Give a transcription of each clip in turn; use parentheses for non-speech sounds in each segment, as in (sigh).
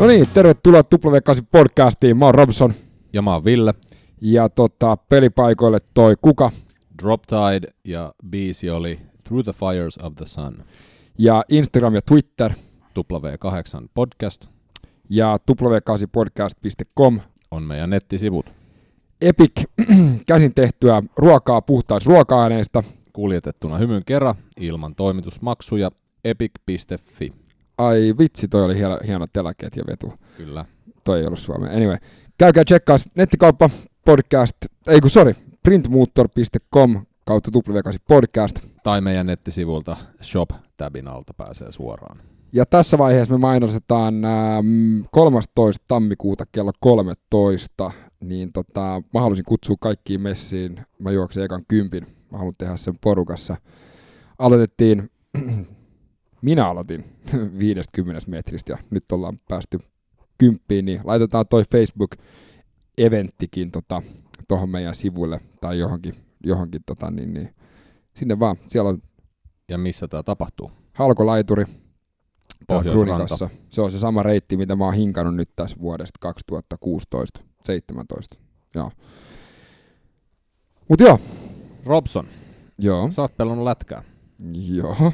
No niin, tervetuloa W8 podcastiin. Mä oon Robson. Ja mä oon Ville. Ja tota, pelipaikoille toi kuka? Drop Tide ja biisi oli Through the Fires of the Sun. Ja Instagram ja Twitter. W8 podcast. Ja w8podcast.com on meidän nettisivut. Epic (clears throat) käsin tehtyä ruokaa puhtaista ruoka-aineista. Kuljetettuna hymyn kerran ilman toimitusmaksuja epic.fi. Ai vitsi, toi oli hieno, hieno telakeet ja vetu. Kyllä. Toi ei ollut Suomea. Anyway, käykää tsekkaas nettikauppa podcast, ei kun sorry, printmoottor.com kautta w podcast. Tai meidän nettisivulta shop-tabin alta pääsee suoraan. Ja tässä vaiheessa me mainostetaan 13. tammikuuta kello 13, niin tota, mä halusin kutsua kaikkiin messiin. Mä juoksin ekan kympin. Mä haluan tehdä sen porukassa. Aloitettiin minä aloitin (laughs) 50 metristä ja nyt ollaan päästy kymppiin, niin laitetaan toi Facebook-eventtikin tota, tuohon meidän sivuille tai johonkin, johonkin tota, niin, niin, sinne vaan. Siellä on ja missä tämä tapahtuu? Halkolaituri Krunikassa. Se on se sama reitti, mitä mä oon hinkannut nyt tässä vuodesta 2016-17. Joo. Mut joo. Robson. Joo. Sä oot pelannut lätkää. Joo.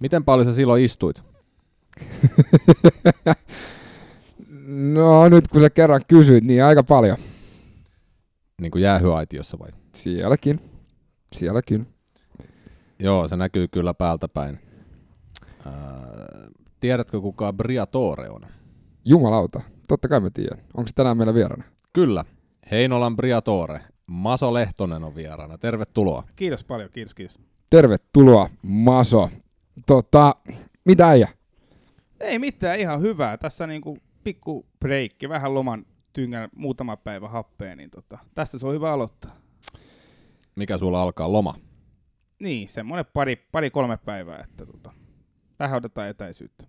Miten paljon sä silloin istuit? (laughs) no nyt kun sä kerran kysyit, niin aika paljon. Niin kuin jäähyaitiossa vai? Sielläkin. Sielläkin. Joo, se näkyy kyllä päältä päin. Äh, tiedätkö kuka Briatore on? Jumalauta, totta kai mä tiedän. Onko se tänään meillä vieraana? Kyllä. Heinolan Briatore. Maso Lehtonen on vieraana. Tervetuloa. Kiitos paljon, kiitos, kiitos. Tervetuloa, Maso. Tota, mitä äijä? Ei mitään, ihan hyvää. Tässä niinku pikku breikki, vähän loman tyngän muutama päivä happea, niin tota, tästä se on hyvä aloittaa. Mikä sulla alkaa loma? Niin, semmoinen pari, pari kolme päivää, että tota, vähän otetaan etäisyyttä.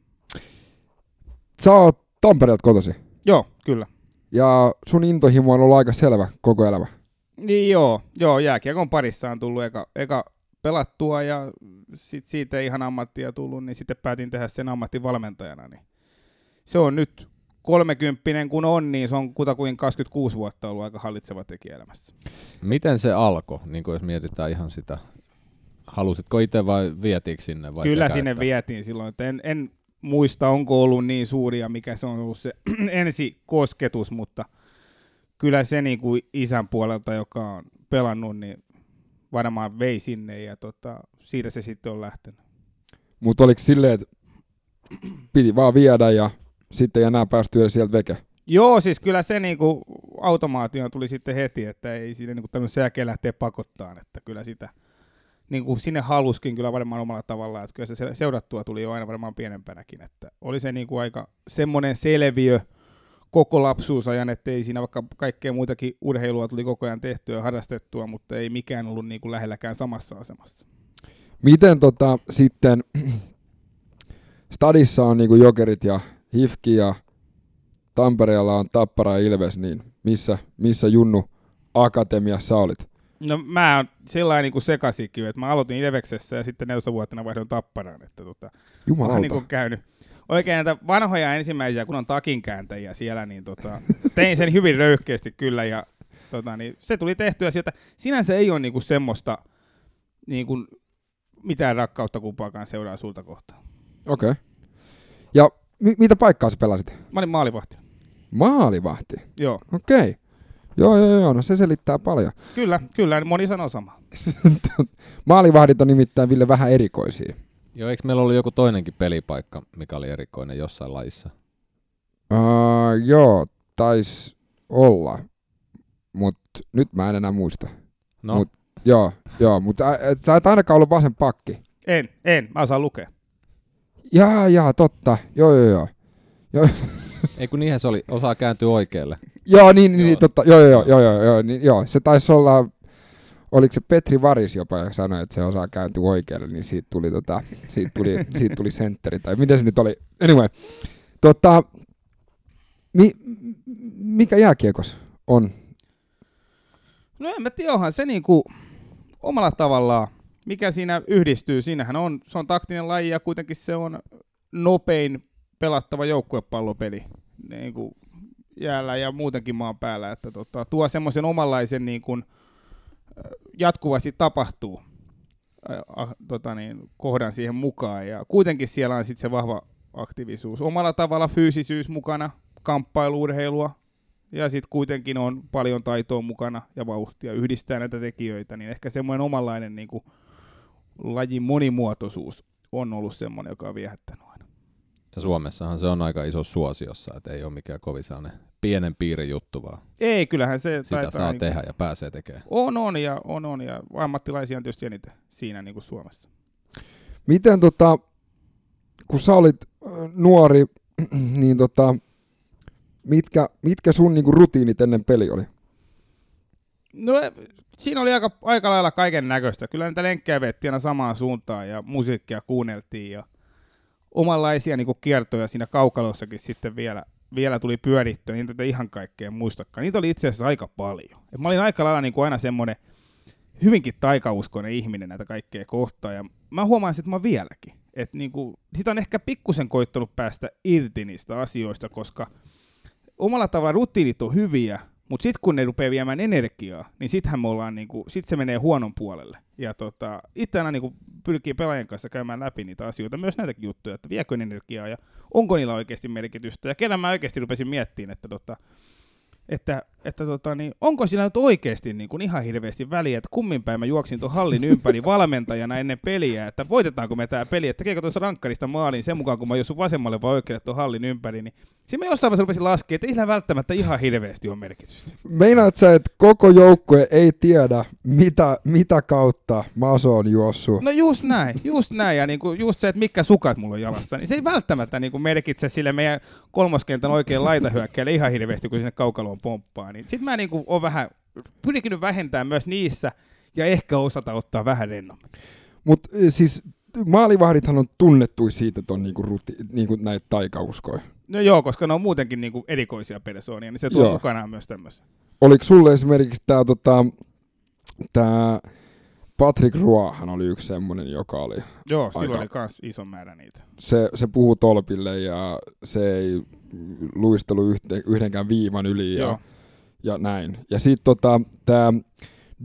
Sä oot Tampereelta kotosi? Joo, kyllä. Ja sun intohimo on ollut aika selvä koko elämä? Niin joo, joo jääkiekon parissa on tullut eka, eka pelattua ja sit siitä ei ihan ammattia tullut, niin sitten päätin tehdä sen ammattivalmentajana. Niin se on nyt kolmekymppinen kun on, niin se on kutakuin 26 vuotta ollut aika hallitseva tekijä elämässä. Miten se alkoi, niin jos mietitään ihan sitä, halusitko itse vai vietiinkö sinne? Vai Kyllä sinne että... vietiin silloin, että en, en muista onko ollut niin suuria, mikä se on ollut se (clears throat) ensi kosketus, mutta kyllä se niin kuin isän puolelta, joka on pelannut, niin varmaan vei sinne ja tota, siitä se sitten on lähtenyt. Mutta oliko silleen, että piti vaan viedä ja sitten ei enää päästy edes sieltä veke? Joo, siis kyllä se niinku automaatio tuli sitten heti, että ei siinä niinku tämmöisen jälkeen lähteä pakottaan, että kyllä sitä niinku sinne haluskin kyllä varmaan omalla tavallaan, että kyllä se seurattua tuli jo aina varmaan pienempänäkin, että oli se niinku aika semmoinen selviö, koko lapsuusajan, ettei siinä vaikka kaikkea muitakin urheilua tuli koko ajan tehtyä ja harrastettua, mutta ei mikään ollut niin kuin lähelläkään samassa asemassa. Miten tota, sitten (clears throat) Stadissa on niin kuin Jokerit ja Hifki ja Tampereella on Tappara ja Ilves, niin missä, missä Junnu Akatemiassa olit? No mä oon sellainen niin sekaisin, että mä aloitin Ilveksessä ja sitten neljässä vuotena vaihdoin Tapparaan. Että tota, Jumalauta. Niin kuin käynyt oikein näitä vanhoja ensimmäisiä, kun on takinkääntäjiä siellä, niin tota, tein sen hyvin röyhkeästi kyllä, ja tota, niin se tuli tehtyä sieltä. Sinänsä ei ole niinku semmoista niinku, mitään rakkautta kumpaakaan seuraa sulta kohtaan. Okei. Okay. Ja mi- mitä paikkaa sä pelasit? Mä olin maalivahti. Maalivahti? Joo. Okei. Okay. Joo, joo, joo, no se selittää paljon. Kyllä, kyllä, moni sanoo sama. (laughs) Maalivahdit on nimittäin Ville vähän erikoisia. Joo, eikö meillä ollut joku toinenkin pelipaikka, mikä oli erikoinen jossain lajissa? Uh, joo, tais olla, mutta nyt mä en enää muista. No. Mut, joo, joo, mutta et, sä et ainakaan ollut vasen pakki. En, en, mä osaan lukea. Jaa, jaa, totta, joo, joo, joo. joo. Ei kun niinhän se oli, osaa kääntyä oikealle. joo, niin, niin, totta, joo, joo, joo, joo, joo, niin, joo, se taisi olla oliko se Petri Varis jopa, joka sanoi, että se osaa kääntyä oikealle, niin siitä tuli, tota, siitä tuli, (laughs) siitä tuli sentteri, tai miten se nyt oli. Anyway, tota, mi, mikä jääkiekos on? No en mä tiedä, onhan se niinku omalla tavallaan, mikä siinä yhdistyy. Siinähän on, se on taktinen laji ja kuitenkin se on nopein pelattava joukkuepallopeli niin kuin jäällä ja muutenkin maan päällä, että tota, tuo semmoisen omanlaisen niin kuin, jatkuvasti tapahtuu äh, tota niin, kohdan siihen mukaan. Ja kuitenkin siellä on sitten se vahva aktiivisuus. Omalla tavalla fyysisyys mukana, kamppailuurheilua, ja sitten kuitenkin on paljon taitoa mukana ja vauhtia yhdistää näitä tekijöitä, niin ehkä semmoinen omanlainen niin kuin, lajin monimuotoisuus on ollut semmoinen, joka on viehättänyt. Ja Suomessahan se on aika iso suosiossa, että ei ole mikään kovin sellainen pienen piirin juttu, vaan Ei, kyllähän se sitä saa niin tehdä ja pääsee tekemään. On, on ja, on, on ja ammattilaisia on tietysti eniten siinä niin kuin Suomessa. Miten tota, kun sä olit äh, nuori, (clears throat) niin tota, mitkä, mitkä sun niinku rutiinit ennen peli oli? No siinä oli aika, aika lailla kaiken näköistä. Kyllä niitä lenkkejä vetti aina samaan suuntaan ja musiikkia kuunneltiin ja omanlaisia niin kiertoja siinä kaukalossakin sitten vielä, vielä tuli pyörittyä, niin tätä ihan kaikkea muistakaan. Niitä oli itse asiassa aika paljon. Et mä olin aika lailla niin kuin aina semmoinen hyvinkin taikauskoinen ihminen näitä kaikkea kohtaa, ja mä huomaan, että mä vieläkin. Että niin kuin, sitä on ehkä pikkusen koittanut päästä irti niistä asioista, koska omalla tavalla rutiinit on hyviä, mutta sitten kun ne rupeaa viemään energiaa, niin sittenhän me ollaan, niinku, sit se menee huonon puolelle. Ja tota, itse aina niinku pyrkii pelaajien kanssa käymään läpi niitä asioita, myös näitäkin juttuja, että viekö energiaa ja onko niillä oikeasti merkitystä. Ja kerran mä oikeasti rupesin miettimään, että tota, että, että tota, niin, onko sillä nyt oikeasti niin kuin ihan hirveästi väliä, että kummin päin mä juoksin tuon hallin ympäri (laughs) valmentajana ennen peliä, että voitetaanko me tämä peli, että tekeekö tuossa rankkarista maalin sen mukaan, kun mä josun vasemmalle vai oikealle tuon hallin ympäri, niin siinä mä jossain vaiheessa rupesin laskea, että ei sillä välttämättä ihan hirveästi ole merkitystä. Meinaat sä, että koko joukkue ei tiedä, mitä, mitä kautta Maso on juossut? No just näin, just näin, ja niinku just se, että mitkä sukat mulla on jalassa, niin se ei välttämättä niinku merkitse sille meidän kolmoskentän oikein laitahyökkäjälle ihan hirveästi, kun sinne kaukaloon pomppaa. Niin sitten mä niinku on vähän pyrkinyt vähentämään myös niissä, ja ehkä osata ottaa vähän rennommin. Mutta siis maalivahdithan on tunnettu siitä, että on niinku ruti, niinku näitä taikauskoja. No joo, koska ne on muutenkin niinku erikoisia persoonia, niin se tuo Joo. mukanaan myös tämmöisen. Oliko sulle esimerkiksi tämä tota, tää Patrick Roahan oli yksi semmoinen, joka oli, Joo, silloin Aika- oli myös iso määrä niitä. se, se puhuu tolpille ja se ei luistelu yhte, yhdenkään viivan yli ja, Joo. ja näin. Ja sitten tota, tämä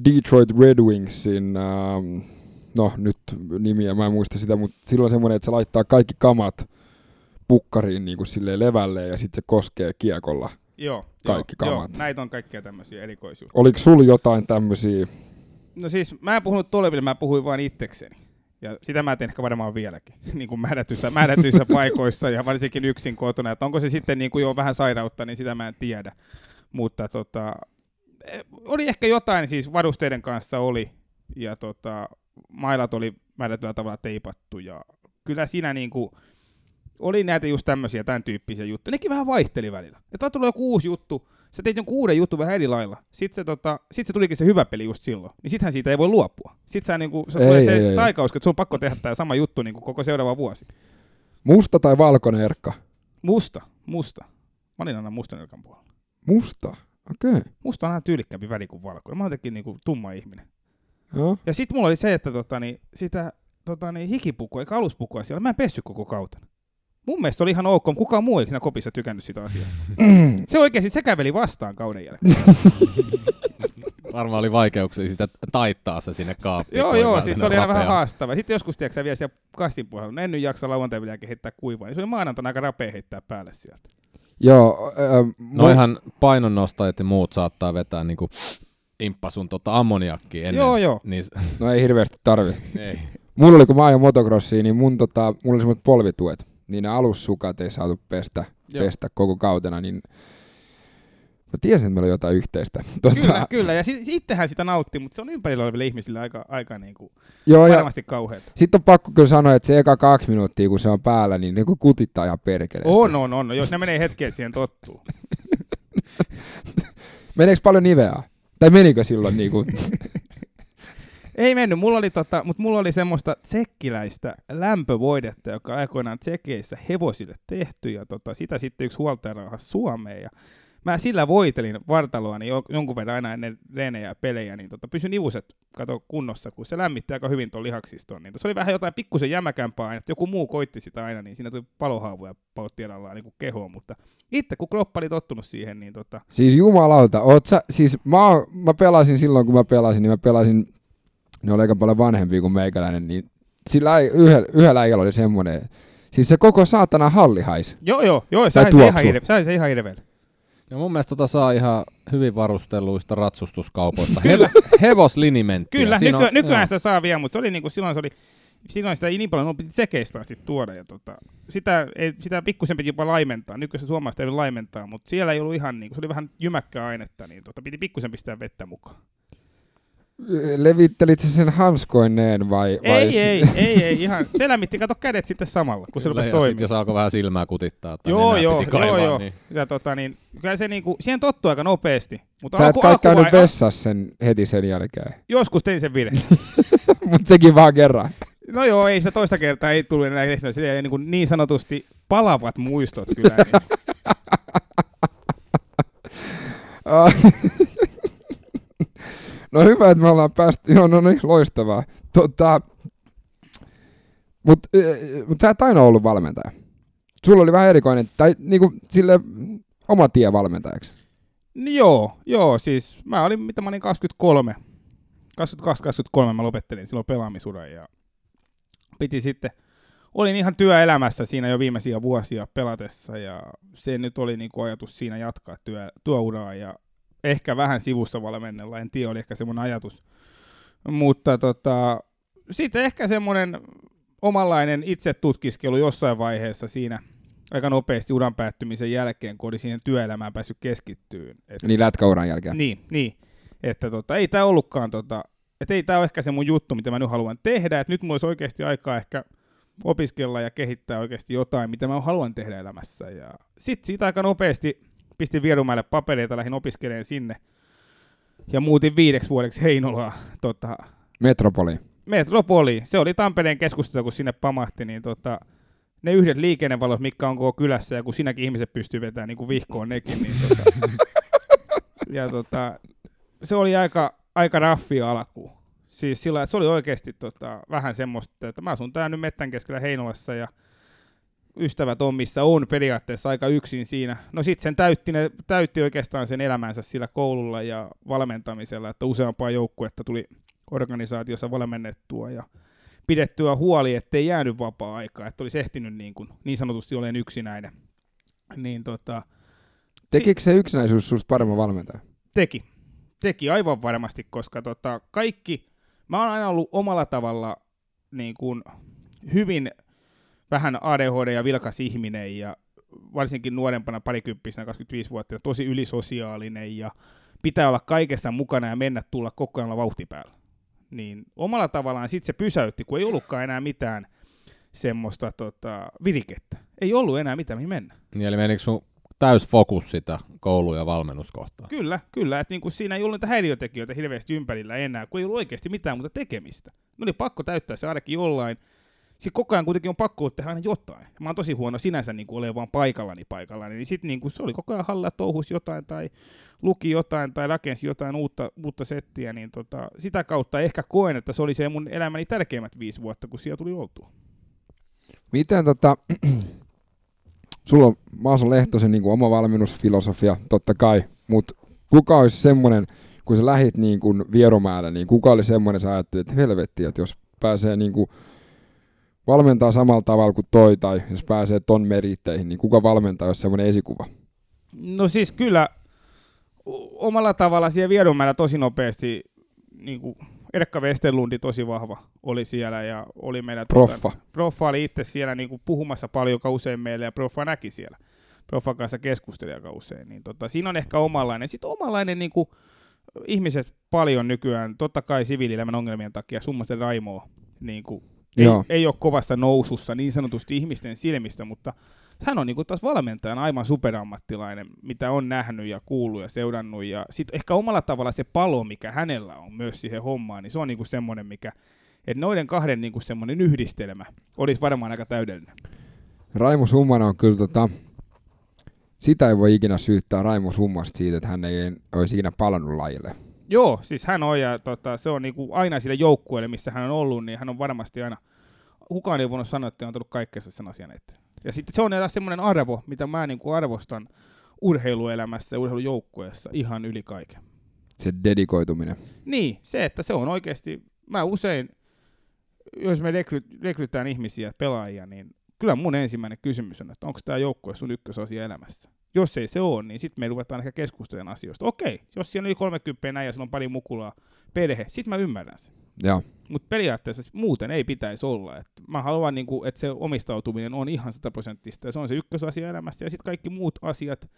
Detroit Red Wingsin, ähm, no nyt nimiä, mä en muista sitä, mutta silloin semmoinen, että se laittaa kaikki kamat pukkariin niin kuin silleen levälle ja sitten se koskee kiekolla. Joo, Kaikki joo, kamat. Joo, näitä on kaikkia tämmöisiä erikoisuuksia. Oliko sul jotain tämmöisiä? No siis mä en puhunut tolville, mä puhuin vain itsekseni. Ja sitä mä teen ehkä varmaan vieläkin, (laughs) niin kuin määrätyissä, määrätyissä (laughs) paikoissa ja varsinkin yksin kotona. Että onko se sitten niin kuin jo vähän sairautta, niin sitä mä en tiedä. Mutta tota, eh, oli ehkä jotain siis varusteiden kanssa oli, ja tota, mailat oli määrätyllä tavalla teipattu, ja kyllä siinä niin kuin, oli näitä just tämmöisiä, tämän tyyppisiä juttuja. Nekin vähän vaihteli välillä. Että tuli joku uusi juttu, sä teit jonkun uuden jutun vähän eri lailla. Sitten se, tota, sit se tulikin se hyvä peli just silloin. Niin sittenhän siitä ei voi luopua. Sitten sä niinku, se Ei, tulee ei, se ei. taikausko, että sun on pakko tehdä tämä sama juttu niinku koko seuraava vuosi. Musta tai valkoinen erkka? Musta, musta. Mä olin aina mustan nilkan puolella. Musta? Okei. Okay. Musta on aina tyylikkäämpi väri kuin valkoinen. Mä oon jotenkin niinku tumma ihminen. Joo. Ja sitten mulla oli se, että tota, niin, sitä tota, niin, hikipukua eikä aluspukua siellä, mä en pessy koko kautena. Mun mielestä oli ihan ok, kukaan muu ei siinä kopissa tykännyt sitä asiasta. (clears throat) se oikeasti se käveli vastaan kauden jälkeen. (laughs) Varmaan oli vaikeuksia sitä taittaa se sinne kaappiin. joo, joo, siis se oli aina vähän haastava. Sitten joskus, tiedätkö sä, vielä siellä kastin puolella, no en nyt jaksa lauantai jälkeen heittää kuivaa, niin se oli maanantaina aika rapea heittää päälle sieltä. Joo. Äh, Noihan painonnostajat ja muut saattaa vetää niinku imppa sun tota ammoniakkia ennen. Joo, joo. Niin, No ei hirveästi tarvi. ei. Mulla oli, kun mä ajoin motocrossia, niin mun tota, mulla oli semmoiset polvituet. Niin ne alussukat ei saatu pestä, Joo. pestä koko kautena, niin mä tiesin, että meillä oli jotain yhteistä. (laughs) Tota, Kyllä, kyllä, ja sit, itsehän sitä nautti, mutta se on ympärillä oleville ihmisille aika, aika niin kuin, joo, varmasti kauheata. sitten on pakko kyllä sanoa, että se eka kaksi minuuttia, kun se on päällä, niin ne kun kutittaa ihan perkeleesti. On, on, on. Jos ne menee hetkeen siihen tottuu. (laughs) Meneekö paljon niveää? Tai menikö silloin niin kuin, (laughs) Ei mennyt, mulla oli, tota, mutta mulla oli semmoista tsekkiläistä lämpövoidetta, joka aikoinaan tsekeissä hevosille tehty, ja tota, sitä sitten yksi huoltaja Suomeen, ja mä sillä voitelin vartaloani jo- jonkun verran aina ennen reenejä ja pelejä, niin tota, pysyn ivuset kato kunnossa, kun se lämmitti aika hyvin tuon lihaksiston. Niin se oli vähän jotain pikkusen jämäkämpää aina, että joku muu koitti sitä aina, niin siinä tuli palohaavuja pauttialalla niin kehoon, mutta itse kun kroppa oli tottunut siihen, niin tota, Siis jumalauta, oot sä, siis mä, mä pelasin silloin, kun mä pelasin, niin mä pelasin, ne oli aika paljon vanhempia kuin meikäläinen, niin sillä ei- yhdellä, yhdellä äijällä oli semmoinen, siis se koko saatana halli haisi. joo joo, joo, sai se, ihan hirve, sai se ihan hirveellä. Ja mun mielestä tota saa ihan hyvin varustelluista ratsustuskaupoista. (laughs) He, hevoslinimenttiä. Kyllä, Siinä nyky- on- nykyään joo. sitä saa vielä, mutta se oli niinku, silloin se oli, silloin sitä ei niin paljon, no piti tsekeistä asti tuoda, ja tota, sitä, ei, sitä pikkusen piti jopa laimentaa, nykyään suomalaista ei laimentaa, mutta siellä ei ollut ihan niinku, se oli vähän jymäkkää ainetta, niin tota, piti pikkusen pistää vettä mukaan. Levittelit sen hanskoineen vai? vai Ei, ei, ei, ei, ihan, (laughs) se lämmitti, kato kädet sitten samalla, kun se rupesi toimimaan. jos alkoi vähän silmää kutittaa tai Joo, joo, piti kaivaa, joo, joo. Niin. Ja tota, niin, kyllä se niinku, siihen tottuu aika nopeasti. Mutta Sä et alku- kai käynyt vessassa sen heti sen jälkeen, Joskus tein sen virheen. (laughs) mutta sekin vaan kerran. No joo, ei sitä toista kertaa ei tullut enää tehtyä. Niin, kuin niin sanotusti palavat muistot kyllä. Niin. (laughs) No hyvä, että me ollaan päästy. Joo, no niin, loistavaa. Tota, Mutta mut sä et aina ollut valmentaja. Sulla oli vähän erikoinen, tai niinku sille oma tie valmentajaksi. Niin joo, joo, siis mä olin, mitä mä olin 23. 22-23 mä lopettelin silloin pelaamisuran ja piti sitten, olin ihan työelämässä siinä jo viimeisiä vuosia pelatessa ja se nyt oli niin kuin ajatus siinä jatkaa työ, työuraa ja ehkä vähän sivussa valmennella, en tiedä, oli ehkä semmoinen ajatus. Mutta tota, sitten ehkä semmoinen omanlainen itsetutkiskelu jossain vaiheessa siinä aika nopeasti uran päättymisen jälkeen, kun oli siihen työelämään päässyt keskittyyn. Et, Niin lätkäuran jälkeen. niin, niin. Että tota, ei tämä ollutkaan, tota, että ei tämä ole ehkä se mun juttu, mitä mä nyt haluan tehdä, että nyt mulla olisi oikeasti aikaa ehkä opiskella ja kehittää oikeasti jotain, mitä mä haluan tehdä elämässä. Ja sitten siitä aika nopeasti pistin Vierumäelle papereita, lähdin opiskelemaan sinne ja muutin viideksi vuodeksi Heinolaan tota, Metropoli. Metropoli, se oli Tampereen keskustassa, kun sinne pamahti, niin tota, ne yhdet liikennevalot, mitkä on koko kylässä, ja kun sinäkin ihmiset pystyy vetämään niin kuin vihkoon nekin, niin tota, (laughs) ja tota, se oli aika, aika raffi alku. Siis sillä, se oli oikeasti tota, vähän semmoista, että mä asun täällä nyt mettän keskellä Heinolassa, ja ystävät on missä on periaatteessa aika yksin siinä. No sit sen täytti, ne, täytti oikeastaan sen elämänsä sillä koululla ja valmentamisella, että useampaa joukkuetta tuli organisaatiossa valmennettua ja pidettyä huoli, ettei jäänyt vapaa-aikaa, että olisi ehtinyt niin, kuin, niin sanotusti olen yksinäinen. Niin tota, Tekikö se yksinäisyys susta paremman valmentaja? teki. Teki aivan varmasti, koska tota, kaikki, mä oon aina ollut omalla tavalla niin kuin, hyvin vähän ADHD ja vilkas ihminen ja varsinkin nuorempana parikymppisenä 25 vuotta tosi ylisosiaalinen ja pitää olla kaikessa mukana ja mennä tulla koko ajan vauhti päällä. Niin omalla tavallaan sitten se pysäytti, kun ei ollutkaan enää mitään semmoista tota, virikettä. Ei ollut enää mitään, mihin mennä. Niin, eli menikö sun täys fokus sitä koulu- ja valmennuskohtaa? Kyllä, kyllä. Että niinku siinä ei ollut niitä häiriötekijöitä hirveästi ympärillä enää, kun ei ollut oikeasti mitään muuta tekemistä. No oli pakko täyttää se ainakin jollain. Sitten koko ajan kuitenkin on pakko tehdä aina jotain. Mä oon tosi huono sinänsä niin olemaan vaan paikallani paikallani. Niin sitten niin se oli koko ajan halla touhus jotain tai luki jotain tai rakensi jotain uutta, uutta settiä. Niin tota, sitä kautta ehkä koen, että se oli se mun elämäni tärkeimmät viisi vuotta, kun siellä tuli oltua. Miten tota, (clears throat) sulla on Maason Lehtosen niin kuin oma valmennusfilosofia, totta kai, mutta kuka olisi semmoinen, kun sä lähit niin kuin Vierumäelle, niin kuka oli semmoinen, sä ajattelit, että helvetti, että jos pääsee niin kuin valmentaa samalla tavalla kuin toi, tai jos pääsee ton meritteihin, niin kuka valmentaa, jos semmoinen esikuva? No siis kyllä omalla tavalla siellä Vierumäellä tosi nopeasti niin kuin Erkka Westerlundi tosi vahva oli siellä ja oli meillä... Proffa. Proffa oli itse siellä niin kuin puhumassa paljon joka usein meille ja Proffa näki siellä. Proffan kanssa keskusteli aika usein. Niin tota, siinä on ehkä omanlainen. Sitten omanlainen niin kuin, ihmiset paljon nykyään, totta kai siviilielämän ongelmien takia, Summasen Raimo niin kuin, ei, Joo. ei ole kovassa nousussa niin sanotusti ihmisten silmistä, mutta hän on niin kuin taas valmentajana aivan superammattilainen, mitä on nähnyt ja kuullut ja seurannut. Ja sitten ehkä omalla tavalla se palo, mikä hänellä on myös siihen hommaan, niin se on niin kuin semmoinen, mikä, että noiden kahden niin kuin semmoinen yhdistelmä olisi varmaan aika täydellinen. Raimo Summanen on kyllä tota, sitä ei voi ikinä syyttää Raimo Summasta siitä, että hän ei olisi ikinä palannut lajille. Joo, siis hän on ja tota, se on niinku aina sille joukkueelle, missä hän on ollut, niin hän on varmasti aina, kukaan ei voinut sanoa, että on tullut kaikkea sen asian eteen. Ja sitten se on taas semmoinen arvo, mitä mä niinku arvostan urheiluelämässä ja urheilujoukkueessa ihan yli kaiken. Se dedikoituminen. Niin, se, että se on oikeasti, mä usein, jos me rekry, rekrytään ihmisiä, pelaajia, niin kyllä mun ensimmäinen kysymys on, että onko tämä joukkue sun ykkösasia elämässä. Jos ei se ole, niin sitten me ruvetaan ehkä keskustelemaan asioista. Okei, jos siellä on yli 30 näin ja on pari mukulaa, perhe, sitten mä ymmärrän sen. Joo. Mutta periaatteessa muuten ei pitäisi olla. Et mä haluan, niinku, että se omistautuminen on ihan sataprosenttista ja se on se ykkösasia elämästä ja sitten kaikki muut asiat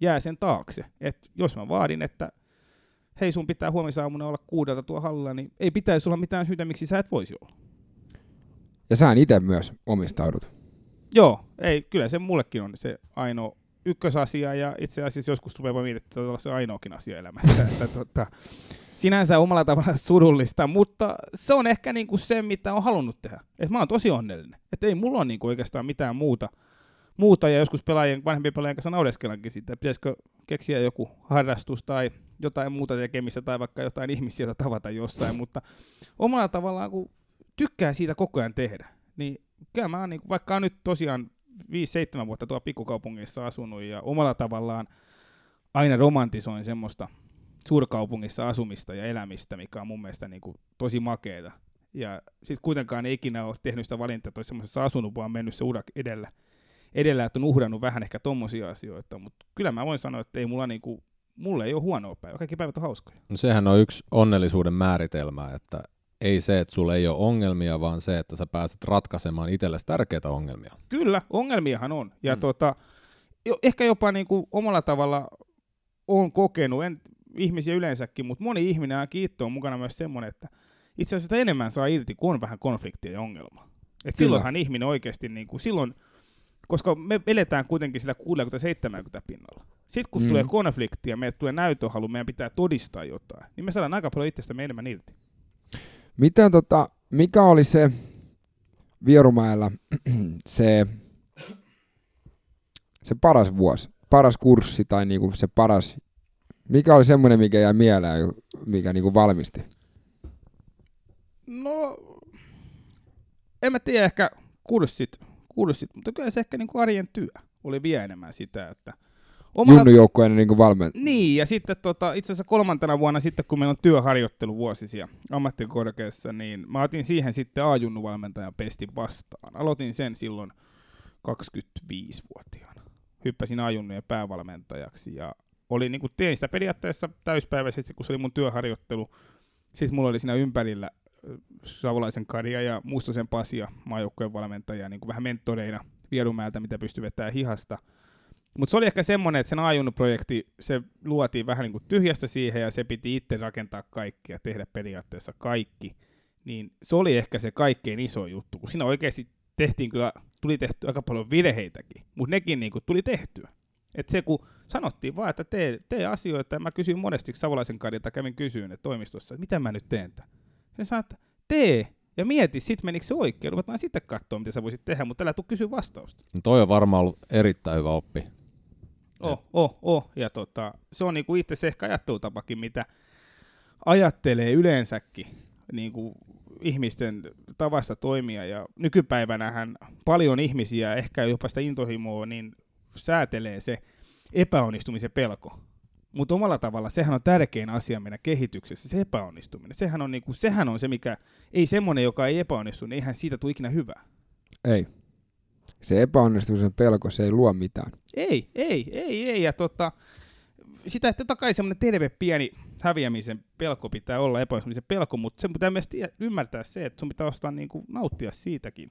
jää sen taakse. Et jos mä vaadin, että hei sun pitää huomisaamuna olla kuudelta tuo hallilla, niin ei pitäisi olla mitään syytä, miksi sä et voisi olla. Ja sä itse myös omistaudut. Joo, ei, kyllä se mullekin on se ainoa ykkösasia ja itse asiassa joskus tulee vaan miettiä, että se ainoakin asia elämässä. että, tota, sinänsä omalla tavalla surullista, mutta se on ehkä niinku se, mitä on halunnut tehdä. Et mä oon tosi onnellinen. Että ei mulla ole niinku oikeastaan mitään muuta, muuta ja joskus pelaajien, vanhempien pelaajien kanssa naudeskellankin siitä, että pitäisikö keksiä joku harrastus tai jotain muuta tekemistä tai vaikka jotain ihmisiä tavata jossain, mutta omalla tavallaan kun tykkää siitä koko ajan tehdä, niin kyllä mä oon, niin, vaikka on nyt tosiaan 5-7 vuotta tuolla pikkukaupungissa asunut ja omalla tavallaan aina romantisoin semmoista suurkaupungissa asumista ja elämistä, mikä on mun mielestä niin kuin tosi makeeta. Ja sitten kuitenkaan ei ikinä ole tehnyt sitä valintaa, että olisi semmoisessa asunut, vaan mennyt se urak edellä, edellä, että on uhrannut vähän ehkä tommosia asioita, mutta kyllä mä voin sanoa, että ei mulla niinku, mulle ei ole huonoa päivää, kaikki päivät on hauskoja. No sehän on yksi onnellisuuden määritelmä, että ei se, että sulla ei ole ongelmia, vaan se, että sä pääset ratkaisemaan itsellesi tärkeitä ongelmia. Kyllä, ongelmiahan on. Ja mm. tota, jo, ehkä jopa niinku omalla tavalla on kokenut, en ihmisiä yleensäkin, mutta moni ihminen ainakin itse on mukana myös semmoinen, että itse asiassa enemmän saa irti, kun on vähän konfliktia ja ongelma. Et silloinhan ihminen oikeasti, niin kuin, silloin, koska me eletään kuitenkin sillä 60-70 pinnalla. Sitten kun mm. tulee konflikti ja meille tulee näytöhalu, meidän pitää todistaa jotain, niin me saadaan aika paljon itsestämme enemmän irti. Miten tota, mikä oli se Vierumäellä (clears throat) se, se paras vuosi, paras kurssi tai niinku se paras, mikä oli semmoinen, mikä jäi mieleen, mikä niinku valmisti? No, en mä tiedä ehkä kurssit, kurssit mutta kyllä se ehkä niinku arjen työ oli vielä enemmän sitä, että – Omalla... Junnujoukkueen niin valmentaja. Niin, ja sitten tota, itse asiassa kolmantena vuonna sitten, kun meillä on työharjoittelu vuosisia ammattikorkeassa, niin mä otin siihen sitten A-junnuvalmentajan pestin vastaan. Aloitin sen silloin 25-vuotiaana. Hyppäsin A-junnujen päävalmentajaksi ja oli, niin kuin, tein sitä periaatteessa täyspäiväisesti, kun se oli mun työharjoittelu. Sitten mulla oli siinä ympärillä Savolaisen Karia ja Mustosen Pasia, maajoukkueen valmentajia, niin kuin vähän mentoreina Vierumäeltä, mitä pystyy vetämään hihasta – mutta se oli ehkä semmoinen, että sen Ajunut-projekti, se luotiin vähän niin kuin tyhjästä siihen ja se piti itse rakentaa kaikki ja tehdä periaatteessa kaikki. Niin se oli ehkä se kaikkein iso juttu, kun siinä oikeasti tehtiin kyllä, tuli tehty aika paljon virheitäkin, mutta nekin niin kuin tuli tehtyä. Et se kun sanottiin vaan, että tee, tee asioita, ja mä kysyin monesti Savolaisen kadilta, kävin kysyyn että toimistossa, että mitä mä nyt teen tämän. Se sanoi, että tee, ja mieti, sit menikö se oikein, ruvetaan sitten katsoa, mitä sä voisit tehdä, mutta älä tule kysyä vastausta. No toi on varmaan ollut erittäin hyvä oppi. Oh, oh, oh. Ja tota, se on niinku itse se ehkä ajattelutapakin, mitä ajattelee yleensäkin niin kuin ihmisten tavassa toimia. Ja nykypäivänähän paljon ihmisiä, ehkä jopa sitä intohimoa, niin säätelee se epäonnistumisen pelko. Mutta omalla tavalla sehän on tärkein asia meidän kehityksessä, se epäonnistuminen. Sehän on, niinku, sehän on se, mikä, ei semmoinen, joka ei epäonnistu, niin eihän siitä tule ikinä hyvää. Ei se epäonnistumisen pelko, se ei luo mitään. Ei, ei, ei, ei. Ja tota, sitä, että totta kai semmoinen terve pieni häviämisen pelko pitää olla, epäonnistumisen pelko, mutta sen pitää myös ymmärtää se, että sun pitää ostaa niin kuin, nauttia siitäkin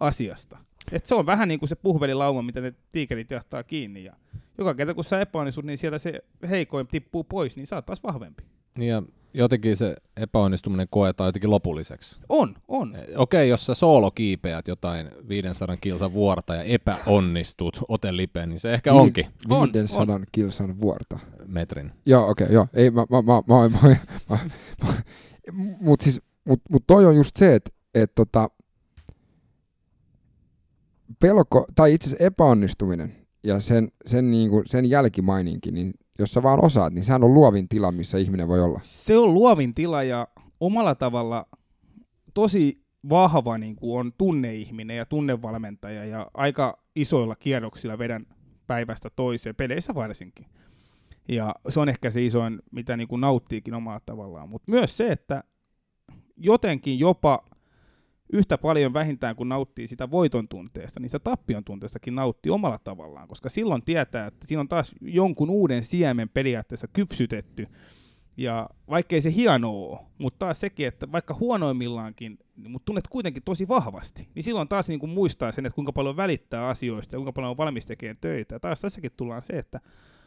asiasta. Et se on vähän niin kuin se puhvelilauma, mitä ne tiikerit jahtaa kiinni. Ja joka kerta kun sä epäonnistut, niin sieltä se heikoin tippuu pois, niin sä oot taas vahvempi. Niin ja jotenkin se epäonnistuminen koetaan jotenkin lopulliseksi. On, on. Eh, okei, okay, jos sä soolo kiipeät jotain 500 kilsan vuorta ja epäonnistut otelipeen, niin se ehkä Vi- onkin. 500 on. kilsan vuorta. Metrin. Joo, okei, okay, joo. Ei, mä, mä, mä, mä, mä, mä, mä, mut siis, mut, mut toi on just se, että et tota, pelko, tai itse asiassa epäonnistuminen ja sen, sen, niin kuin, sen jälkimaininki, niin jos sä vaan osaat, niin sehän on luovin tila, missä ihminen voi olla. Se on luovin tila ja omalla tavalla tosi vahva niin kuin on tunneihminen ja tunnevalmentaja ja aika isoilla kierroksilla vedän päivästä toiseen, peleissä varsinkin. Ja se on ehkä se isoin, mitä niin kuin nauttiikin omalla tavallaan. Mutta myös se, että jotenkin jopa yhtä paljon vähintään kun nauttii sitä voiton tunteesta, niin se tappion tunteestakin nauttii omalla tavallaan, koska silloin tietää, että siinä on taas jonkun uuden siemen periaatteessa kypsytetty, ja vaikkei se hieno ole, mutta taas sekin, että vaikka huonoimmillaankin, niin mutta tunnet kuitenkin tosi vahvasti, niin silloin taas niin kuin muistaa sen, että kuinka paljon välittää asioista ja kuinka paljon on valmis tekemään töitä. Ja taas tässäkin tullaan se, että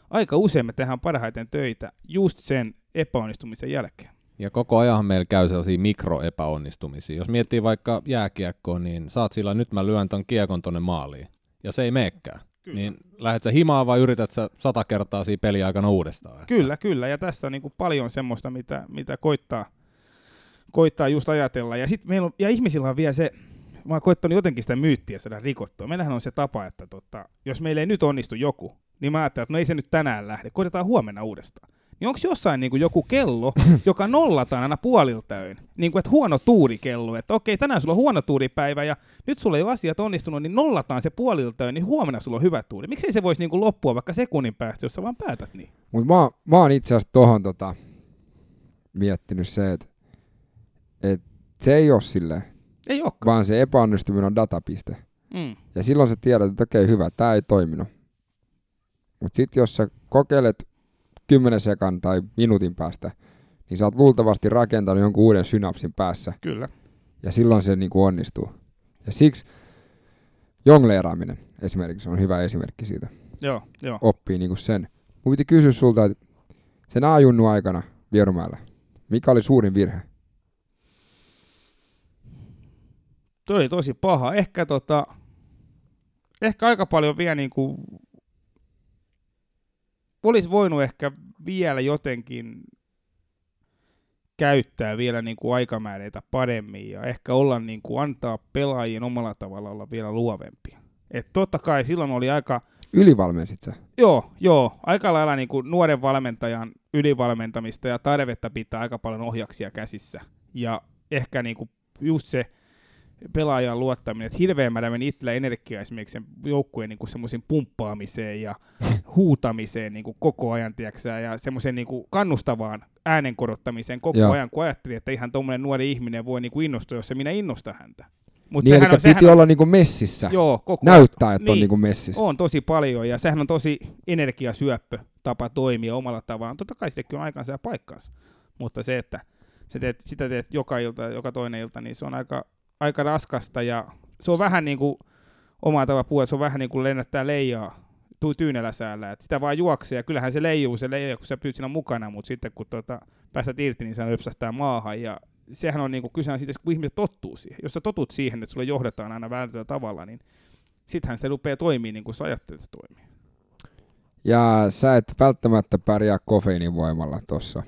aika usein me tehdään parhaiten töitä just sen epäonnistumisen jälkeen. Ja koko ajan meillä käy sellaisia mikroepäonnistumisia. Jos miettii vaikka jääkiekkoa, niin saat sillä, nyt mä lyön ton kiekon tonne maaliin. Ja se ei meekään. Kyllä. Niin lähdet sä himaa vai yrität sä sata kertaa siinä peliaikana uudestaan? Että... Kyllä, kyllä. Ja tässä on niin kuin paljon semmoista, mitä, mitä koittaa, koittaa just ajatella. Ja, sit meillä on, ja ihmisillä on vielä se, mä oon koittanut jotenkin sitä myyttiä saada rikottua. Meillähän on se tapa, että tota, jos meillä ei nyt onnistu joku, niin mä ajattelen, että no ei se nyt tänään lähde, koitetaan huomenna uudestaan niin onko jossain niin kuin joku kello, (laughs) joka nollataan aina puoliltäön? Niin kuin, että huono tuurikello, että okei, tänään sulla on huono tuuripäivä ja nyt sulla ei ole asiat onnistunut, niin nollataan se puoliltäön, niin huomenna sulla on hyvä tuuri. Miksei se voisi niin kuin loppua vaikka sekunnin päästä, jos sä vaan päätät niin? Mutta mä, mä oon itse asiassa tohon tota, miettinyt se, että et se ei ole silleen. Ei olekaan. Vaan se epäonnistuminen on datapiste. Mm. Ja silloin sä tiedät, että okei, hyvä, tämä ei toiminut. Mutta sitten jos sä kokeilet 10 sekan tai minuutin päästä, niin sä oot luultavasti rakentanut jonkun uuden synapsin päässä. Kyllä. Ja silloin se niin kuin onnistuu. Ja siksi jongleeraaminen esimerkiksi on hyvä esimerkki siitä. Joo, joo. Oppii niin kuin sen. Mun piti kysyä sulta, että sen ajunnu aikana Vierumäellä, mikä oli suurin virhe? Tuo oli tosi paha. Ehkä, tota, ehkä aika paljon vielä niin kuin olisi voinut ehkä vielä jotenkin käyttää vielä niin kuin aikamääreitä paremmin ja ehkä olla niin kuin antaa pelaajien omalla tavalla olla vielä luovempia. Et totta kai silloin oli aika... Ylivalmensit sä? Joo, joo. Aika lailla niin kuin nuoren valmentajan ylivalmentamista ja tarvetta pitää aika paljon ohjaksia käsissä. Ja ehkä niin kuin just se pelaajan luottaminen, että hirveän määrä meni itsellä energiaa esimerkiksi sen joukkueen niin semmoisen pumppaamiseen ja (laughs) huutamiseen niin kuin koko ajan, tiiäksä, ja semmoisen niin kuin kannustavaan äänen korottamiseen koko Joo. ajan, kun ajattelin, että ihan tuommoinen nuori ihminen voi niin kuin innostua, jos se minä innosta häntä. Mut niin, eli on, piti on, olla niinku messissä. Joo, koko Näyttää, että niin, on niinku messissä. On tosi paljon, ja sehän on tosi energiasyöppö tapa toimia omalla tavallaan. Totta kai sittenkin on aikansa ja paikkansa. Mutta se, että sä teet, sitä teet joka ilta, joka toinen ilta, niin se on aika, aika raskasta ja se on vähän niin kuin oma tapa puhua, se on vähän niin kuin lennättää leijaa tuu säällä, että sitä vaan juoksee ja kyllähän se leijuu se leija, kun sä pysyt siinä mukana, mutta sitten kun tuota, päästät irti, niin se lypsähtää maahan ja sehän on niinku kyse siitä, kun ihmiset tottuu siihen. Jos sä totut siihen, että sulle johdetaan aina väärällä tavalla, niin sittenhän se rupeaa toimii niin kuin sä ajattelet, että se toimii. Ja sä et välttämättä pärjää kofeiinin voimalla tuossa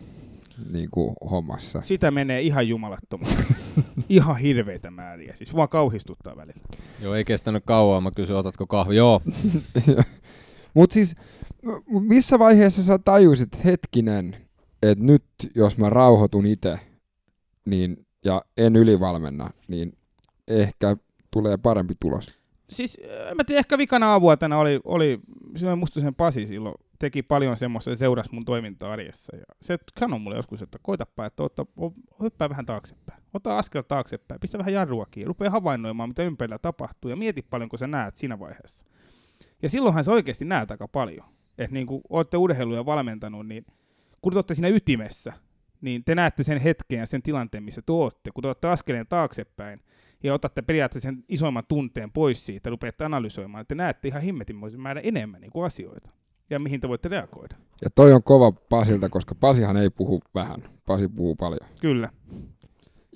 niin kuin hommassa. Sitä menee ihan jumalattomasti. (laughs) ihan hirveitä määriä. Siis vaan kauhistuttaa välillä. Joo, ei kestänyt kauan. Mä kysyin, otatko kahvi? Joo. (laughs) Mutta siis, missä vaiheessa sä tajusit, hetkinen, että nyt jos mä rauhoitun itse niin, ja en ylivalmenna, niin ehkä tulee parempi tulos? Siis, mä tiedän, ehkä vikana avuotena oli, oli se musta sen Pasi silloin teki paljon semmoista, se seurasi mun toimintaa arjessa. Ja se sanoi mulle joskus, että koitapa, että otta, hyppää vähän taaksepäin. Ota askel taaksepäin, pistä vähän jarrua kiinni, rupea havainnoimaan, mitä ympärillä tapahtuu ja mieti paljon, kun sä näet siinä vaiheessa. Ja silloinhan se oikeasti näet aika paljon. Että niin kuin olette urheiluja valmentanut, niin kun te olette siinä ytimessä, niin te näette sen hetken ja sen tilanteen, missä te olette. Kun te olette askeleen taaksepäin ja otatte periaatteessa sen isoimman tunteen pois siitä, rupeatte analysoimaan, että te näette ihan himmetin määrä enemmän niin kuin asioita ja mihin te voitte reagoida. Ja toi on kova Pasilta, koska Pasihan ei puhu vähän. Pasi puhuu paljon. Kyllä.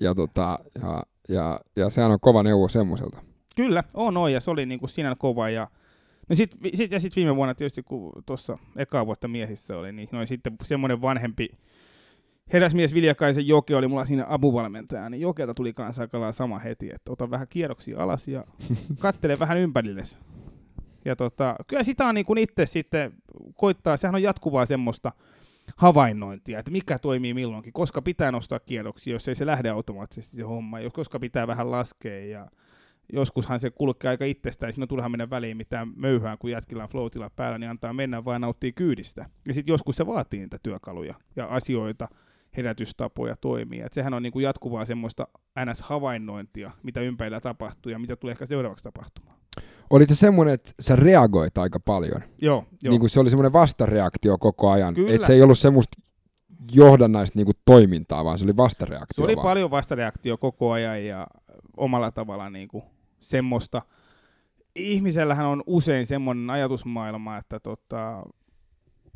Ja, tota, ja, ja, ja sehän on kova neuvo semmoiselta. Kyllä, on, on ja se oli niinku siinä kova. Ja, no sit, sit, ja sitten viime vuonna tietysti, kun tuossa ekaa vuotta miehissä oli, niin noin sitten semmoinen vanhempi herrasmies Viljakaisen Joke oli mulla siinä apuvalmentaja, niin Jokelta tuli kanssa aika sama heti, että ota vähän kierroksia alas ja (laughs) kattele vähän ympärillesi Ja tota, kyllä sitä on niin itse sitten koittaa, sehän on jatkuvaa semmoista havainnointia, että mikä toimii milloinkin, koska pitää nostaa kierroksia, jos ei se lähde automaattisesti se homma, koska pitää vähän laskea ja joskushan se kulkee aika itsestään, ja siinä turha mennä väliin mitään möyhää, kun jätkillä on floatilla päällä, niin antaa mennä vaan nauttii kyydistä. Ja sitten joskus se vaatii niitä työkaluja ja asioita, herätystapoja toimia. Et sehän on niinku jatkuvaa semmoista NS-havainnointia, mitä ympärillä tapahtuu ja mitä tulee ehkä seuraavaksi tapahtumaan. Oli se semmoinen, että sä reagoit aika paljon. Joo, joo. Niin kuin se oli semmoinen vastareaktio koko ajan. Kyllä. Että se ei ollut semmoista johdannaista niin kuin toimintaa, vaan se oli vastareaktio. Se oli vaan. paljon vastareaktio koko ajan ja omalla tavalla niinku semmoista. Ihmisellähän on usein semmoinen ajatusmaailma, että tota,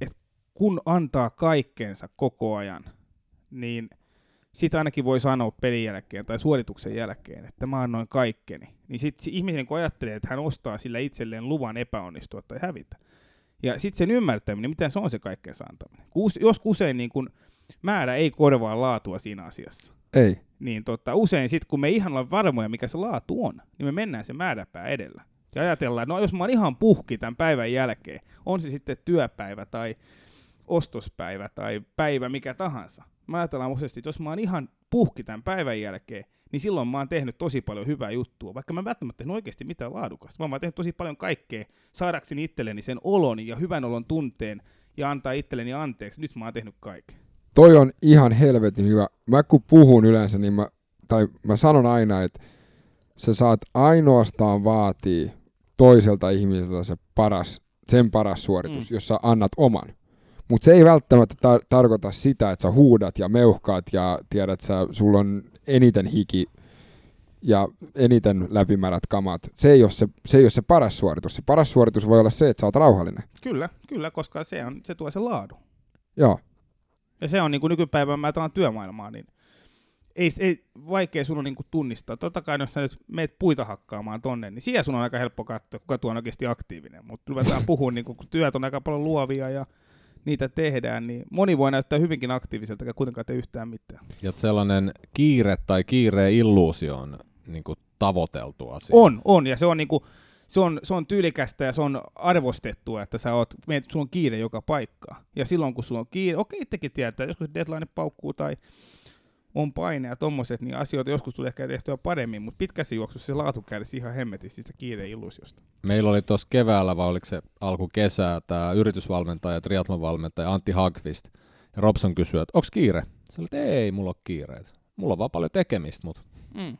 et kun antaa kaikkeensa koko ajan, niin sitä ainakin voi sanoa pelin jälkeen tai suorituksen jälkeen, että mä annoin kaikkeni. Niin sitten ihminen kun ajattelee, että hän ostaa sillä itselleen luvan epäonnistua tai hävitä. Ja sitten sen ymmärtäminen, miten se on se kaikkeensa antaminen. Jos usein niin kun määrä ei korvaa laatua siinä asiassa, Ei. niin tota, usein sitten kun me ihan ollaan varmoja, mikä se laatu on, niin me mennään se määräpää edellä. Ja ajatellaan, no jos mä oon ihan puhki tämän päivän jälkeen, on se sitten työpäivä tai ostospäivä tai päivä mikä tahansa. Mä ajatellaan useasti, että jos mä oon ihan puhki tämän päivän jälkeen, niin silloin mä oon tehnyt tosi paljon hyvää juttua, vaikka mä en välttämättä tehnyt oikeasti mitään laadukasta, vaan mä oon tehnyt tosi paljon kaikkea saadakseni itselleni sen olon ja hyvän olon tunteen ja antaa itselleni anteeksi. Nyt mä oon tehnyt kaiken. Toi on ihan helvetin hyvä. Mä kun puhun yleensä, niin mä, tai mä sanon aina, että sä saat ainoastaan vaatii toiselta ihmiseltä se paras, sen paras suoritus, Mm. jos sä annat oman. Mutta se ei välttämättä tar- tarkoita sitä, että sä huudat ja meuhkaat ja tiedät, sä, sulla on eniten hiki ja eniten läpimärät kamat. Se ei, ole se, se ei ole se paras suoritus. Se paras suoritus voi olla se, että sä oot rauhallinen. Kyllä, kyllä, koska se, on, se tuo se laadun. Joo. Ja se on niin kuin nykypäivän, mä ajatellaan työmaailmaa, niin ei, ei vaikea sun on niin kuin tunnistaa. Totta kai jos sä nyt meet puita hakkaamaan tonne, niin siellä sun on aika helppo katsoa, kuka tuo on oikeasti aktiivinen. Mutta ruvetaan puhua, niin kun työt on aika paljon luovia ja niitä tehdään, niin moni voi näyttää hyvinkin aktiiviselta, eikä kuitenkaan tee yhtään mitään. Ja sellainen kiire tai kiireen illuusio on niin kuin tavoiteltu asia. On, on, ja se on niinku, se on, se on tyylikästä ja se on arvostettua, että sä oot, meet, sulla on kiire joka paikkaan. Ja silloin kun sulla on kiire, okei, itsekin tietää, joskus deadline paukkuu tai on paine ja tommoset, niin asioita joskus tulee ehkä tehtyä paremmin, mutta pitkässä juoksussa se laatu kärsii ihan hemmetissä siitä kiireen illuusiosta. Meillä oli tuossa keväällä, vai oliko se alku kesää, tämä yritysvalmentaja, triathlonvalmentaja Antti Hagqvist. Ja Robson kysyi, että onko kiire? Se oli, että ei, mulla on kiireet. Mulla on vaan paljon tekemistä, mutta Mm.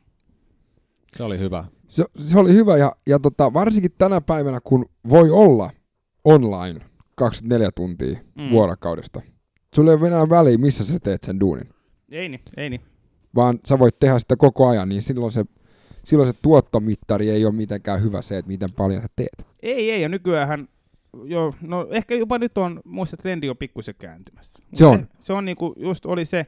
se oli hyvä. Se, se oli hyvä ja, ja tota, varsinkin tänä päivänä, kun voi olla online 24 tuntia Mm. mm. vuorokaudesta. Sulla ei ole enää väliä, missä sä teet sen duunin, Ei niin, ei niin. vaan sä voit tehdä sitä koko ajan, niin silloin se, silloin se tuottomittari ei ole mitenkään hyvä se, että miten paljon sä teet. Ei, ei, ja nykyään jo, no ehkä jopa nyt on, muista trendi on pikkusen kääntymässä. Se on. Se on niinku, just oli se,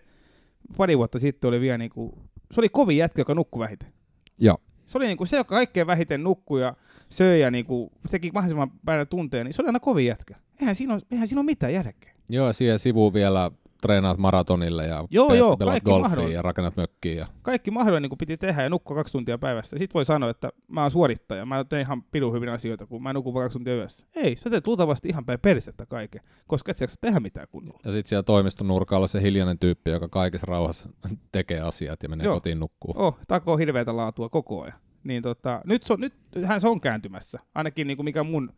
pari vuotta sitten oli vielä niinku, se oli kovin jätkä, joka nukkui vähiten. Joo. Se oli niinku se, joka kaikkein vähiten nukkui ja söi ja niinku, teki mahdollisimman päivän tunteen, niin se oli aina kovin jätkä. Eihän siinä ole, eihän siinä ole mitään järkeä. Joo, siihen sivuun vielä treenaat maratonille ja Joo, joo, pelaat golfia mahdollinen. ja rakennat mökkiä. Ja... Kaikki mahdollinen niin piti tehdä ja nukkua kaksi tuntia päivässä. Sitten voi sanoa, että mä oon suorittaja, mä teen ihan pidun hyvin asioita, kun mä nukun kaksi tuntia yössä. Ei, sä teet luultavasti ihan päin persettä kaiken, koska et sä tehdä mitään kunnolla. Ja sitten siellä toimiston nurkalla se hiljainen tyyppi, joka kaikessa rauhassa (laughs) tekee asiat ja menee Joo. kotiin nukkuu. Oh, takoo hirveätä laatua koko ajan. Niin tota, nyt, se on, nyt hän se on kääntymässä. Ainakin niin kuin mikä mun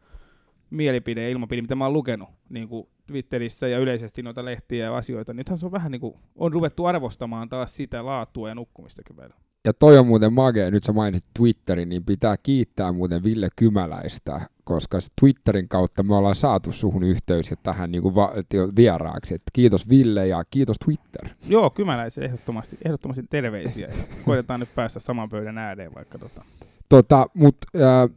mielipide ja ilmapiiri, mitä mä oon lukenut niin kuin Twitterissä ja yleisesti noita lehtiä ja asioita. Nythän se on vähän niin kuin, on ruvettu arvostamaan taas sitä laatua ja nukkumistakin välillä. Ja toi on muuten magea, nyt sä mainitsit Twitterin, niin pitää kiittää muuten Ville Kymäläistä, koska Twitterin kautta me ollaan saatu suhun yhteys ja tähän niinku va- vieraaksi. Et kiitos Ville ja kiitos Twitter. Joo, kymäläisen ehdottomasti, ehdottomasti terveisiä. Koitetaan nyt päästä saman pöydän ääreen vaikka tota. Tota, mut ää,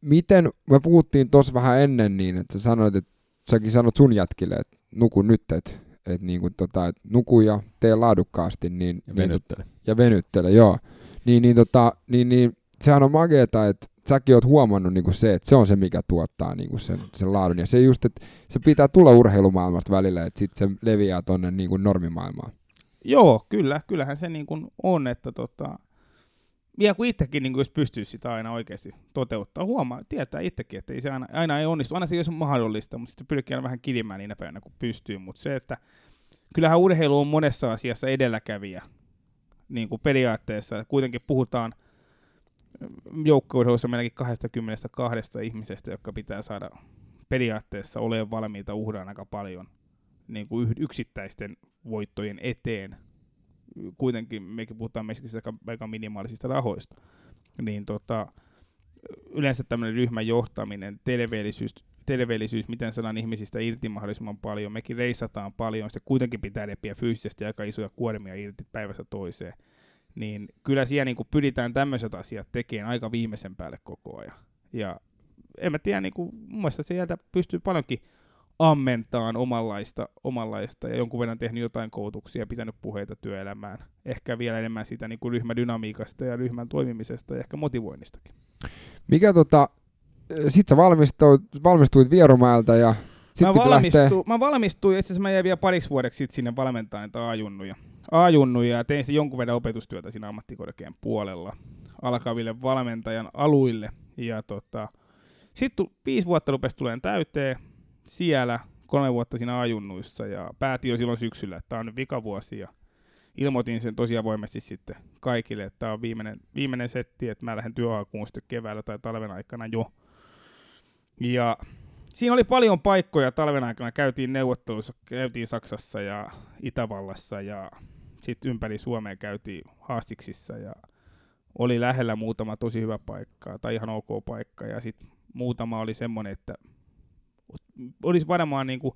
miten, me puhuttiin tuossa vähän ennen niin, että sä sanoit, että säkin sanot sun jätkille, että nuku nyt, että et niinku tota, et nuku ja tee laadukkaasti, niin, Ja niin venyttele. ja venyttele, joo. Niin, niin, tota, niin, niin sehän on mageeta, että säkin oot huomannut niinku se, että se on se, mikä tuottaa niinku sen, sen laadun. Ja se just, että se pitää tulla urheilumaailmasta välillä, että sitten se leviää tonne niinku normimaailmaan. Joo, kyllä, kyllähän se niin kuin on, että tota, vielä kun itsekin niin jos pystyy sitä aina oikeasti toteuttaa, huomaa, tietää itsekin, että ei se aina, aina ei onnistu, aina se ei ole mahdollista, mutta sitten pyrkii aina vähän kidimään niinä päivänä, kun pystyy, mutta se, että kyllähän urheilu on monessa asiassa edelläkävijä, niin kuin periaatteessa, kuitenkin puhutaan joukkueurheilussa meilläkin 22 ihmisestä, jotka pitää saada periaatteessa olemaan valmiita uhraan aika paljon niin kuin yksittäisten voittojen eteen. Kuitenkin mekin puhutaan meistä aika minimaalisista rahoista. Niin tota, yleensä tämmöinen ryhmän johtaminen, terveellisyys, terveellisyys, miten saadaan ihmisistä irti mahdollisimman paljon. Mekin reissataan paljon, se kuitenkin pitää repiä fyysisesti aika isoja kuormia irti päivästä toiseen. Niin kyllä siellä niin kuin pyritään tämmöiset asiat tekemään aika viimeisen päälle koko ajan. Ja en mä tiedä, niin kuin, mun mielestä sieltä pystyy paljonkin ammentaan omanlaista, omanlaista ja jonkun verran tehnyt jotain koulutuksia ja pitänyt puheita työelämään. Ehkä vielä enemmän sitä niin kuin ryhmädynamiikasta ja ryhmän toimimisesta ja ehkä motivoinnistakin. Mikä tota, sit sä valmistuit, valmistuit Vierumäeltä ja mä, valmistu, mä valmistuin, itse asiassa mä jäin vielä pariksi vuodeksi sit sinne valmentajan niitä A-junnuja. A-junnuja ja tein sitten jonkun verran opetustyötä siinä ammattikorkean puolella alkaville valmentajan aluille. Ja tota, sitten viisi vuotta rupesi tulemaan täyteen siellä, kolme vuotta siinä ajunnuissa ja päätin jo silloin syksyllä, että tämä on nyt vikavuosi ja ilmoitin sen tosiaan voimasti sitten kaikille, että tämä on viimeinen, viimeinen setti, että mä lähden työhakuun sitten keväällä tai talven aikana jo. Ja siinä oli paljon paikkoja talven aikana, käytiin neuvotteluissa, käytiin Saksassa ja Itävallassa ja sitten ympäri Suomea käytiin haastiksissa ja oli lähellä muutama tosi hyvä paikka tai ihan ok paikka ja sitten muutama oli semmoinen, että olisi varmaan niin kuin,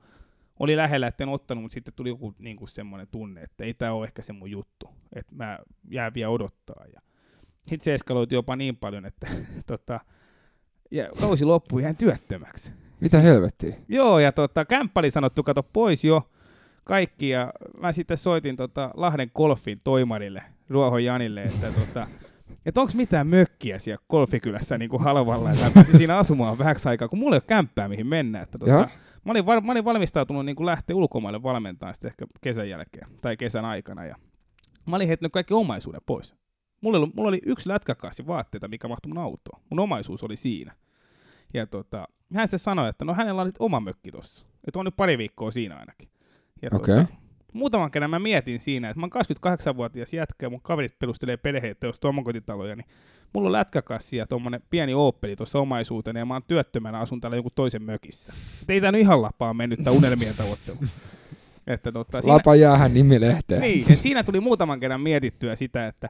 oli lähellä, että en ottanut, mutta sitten tuli joku niin kuin semmoinen tunne, että ei tämä ole ehkä se mun juttu, että mä jää vielä odottaa. Ja sitten se eskaloitui jopa niin paljon, että (laughs) tota, ja kausi loppui ihan työttömäksi. Mitä helvettiä? Joo, ja tota, kämppä oli sanottu, kato pois jo kaikki, ja mä sitten soitin tota Lahden Golfin toimarille, Ruohon Janille, että tota, että onko mitään mökkiä siellä Kolfikylässä niin kuin halvalla, että pääsin siinä asumaan vähäksi aikaa, kun mulla ei ole kämppää mihin mennä. Että tota, mä, olin, mä olin valmistautunut niin kuin lähteä ulkomaille valmentamaan sitten ehkä kesän jälkeen tai kesän aikana. Ja mä olin heittänyt kaikki omaisuuden pois. Mulla oli, mulla oli yksi lätkäkaasi vaatteita, mikä mahtui mun autoon. Mun omaisuus oli siinä. Ja tota, hän sitten sanoi, että no hänellä oli oma mökki tossa. Että on nyt pari viikkoa siinä ainakin. Ja okay. tota, muutaman kerran mä mietin siinä, että mä oon 28-vuotias jätkä ja mun kaverit perustelee perheitä, jos omakotitaloja, niin mulla on lätkäkassi ja tuommoinen pieni Opeli tuossa omaisuutena ja mä oon työttömänä, asun täällä joku toisen mökissä. Et ei tää nyt ihan lapaa mennyt tää unelmien tavoittelu. (laughs) että tota, siinä, Lapa jäähän nimilehteen. Niin, että siinä tuli muutaman kerran mietittyä sitä, että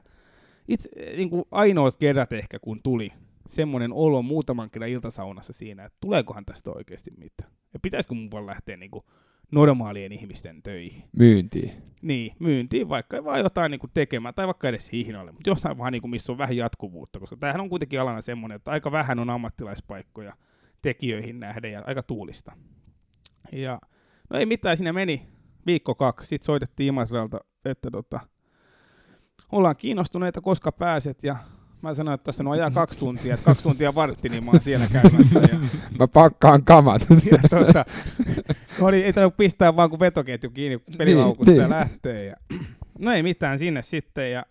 itse niin kuin ainoat kerrat ehkä kun tuli semmoinen olo muutaman kerran iltasaunassa siinä, että tuleekohan tästä oikeasti mitään. Ja pitäisikö mun vaan lähteä niin kuin normaalien ihmisten töihin. Myyntiin. Niin, myyntiin, vaikka vaan jotain niin kuin tekemään, tai vaikka edes hihnalle, mutta jossain vaan, niin kuin, missä on vähän jatkuvuutta, koska tämähän on kuitenkin alana semmoinen, että aika vähän on ammattilaispaikkoja tekijöihin nähden ja aika tuulista. Ja no ei mitään, siinä meni viikko kaksi, sitten soitettiin Imasralta, että tota, ollaan kiinnostuneita, koska pääset, ja Mä sanoin, että tässä on ajaa kaksi tuntia, että kaksi tuntia vartti, niin mä oon siellä käymässä. Ja... (laughs) mä pakkaan kamat. (laughs) ja, tuota, oli, ei tarvitse pistää vaan kun vetoketju kiinni pelilaukusta niin, ja niin. lähtee. Ja... No ei mitään sinne sitten ja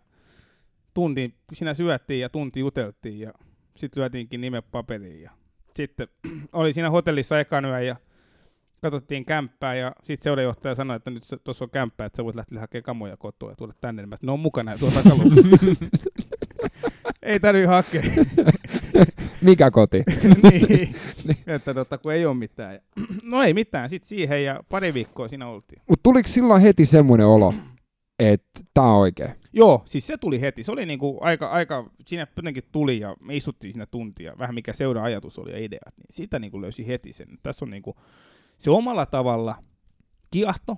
tunti, siinä syöttiin ja tunti juteltiin ja sitten lyötiinkin nimet paperiin. Ja sitten (clears throat) oli siinä hotellissa ekan yö ja katsottiin kämppää ja sitten seurajohtaja sanoi, että nyt tuossa on kämppää, että sä voit lähteä hakemaan kamoja kotoa ja tulla tänne. Mä ne on mukana ja tuolla (laughs) ei tarvitse hakea. (laughs) Mikä koti? (laughs) niin, että totta, kun ei ole mitään. (clears throat) no ei mitään, sitten siihen ja pari viikkoa siinä oltiin. Mutta tuliko silloin heti semmoinen olo, että tämä on oikein? Joo, siis se tuli heti. Se oli niinku aika, aika, siinä jotenkin tuli ja me istuttiin siinä tuntia, vähän mikä seura ajatus oli ja ideat, niin sitä niinku löysi heti sen. Tässä on niinku, se omalla tavalla kiahto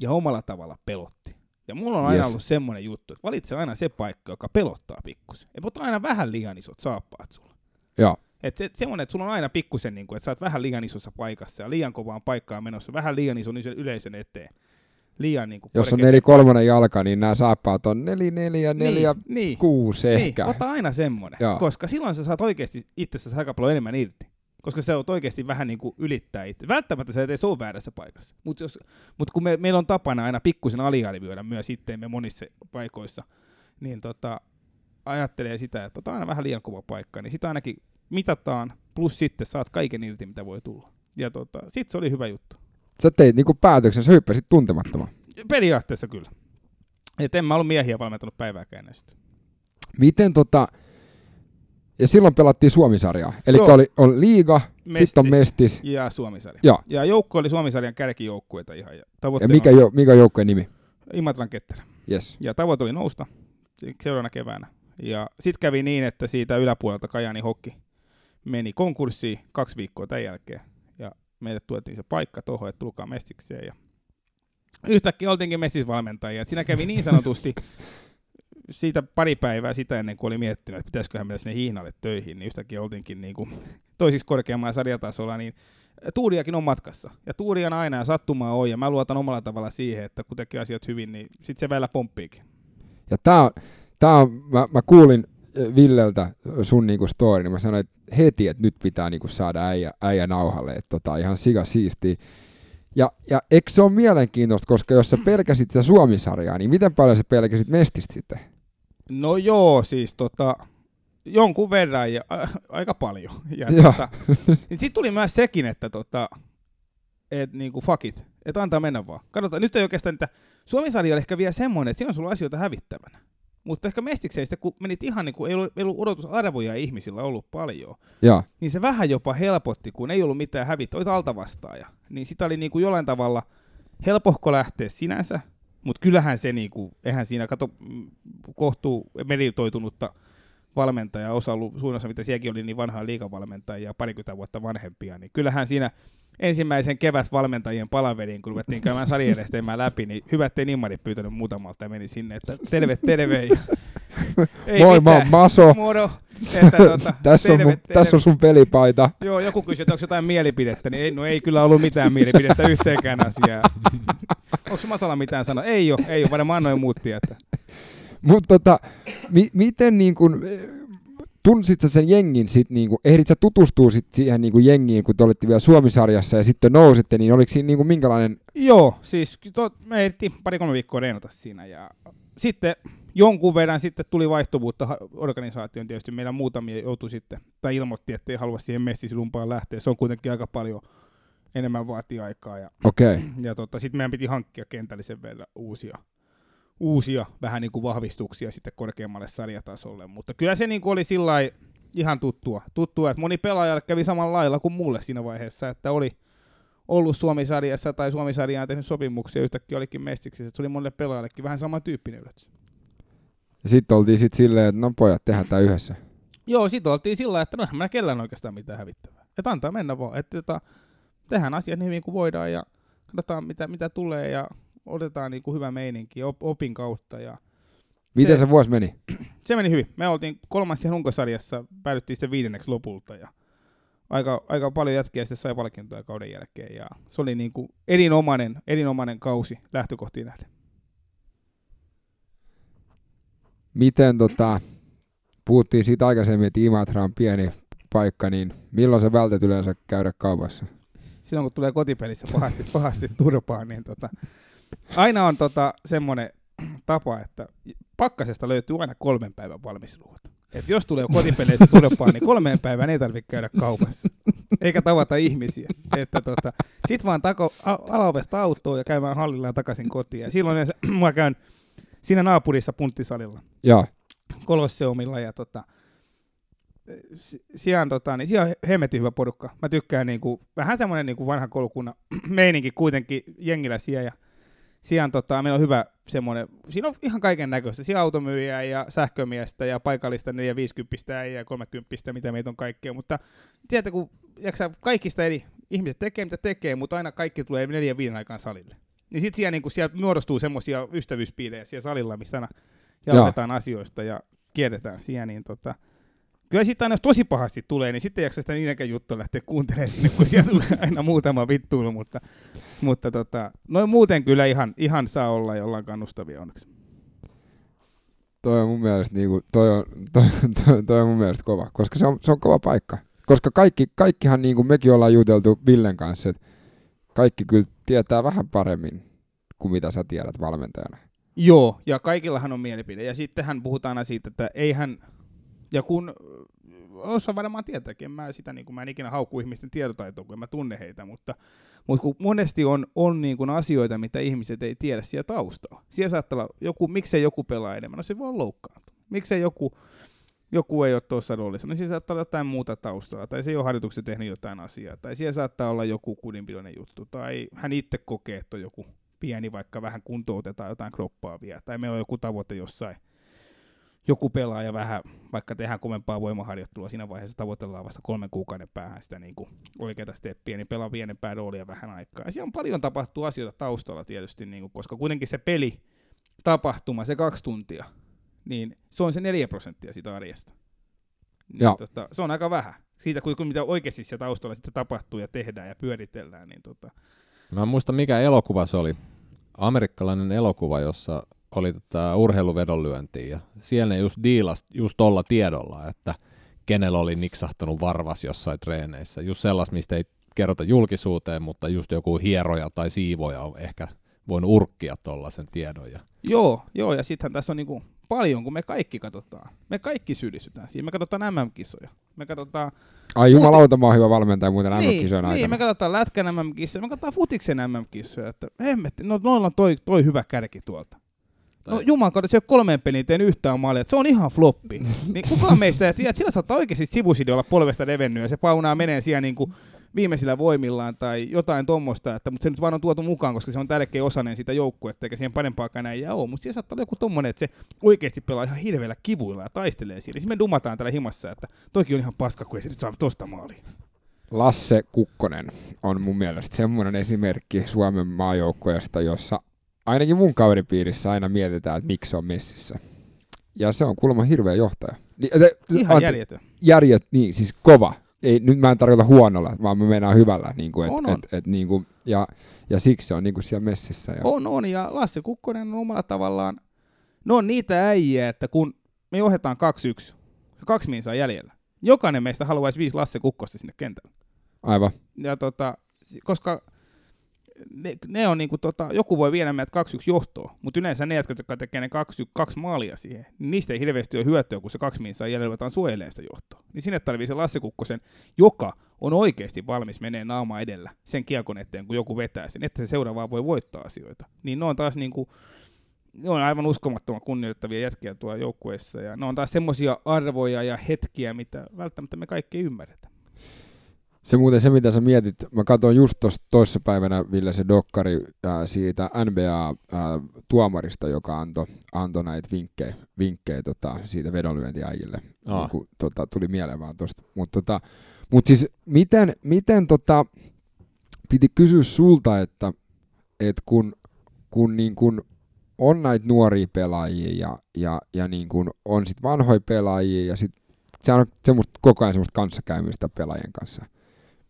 ja omalla tavalla pelotti. Ja mulla on aina yes. ollut semmoinen juttu, että valitse aina se paikka, joka pelottaa pikkusen. Ja mutta aina vähän liian isot saappaat sulla. Joo. Et se, semmoinen, että sulla on aina pikkusen, niin kuin, että sä oot vähän liian isossa paikassa ja liian kovaan paikkaan menossa, vähän liian ison yleisön eteen. Liian, niin kuin, Jos on neli kolmonen jalka, niin nämä saappaat on neli, neljä, neljä, niin, niin, kuusi niin, ehkä. Ota aina semmoinen, Joo. koska silloin sä saat oikeasti itsessäsi aika paljon enemmän irti koska se on oikeasti vähän niin kuin ylittää itse. Välttämättä se ei ole väärässä paikassa, mutta mut kun me, meillä on tapana aina pikkusen aliarvioida myös itteemme monissa paikoissa, niin tota, ajattelee sitä, että on aina vähän liian kova paikka, niin sitä ainakin mitataan, plus sitten saat kaiken irti, mitä voi tulla. Ja tota, sitten se oli hyvä juttu. Sä teit niinku päätöksen, sä hyppäsit tuntemattomaan. Periaatteessa kyllä. Et en mä ollut miehiä valmentanut päivääkään ennen sitä. Miten tota, ja silloin pelattiin Suomisarjaa. Eli oli, oli liiga, sitten on mestis. Ja Suomisarja. Joo. Ja joukko oli Suomisarjan kärkijoukkueita ihan. Ja Ja mikä, jo, mikä on joukkueen nimi? Imatran ketterä. Yes. Ja tavoite oli nousta seuraavana keväänä. Ja sitten kävi niin, että siitä yläpuolelta Kajani Hokki meni konkurssiin kaksi viikkoa tämän jälkeen. Ja meille tuotiin se paikka tuohon, että tulkaa mestikseen. Ja yhtäkkiä oltiinkin mestisvalmentajia. Et siinä kävi niin sanotusti (laughs) siitä pari päivää sitä ennen kuin oli miettinyt, että pitäisiköhän mennä sinne Hiinalle töihin, niin yhtäkkiä oltiinkin niin kuin toisiksi korkeammalla sarjatasolla, niin Tuuriakin on matkassa. Ja Tuuri on aina ja sattumaa on, ja mä luotan omalla tavalla siihen, että kun tekee asiat hyvin, niin sitten se välillä pomppiikin. Ja tää on, tää on mä, mä kuulin Villeltä sun niinku story, niin mä sanoin että heti, että nyt pitää niinku saada äijä, äijä nauhalle, että tota, ihan siga siistiä. Ja, ja eikö se ole mielenkiintoista, koska jos sä pelkäsit sitä Suomisarjaa, niin miten paljon sä pelkäsit Mestistä sitten? No joo, siis tota, jonkun verran ja a, aika paljon. (laughs) Ja tota, niin sitten tuli myös sekin, että tota, et niinku fuck it, että antaa mennä vaan. Katsotaan, nyt ei oikeastaan niitä, Suomisarja oli ehkä vielä semmoinen, että siinä on sulla asioita hävittävänä. Mutta ehkä mestikseen sitten, kun menit ihan niin kuin ei ollut, ei ollut odotusarvoja ihmisillä ollut paljon, Joo, niin se vähän jopa helpotti, kun ei ollut mitään hävittä, olit altavastaaja. Niin sitä oli niin kuin jollain tavalla helpohko lähteä sinänsä, mutta kyllähän se, niin kuin, eihän siinä, kato, kohtuu meritoitunutta valmentajaa, osa ollut, suurin osa, mitä sielläkin oli, niin vanhaa liikavalmentajia, parikymmentä vuotta vanhempia, niin kyllähän siinä ensimmäisen kevätvalmentajien palaveriin, kun ruvettiin käymään sarjärjestelmää läpi, niin hyvä, ettei Nimmari pyytänyt muutamalta ja meni sinne, että terve, terve. Ja, (laughs) ei Moi, mä oon mitään. Moro. Että, tota, (laughs) tässä, on terve, mun, tässä on sun pelipaita. Joo, joku kysyi, että onko jotain mielipidettä, niin ei, no ei kyllä ollut mitään mielipidettä yhteenkään asiaa. (laughs) onko Masala mitään sanoa? Ei ole, ei ole, varmaan annoin muut tietää. Mutta tota, mi- miten niin kun, tunsit sä sen jengin sit niinku, ehdit sä tutustua sit siihen niinku jengiin, kun te olitte vielä Suomisarjassa ja sitten nousitte, niin oliko siinä niinku minkälainen, Joo, siis to, me ehdittiin pari-kolme viikkoa reenata siinä ja sitten jonkun verran sitten tuli vaihtuvuutta organisaatioon tietysti. Meillä muutamia joutui sitten, tai ilmoitti, että ei halua siihen mestisilumpaan lähteä. Se on kuitenkin aika paljon enemmän vaatii aikaa ja okay. Ja tota, sitten meidän piti hankkia kentällisen verran uusia, uusia vähän niin kuin vahvistuksia sitten korkeammalle sarjatasolle. Mutta kyllä se niin kuin oli sillä ihan tuttua, tuttua, että moni pelaajalle kävi samalla lailla kuin mulle siinä vaiheessa, että oli ollut Suomisarjassa tai Suomisarjaan tehnyt sopimuksia ja yhtäkkiä olikin mestiksi. Se oli monelle pelaajallekin vähän sama tyyppinen yllätys. ja sitten oltiin sit silleen, että no pojat, tehdään tää yhdessä. Joo, sitten oltiin sillä että no meillä kellään oikeastaan mitään hävittävää. Että antaa mennä vaan, että tota, tehdään asiat niin hyvin kuin voidaan ja katsotaan mitä, mitä tulee ja otetaan niin kuin hyvä meininki op, opin kautta. Ja Miten Se- se vuosi meni? se meni hyvin. Me oltiin kolmassa runkosarjassa, päädyttiin sitten viidenneksi lopulta ja aika, aika paljon jätkiä sitten sai palkintoja kauden jälkeen ja se oli niin kuin erinomainen, erinomainen kausi lähtökohtiin nähden. Miten tota, puhuttiin siitä aikaisemmin, että Imatra on pieni paikka, niin milloin sä vältät yleensä käydä kaupassa? Silloin kun tulee kotipelissä pahasti, (laughs) pahasti turpaan, niin tota, aina on tota, semmoinen tapa, että pakkasesta löytyy aina kolmen päivän valmisruuat. Et jos tulee kotipeleissä turpaan, niin kolmeen päivään ei tarvitse käydä kaupassa. Eikä tavata ihmisiä. Että tota, sit vaan tako, a- alaovesta autoon ja käymään hallilla ja takaisin kotiin. Ja silloin yleensä, (clears throat) mä käyn siinä naapurissa punttisalilla. Joo, Kolosseumilla ja tota, sijaan, tota, niin siellä on he- hemmetin hyvä porukka. Mä tykkään niinku, vähän semmoinen niinku vanha koulukunnan (clears throat) meininki kuitenkin jengillä siellä ja sijaan tota, meillä on hyvä semmoinen, siinä on ihan kaiken näköistä, siellä automyyjää ja sähkömiestä ja paikallista 450 ja 30, mitä meitä on kaikkea, mutta tiedätte, kun jaksaa kaikista eri ihmiset tekee, mitä tekee, mutta aina kaikki tulee neljän viiden aikaan salille. Niin sitten siellä, niinku, siellä muodostuu semmoisia ystävyyspiilejä siellä salilla, missä aina jauhetaan asioista ja kierretään siellä, niin tota, kyllä sitten aina jos tosi pahasti tulee, niin sitten ei jaksa sitä niinkään juttua lähteä kuuntelemaan sinne, kun siellä tulee aina muutama vittuilu, mutta, mutta tota, noin muuten kyllä ihan, ihan saa olla jollain kannustavia onneksi. toi on mun mielestä, niinku, toi on, toi, toi, toi on mun mielestä kova, koska se on, se on kova paikka. Koska kaikki, kaikkihan, niin kuin mekin ollaan juteltu Villen kanssa, että kaikki kyllä tietää vähän paremmin kuin mitä sä tiedät valmentajana. Joo, ja kaikillahan on mielipide. Ja sittenhän puhutaan aina siitä, että eihän, ja kun osa varmaan tietääkin, mä sitä, niin kuin, mä en ikinä haukku ihmisten tietotaitoa, kun mä tunne heitä, mutta, mutta kun monesti on, on niin kuin asioita, mitä ihmiset ei tiedä siellä taustalla. Siellä saattaa olla joku, miksei joku pelaa enemmän, no se voi loukkaantua. Miksei joku, joku ei ole tuossa roolissa, no siellä saattaa olla jotain muuta taustalla, tai se ei ole harjoituksessa tehnyt jotain asiaa, tai siellä saattaa olla joku kudinpidoinen juttu, tai hän itse kokee, että on joku pieni, vaikka vähän kuntoutetaan jotain kroppaa vielä, tai meillä on joku tavoite jossain, joku pelaaja vähän, vaikka tehdään kovempaa voimaharjoittelua, siinä vaiheessa tavoitellaan vasta kolmen kuukauden päähän sitä niin kuin oikeata steppiä, niin pelaa pienempää roolia vähän aikaa. Ja siellä on paljon tapahtuu asioita taustalla tietysti, niin kuin, koska kuitenkin se peli, tapahtuma, se kaksi tuntia, niin se on se neljä prosenttia siitä arjesta. Niin, tota, se on aika vähän. Siitä, kun, mitä oikeasti siellä taustalla sitten tapahtuu ja tehdään ja pyöritellään. Niin tota. Mä en muista, mikä elokuva se oli. Amerikkalainen elokuva, jossa oli tätä urheiluvedonlyöntiä ja siellä ne just diilas just tolla tiedolla, että kenellä oli niksahtanut varvas jossain treeneissä. Just sellaista, mistä ei kerrota julkisuuteen, mutta just joku hieroja tai siivoja on ehkä voinut urkkia tuollaisen tiedon. Ja... Joo, joo, ja sittenhän tässä on niinku paljon, kun me kaikki katsotaan. Me kaikki syyllistytään siihen. Me katsotaan MM-kisoja. Me katsotaan... Ai jumalauta, mä oon hyvä valmentaja muuten niin, MM-kisojen niin, aikana. me katsotaan lätkän MM-kisoja, me katsotaan futiksen MM-kisoja. Että hemmetti, no noilla on toi, toi hyvä kärki tuolta. No juman kautta, se ei ole kolmeen peliin tehnyt yhtään maalia, se on ihan floppi. (laughs) niin kukaan meistä ei tiedä, että sillä saattaa oikeasti sivuside olla polvesta revennyt ja se paunaa menee siellä niin kuin viimeisillä voimillaan tai jotain tuommoista, että, mutta se nyt vaan on tuotu mukaan, koska se on tärkeä osainen sitä joukkuetta, eikä siihen parempaakaan näin jää ole. Mutta siellä saattaa olla joku tommonen, että se oikeasti pelaa ihan hirveillä kivuilla ja taistelee siinä. Siis me dumataan täällä himassa, että toki on ihan paska, kun ei se nyt saa tosta maaliin. Lasse Kukkonen on mun mielestä semmoinen esimerkki Suomen maajoukkueesta, jossa ainakin mun kaveripiirissä aina mietitään, että miksi se on messissä. Ja se on kuulemma hirveä johtaja. Ni, se, Ihan järjetön. Järjet, niin, siis kova. Ei, nyt mä en tarkoita huonolla, vaan me mennään hyvällä. Niin kuin, et, on, on. Et, et, niin kuin, ja, ja siksi se on niin kuin siellä messissä. Ja... On, on. Ja Lasse Kukkonen on omalla tavallaan, ne on niitä äijä, että kun me johdetaan 2-1, kaksi minsaa jäljellä. Jokainen meistä haluaisi viisi Lasse Kukkosta sinne kentälle. Aivan. Ja tota, koska ne, ne on niinku tota, joku voi viedä meidät 2-1 johtoon, mutta yleensä ne jätkät, jotka tekee ne 2, 2 maalia siihen, niin niistä ei hirveästi ole hyötyä, kun se kaksi minsaa jäljellä ruvetaan suojelemaan sitä johtoa. Niin sinne tarvii se Lasse Kukkosen, joka on oikeasti valmis menee naama edellä sen kiekon eteen, kun joku vetää sen, että se seuraavaa voi voittaa asioita. Niin ne on taas niinku, ne on aivan uskomattoman kunnioittavia jätkiä tuolla joukkueessa, ja ne on taas semmoisia arvoja ja hetkiä, mitä välttämättä me kaikki ei ymmärretä. Se muuten se, mitä sä mietit, mä katsoin just tuossa toissapäivänä, Ville, se dokkari ää, siitä NBA-tuomarista, joka antoi anto näitä vinkkejä, vinkkejä tota, siitä vedonlyöntiäjille. Oh. Niin kuin, tota, tuli mieleen vaan tosta. Mutta tota, mut siis miten, miten tota, piti kysyä sulta, että et kun, kun niin kun on näitä nuoria pelaajia ja, ja, ja niin kun on sit vanhoja pelaajia ja sit se on semmoista, koko ajan semmoista kanssakäymistä pelaajien kanssa –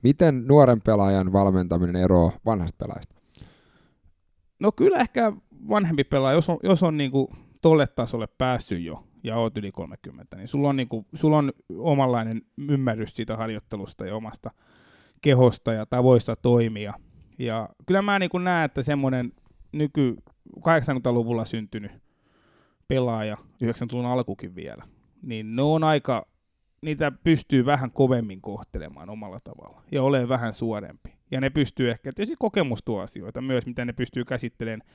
Miten nuoren pelaajan valmentaminen eroaa vanhasta pelaajasta? No kyllä ehkä vanhempi pelaaja, jos on, jos on niin kuin tolle tasolle päässyt jo ja oot yli 30, niin sulla on, niin kuin, sulla on omanlainen ymmärrys siitä harjoittelusta ja omasta kehosta ja tavoista toimia. Ja kyllä mä niin näen, että semmoinen nyky 80-luvulla syntynyt pelaaja, 90-luvun alkukin vielä, niin ne on aika niitä pystyy vähän kovemmin kohtelemaan omalla tavalla ja ole vähän suorempi. Ja ne pystyy ehkä, tietysti kokemus tuo asioita myös, miten ne pystyy käsittelemään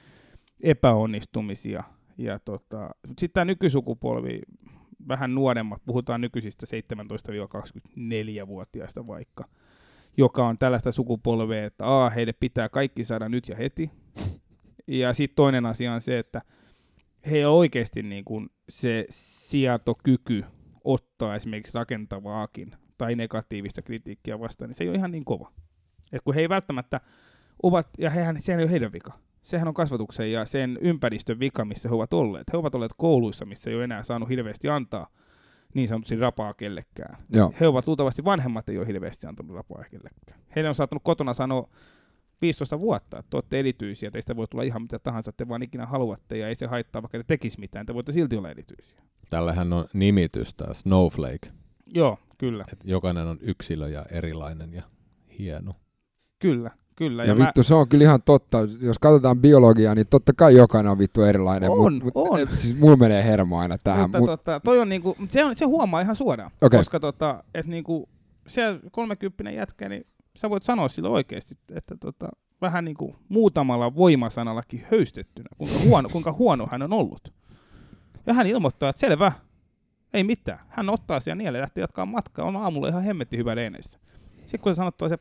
epäonnistumisia. Ja tota, sitten tämä nykysukupolvi, vähän nuoremmat, puhutaan nykyisistä 17-24-vuotiaista vaikka, joka on tällaista sukupolvea, että a, heille pitää kaikki saada nyt ja heti. (laughs) Ja sitten toinen asia on se, että heillä on oikeasti niin kuin se sietokyky ottaa esimerkiksi rakentavaakin tai negatiivista kritiikkiä vastaan, niin se ei ole ihan niin kova. Et kun he ei välttämättä ovat, ja hehän, sehän ei ole heidän vika. Sehän on kasvatuksen ja sen ympäristön vika, missä he ovat olleet. He ovat olleet kouluissa, missä ei ole enää saanut hirveästi antaa niin sanotusti rapaa kellekään. Joo. He ovat luultavasti vanhemmat, ei ole hirveästi antanut rapaa kellekään. Heille on saattanut kotona sanoa 15 vuotta, että olette erityisiä, teistä voi tulla ihan mitä tahansa, te vaan ikinä haluatte, ja ei se haittaa, vaikka te tekisi mitään, te voitte silti olla erityisiä. Tällähän on nimitys tämä Snowflake. Joo, kyllä. Et jokainen on yksilö ja erilainen ja hieno. Kyllä, kyllä. Ja, ja vittu, mä... se on kyllä ihan totta. Jos katsotaan biologiaa, niin totta kai jokainen on vittu erilainen. On, mut, on. Mut, siis mulla menee hermo aina tähän. Mutta mut... tota, toi on niinku, se, on, se huomaa ihan suoraan. Okay. Koska tota, et niinku, se 30 jätkä, niin sä voit sanoa sille oikeasti, että tota, vähän niinku muutamalla voimasanallakin höystettynä, kuinka huono, (laughs) kuinka huono hän on ollut. Ja hän ilmoittaa, että selvä, ei mitään. Hän ottaa siellä nieleen ja lähtee jatkaa matkaa. On aamulla ihan hemmetti hyvä reeneissä. Sitten kun se sanottua se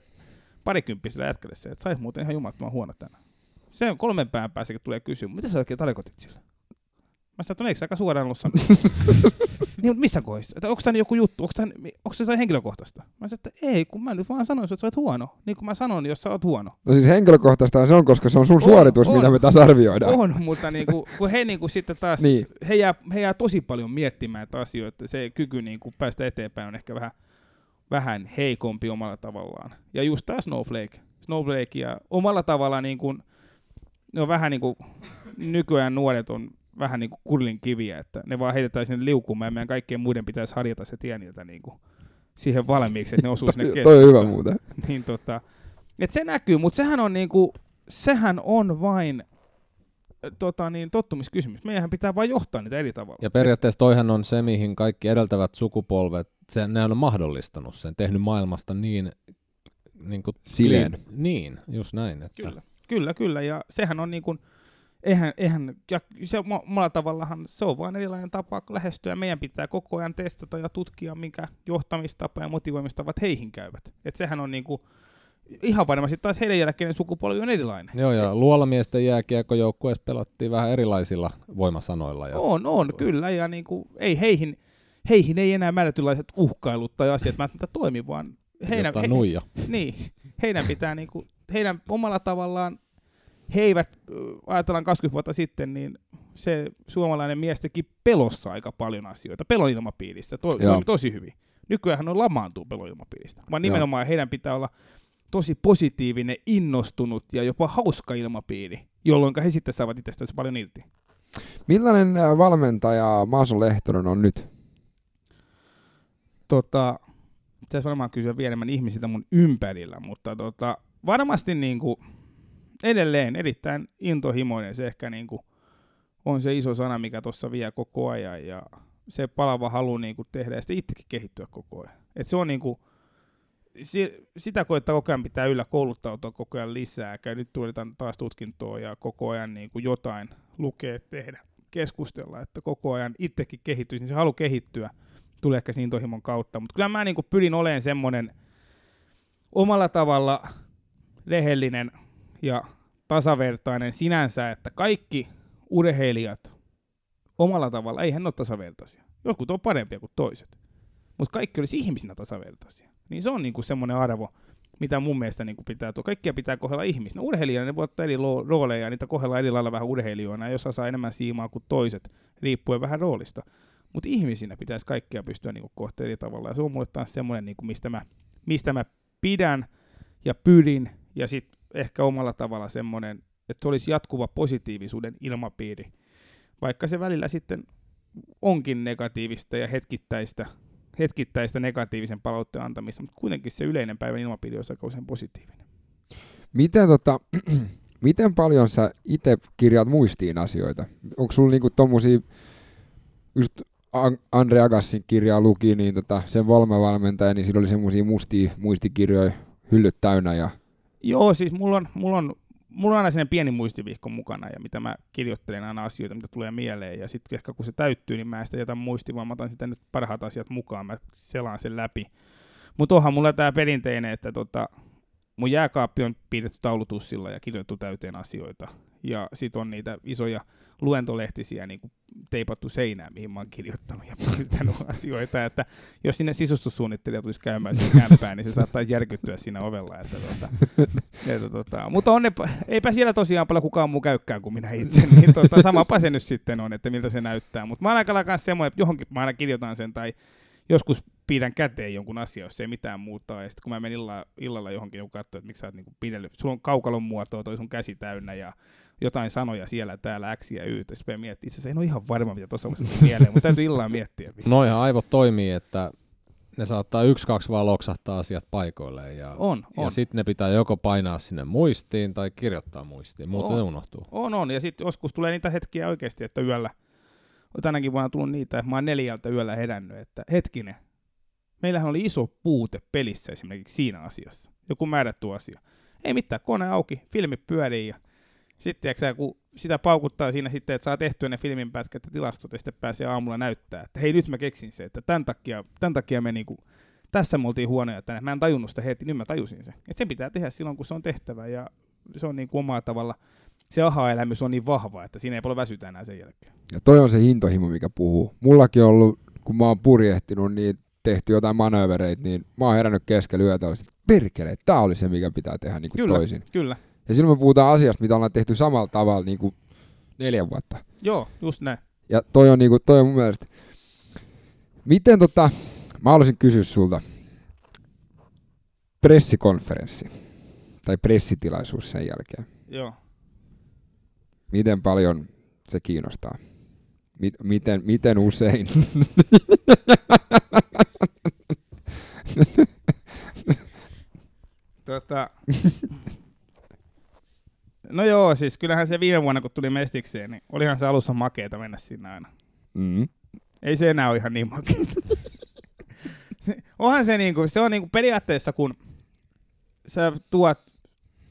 parikymppisellä jätkälle se, että sais muuten ihan jumalattoman huono tänään. Se on kolmen päivän päässä, kun tulee kysyä, mitä sä oikein tarkoitit sillä? Mä sanoin, että no eikö aika suoraan ollut (laughs) niin, missä kohdassa? Että onko tämä joku juttu? Onko, tämä, onko se henkilökohtaista? Mä sanoin, että ei, kun mä nyt vaan sanoin, että sä oot huono. Niin kuin mä sanon, jos sä oot huono. No siis henkilökohtaista se on, koska se on sun on, suoritus, on, mitä me taas arvioidaan. On, mutta niin kuin, kun he niin kuin sitten taas, niin. he, jää, he jää tosi paljon miettimään että asioita. Se kyky niin kuin päästä eteenpäin on ehkä vähän, vähän heikompi omalla tavallaan. Ja just tämä Snowflake. Snowflake ja omalla tavalla niin kuin, ne on vähän niin kuin, nykyään nuoret on vähän niin kuin kurlin kiviä, että ne vaan heitetään sinne liukumaan ja meidän kaikkien muiden pitäisi harjata se tie niiltä niin kuin siihen valmiiksi, että ne osuu sinne keskustaan. Toi on hyvä muuten. (laughs) niin tota, että se näkyy, mutta sehän on niinku, sehän on vain tota, niin, tottumiskysymys. Meidän pitää vain johtaa niitä eri tavalla. Ja periaatteessa toihan on se, mihin kaikki edeltävät sukupolvet, se, ne on mahdollistanut sen, tehnyt maailmasta niin... niin kuin, Sileen. Niin, just näin. Että. Kyllä, kyllä, kyllä. Ja sehän on niin kuin, eihän, eihän ja se omalla tavallahan se on vain erilainen tapa lähestyä. Meidän pitää koko ajan testata ja tutkia, minkä johtamistapa ja motivoimistavat heihin käyvät. Et sehän on niinku, ihan varmasti taas heidän jälkeinen sukupolvi on erilainen. Joo, ja luolamiesten jääkiekkojoukkueessa pelattiin vähän erilaisilla voimasanoilla. Ja... On, on, kyllä, ja niinku, ei heihin, heihin ei enää määrätylaiset uhkailut tai asiat välttämättä toimi, vaan heidän, he. Niin, heidän pitää niinku, heidän omalla tavallaan he eivät, ajatellaan 20 vuotta sitten, niin se suomalainen mies teki pelossa aika paljon asioita, pelon ilmapiirissä, to, toimi tosi hyvin. Nykyään on lamaantuu pelon ilmapiiristä, vaan nimenomaan Joo. heidän pitää olla tosi positiivinen, innostunut ja jopa hauska ilmapiiri, jolloin he sitten saavat itsestään paljon irti. Millainen valmentaja Maason Lehtonen on nyt? Tota, pitäisi varmaan kysyä vielä enemmän ihmisiltä mun ympärillä, mutta tota, varmasti niin kuin, edelleen erittäin intohimoinen. Se ehkä niin kuin on se iso sana, mikä tuossa vie koko ajan ja se palava halu niin kuin tehdä ja sitten itsekin kehittyä koko ajan. Et se on niin kuin, si, sitä koettaa koko ajan pitää yllä kouluttautua koko ajan lisää. Käy nyt tuotetaan taas tutkintoa ja koko ajan niin kuin jotain lukea, tehdä, keskustella, että koko ajan itsekin kehittyisi, niin se halu kehittyä tulee ehkä siinä intohimon kautta. Mutta kyllä mä niin kuin pyrin olemaan semmoinen omalla tavalla rehellinen ja tasavertainen sinänsä, että kaikki urheilijat omalla tavalla, eihän ole tasavertaisia. Jotkut on parempia kuin toiset. Mutta kaikki olisi ihmisinä tasavertaisia. Niin se on niinku semmoinen arvo, mitä mun mielestä niinku pitää tuo. Kaikkia pitää kohdella ihmisinä. Urheilijana ne voi ottaa eri rooleja ja niitä kohdella eri lailla vähän urheilijoina. Jos saa enemmän siimaa kuin toiset, riippuen vähän roolista. Mutta ihmisinä pitäisi kaikkia pystyä niinku kohtelemaan eri tavalla. Ja se on mulle taas semmoinen, niinku, mistä, mä, mistä mä pidän ja pyrin. Ja sitten ehkä omalla tavalla semmoinen, että se olisi jatkuva positiivisuuden ilmapiiri, vaikka se välillä sitten onkin negatiivista ja hetkittäistä, hetkittäistä negatiivisen palautteen antamista, mutta kuitenkin se yleinen päivän ilmapiiri on aika usein positiivinen. Miten, tota, (clears throat) miten paljon sä itse kirjaat muistiin asioita? Onko sulla niinku tommosia, just Andre Agassin kirjaa luki, niin tota, sen valmenvalmentaja, niin sillä oli semmoisia mustia muistikirjoja hyllyt täynnä ja Joo, siis mulla on, mulla on, mulla on aina sellainen pieni muistivihko mukana, ja mitä mä kirjoittelen aina asioita, mitä tulee mieleen, ja sitten ehkä kun se täyttyy, niin mä en sitä jätä muistiin, vaan mä otan sitä nyt parhaat asiat mukaan, mä selaan sen läpi. Mutta onhan mulla tämä perinteinen, että tota, mun jääkaappi on piirretty taulutussilla ja kirjoitettu täyteen asioita. Ja sit on niitä isoja luentolehtisiä niin kuin teipattu seinään, mihin mä oon kirjoittanut ja (laughs) piirtänyt asioita. Että jos sinne sisustussuunnittelija tulisi käymään sinne kämpään, niin se saattaisi järkyttyä siinä ovella. Että tota, (laughs) että tota, mutta on ne, eipä siellä tosiaan paljon kukaan muu käykään kuin minä itse. Niin tota, samapa se nyt sitten on, että miltä se näyttää. Mutta mä oon aika lailla semmoinen, että johonkin mä aina kirjoitan sen tai joskus pidän käteen jonkun asian, jos ei mitään muuta. Ja sitten kun mä menin illalla, illalla johonkin, joku katsoi, että miksi sä oot niinku pidellyt, sulla on kaukalon muotoa, toi sun käsi täynnä ja jotain sanoja siellä, täällä, X ja Y. Sitten miettii, itse asiassa en ole ihan varma, mitä tuossa on mieleen, mutta täytyy illalla miettiä. Noihan aivot toimii, että ne saattaa yksi, kaksi vaan loksahtaa asiat paikoilleen. Ja, On, on. ja sitten ne pitää joko painaa sinne muistiin tai kirjoittaa muistiin, muuten On. se unohtuu. On, on. Ja sitten joskus tulee niitä hetkiä oikeasti, että yöllä, tänäkin vuonna tullut niitä, että mä oon neljältä yöllä herännyt, että hetkinen, meillähän oli iso puute pelissä esimerkiksi siinä asiassa. Joku määrätty asia. Ei mitään, kone auki, filmi pyörii ja sitten tiiäksä, kun sitä paukuttaa siinä sitten, että saa tehtyä ne filmin pätkät ja tilastot ja sitten pääsee aamulla näyttää, että hei nyt mä keksin se, että tämän takia, tämän takia me niinku, tässä me oltiin huonoja tänne. Mä en tajunnut sitä heti, nyt mä tajusin sen. Että sen pitää tehdä silloin, kun se on tehtävä ja se on niin omalla tavalla se aha-elämys on niin vahva, että siinä ei paljon väsytä enää sen jälkeen. Ja toi on se hintohimo, mikä puhuu. Mullakin on ollut, kun mä oon purjehtinut, niin tehty jotain manövereitä, niin mä oon herännyt keskellä yötä, sit, perkele, tää oli se, mikä pitää tehdä niin kuin Kyllä. toisin. Kyllä. Ja silloin me puhutaan asiasta, mitä ollaan tehty samalla tavalla niin kuin neljä vuotta. Joo, just näin. Ja toi on, niinku, toi on mun mielestä... Miten tota... Mä haluaisin kysyä sulta. Pressikonferenssi. Tai pressitilaisuus sen jälkeen. Joo. Miten paljon se kiinnostaa? Mi- miten, miten usein? Tota... No joo, siis kyllähän se viime vuonna, kun tuli mestikseen, niin olihan se alussa makeeta mennä sinne aina. mm. Ei se enää ole ihan niin makeeta. se, onhan se niinku, se on niinku periaatteessa, kun sä tuot,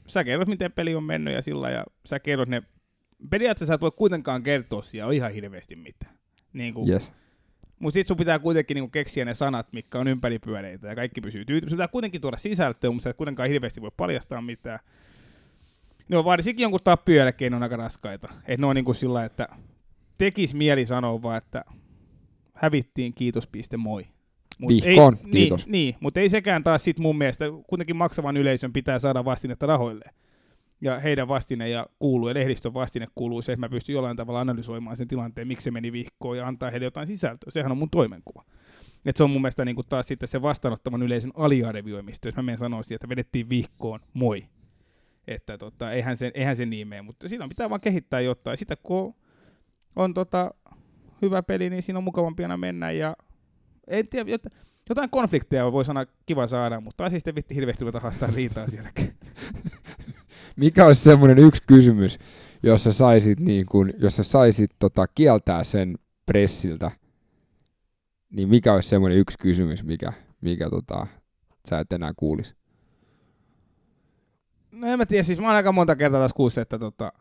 sä kerrot, miten peli on mennyt ja sillä ja sä kerrot ne, periaatteessa sä et voi kuitenkaan kertoa siellä ihan hirveästi mitään. Niinku, Yes. Mutta sit sun pitää kuitenkin niinku keksiä ne sanat, mitkä on ympäripyöreitä ja kaikki pysyy tyytyväisenä. Pitää kuitenkin tuoda sisältöä, mutta sä et kuitenkaan hirveästi voi paljastaa mitään. Ne on varsinkin jonkun tappion jälkeen on aika raskaita. Et ne on niinku sillä että tekis mieli sanoa vaan, että hävittiin, kiitos, piste, moi. Mut Vihkoon, ei, kiitos. Niin, niin mutta ei sekään taas sit mun mielestä, kuitenkin maksavan yleisön pitää saada vastinetta rahoilleen. Ja heidän vastine ja kuuluu, ja lehdistön vastine kuuluu se, että mä pystyn jollain tavalla analysoimaan sen tilanteen, miksi se meni vihkoon ja antaa heille jotain sisältöä. Sehän on mun toimenkuva. Et se on mun mielestä niin taas sitten se vastaanottavan yleisen aliarvioimista, jos mä menen sanoisin, että vedettiin vihkoon, moi. Että tota, eihän, se, eihän se niin mene, mutta siinä pitää vaan kehittää jotain. Sitä kun on, tota, hyvä peli, niin siinä on mukavampi aina mennä ja en tiedä, jot- jotain konflikteja voi sanoa kiva saada, mutta sitten vitti hirveästi ruveta haastaa riitaa sielläkin. (laughs) Mikä olisi semmoinen yksi kysymys, jos sä saisit, niin kun, jos sä saisit tota, kieltää sen pressiltä, niin mikä olisi semmoinen yksi kysymys, mikä, mikä tota, sä et enää kuulisi? No en mä tiedä, siis mä oon aika monta kertaa kuullut, se, että tota,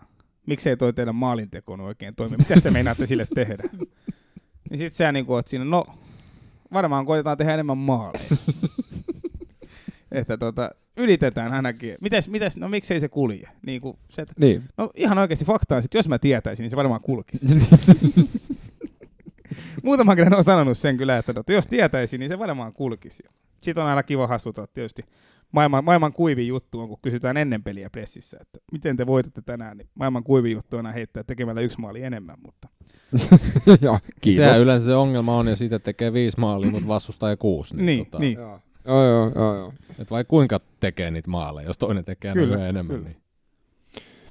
miksei toi teidän maalinteko nyt oikein toimi. Mitä te meinaatte sille tehdä? (laughs) niin sit sä niinku oot siinä, no varmaan koitetaan tehdä enemmän maaleja. (laughs) että tota, ylitetään ainakin. Mites, mites, no miksei se kulje? Niin kuin se, että, Niin. no ihan oikeasti faktaa, että jos mä tietäisin, niin se varmaan kulkisi. (laughs) (laughs) Muutaman kerran on sanonut sen kyllä, että tota, jos tietäisin, niin se varmaan kulkisi. Sitten on aina kiva hassuttaa tietysti. Maailman, maailman kuivin juttu on, kun kysytään ennen peliä pressissä, että miten te voitatte tänään, niin maailman kuivin juttu on aina heittää tekemällä yksi maali enemmän, mutta (laughs) Joo, kiitos. Sehän yleensä se ongelma on, ja siitä tekee viisi maalia, mutta vastustaa kuusi. Niin, niin, tota, niin. Joo, joo, joo, joo. Et vai kuinka tekee niitä maaleja, jos toinen tekee Kyllä, enemmän. kyllä. Niin.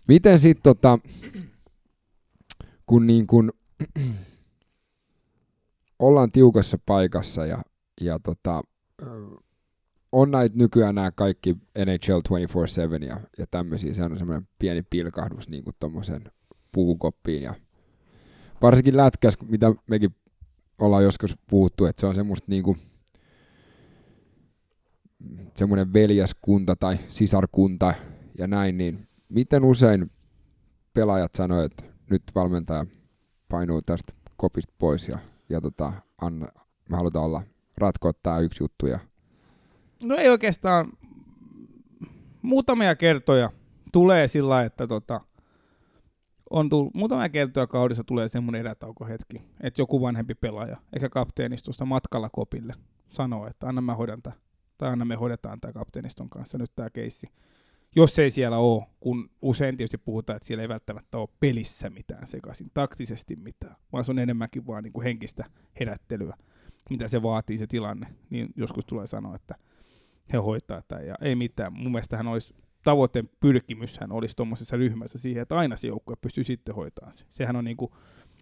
Miten sitten tota, kun niin kun, (clears throat) ollaan tiukassa paikassa ja, ja tota, on näitä nykyään nämä kaikki NHL 24-7 ja, ja tämmöisiä, se on semmoinen pieni pilkahdus niin tuommoisen pukukoppiin ja varsinkin lätkäs, mitä mekin ollaan joskus puhuttu, että se on semmoista niin kuin, semmoinen veljeskunta tai sisarkunta ja näin, niin miten usein pelaajat sanoo, että nyt valmentaja painuu tästä kopista pois ja, ja tota, anna, me halutaan olla ratkoa tämä yksi juttu ja No ei oikeastaan. Muutamia kertoja tulee sillä että tota, on tullut, muutamia kertoja kaudessa tulee semmoinen erätaukohetki, että joku vanhempi pelaaja, eikä kapteenistosta matkalla kopille, sanoo, että anna mä hoidan tää, tai anna me hoidetaan tämä kapteeniston kanssa nyt tämä keissi. Jos ei siellä ole, kun usein tietysti puhutaan, että siellä ei välttämättä ole pelissä mitään sekaisin, taktisesti mitään, vaan se on enemmänkin vaan niin kuin henkistä herättelyä, mitä se vaatii se tilanne, niin joskus tulee sanoa, että he hoitaa tämän ja ei mitään. Mun mielestä hän olisi tavoitteen pyrkimyshän olisi tuommoisessa ryhmässä siihen, että aina se joukkue pystyy sitten hoitamaan se. Sehän on niinku,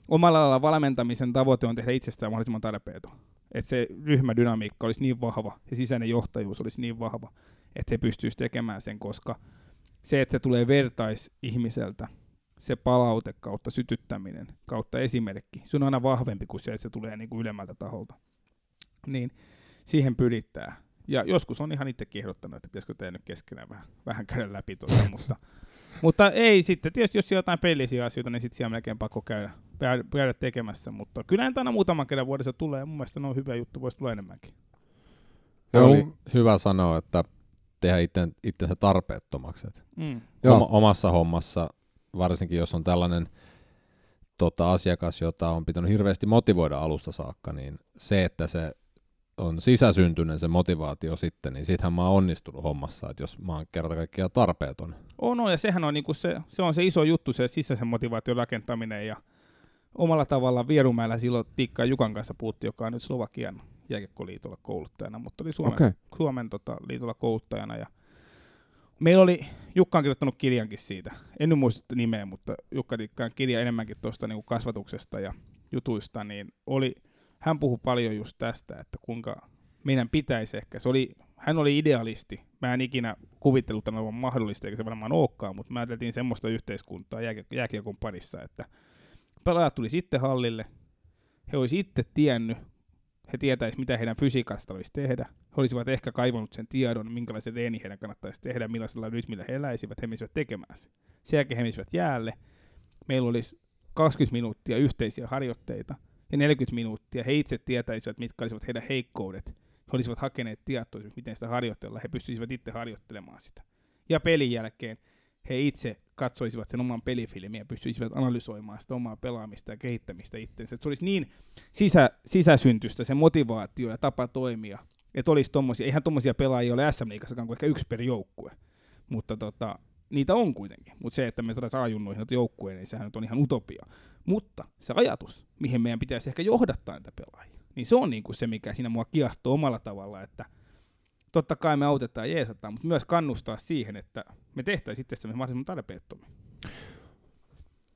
omalla lailla valmentamisen tavoite on tehdä itsestään mahdollisimman tarpeeton. Että se ryhmädynamiikka olisi niin vahva ja sisäinen johtajuus olisi niin vahva, että he pystyisivät tekemään sen, koska se, että se tulee vertaisihmiseltä, se palaute kautta sytyttäminen, kautta esimerkki, se on aina vahvempi kuin se, että se tulee niin kuin ylemmältä taholta. Niin siihen pyrittää. Ja joskus on ihan itsekin ehdottanut, että pitäisikö tehdä nyt keskenään vähän, vähän käydä läpi tuota, mutta, mutta ei sitten. Tietysti jos jotain pelisiä asioita, niin sitten siellä on melkein pakko käydä, käydä tekemässä. Mutta kyllä näitä aina muutaman kerran vuodessa tulee, ja mun mielestä ne on hyvä juttu, voisi tulla enemmänkin. Joo. Oli hyvä sanoa, että tehdä itse, itsensä tarpeettomaksi. Mm. Oma, omassa hommassa, varsinkin jos on tällainen tota, asiakas, jota on pitänyt hirveästi motivoida alusta saakka, niin se, että se on sisäsyntyinen se motivaatio sitten, niin sittenhän mä oon onnistunut hommassa, että jos mä oon kerta kaikkiaan tarpeeton. On, on ja sehän on, niinku se, se on se iso juttu, se sisäisen motivaation rakentaminen ja omalla tavalla Vierumäellä silloin Tikka Jukan kanssa puhuttiin, joka on nyt Slovakian jääkiekkoliitolla kouluttajana, mutta oli Suomen, okay. Suomen tota, liitolla kouluttajana. Ja Meillä oli, Jukka on kirjoittanut kirjankin siitä, en nyt muista nimeä, mutta Jukka Tikkaan kirja enemmänkin tuosta niin kasvatuksesta ja jutuista, niin oli, hän puhui paljon just tästä, että kuinka meidän pitäisi ehkä, se oli, hän oli idealisti, mä en ikinä kuvitellut tämän olevan mahdollista, eikä se varmaan olekaan, mutta mä ajateltiin semmoista yhteiskuntaa jääkiekon parissa, että pelaajat tuli sitten hallille, he olisi itse tiennyt, he tietäisivät, mitä heidän fysiikasta olisi tehdä. He olisivat ehkä kaivannut sen tiedon, minkälaisen reeni heidän kannattaisi tehdä, millaisella rytmillä he eläisivät, he menisivät tekemään se. Sen jälkeen he menisivät jäälle. Meillä olisi 20 minuuttia yhteisiä harjoitteita ja 40 minuuttia. He itse tietäisivät, mitkä olisivat heidän heikkoudet. He olisivat hakeneet tietoa, miten sitä harjoitella. He pystyisivät itse harjoittelemaan sitä. Ja pelin jälkeen he itse katsoisivat sen oman pelifilmin ja pystyisivät analysoimaan sitä omaa pelaamista ja kehittämistä itseensä. Se olisi niin sisä, sisäsyntystä se motivaatio ja tapa toimia, että olisi tommosia, eihän tuommoisia pelaajia ole SM Liigassakaan kuin ehkä yksi per joukkue, mutta tota, niitä on kuitenkin. Mutta se, että me saadaan ajunnoihin noita joukkueen, niin sehän on ihan utopia. Mutta se ajatus, mihin meidän pitäisi ehkä johdattaa niitä pelaajia, niin se on niinku se, mikä siinä mua kiehtoo omalla tavalla, että – totta kai me autetaan ja jeesataan, mutta myös kannustaa siihen, että me tehtäisiin itsestämme mahdollisimman tarpeettomia.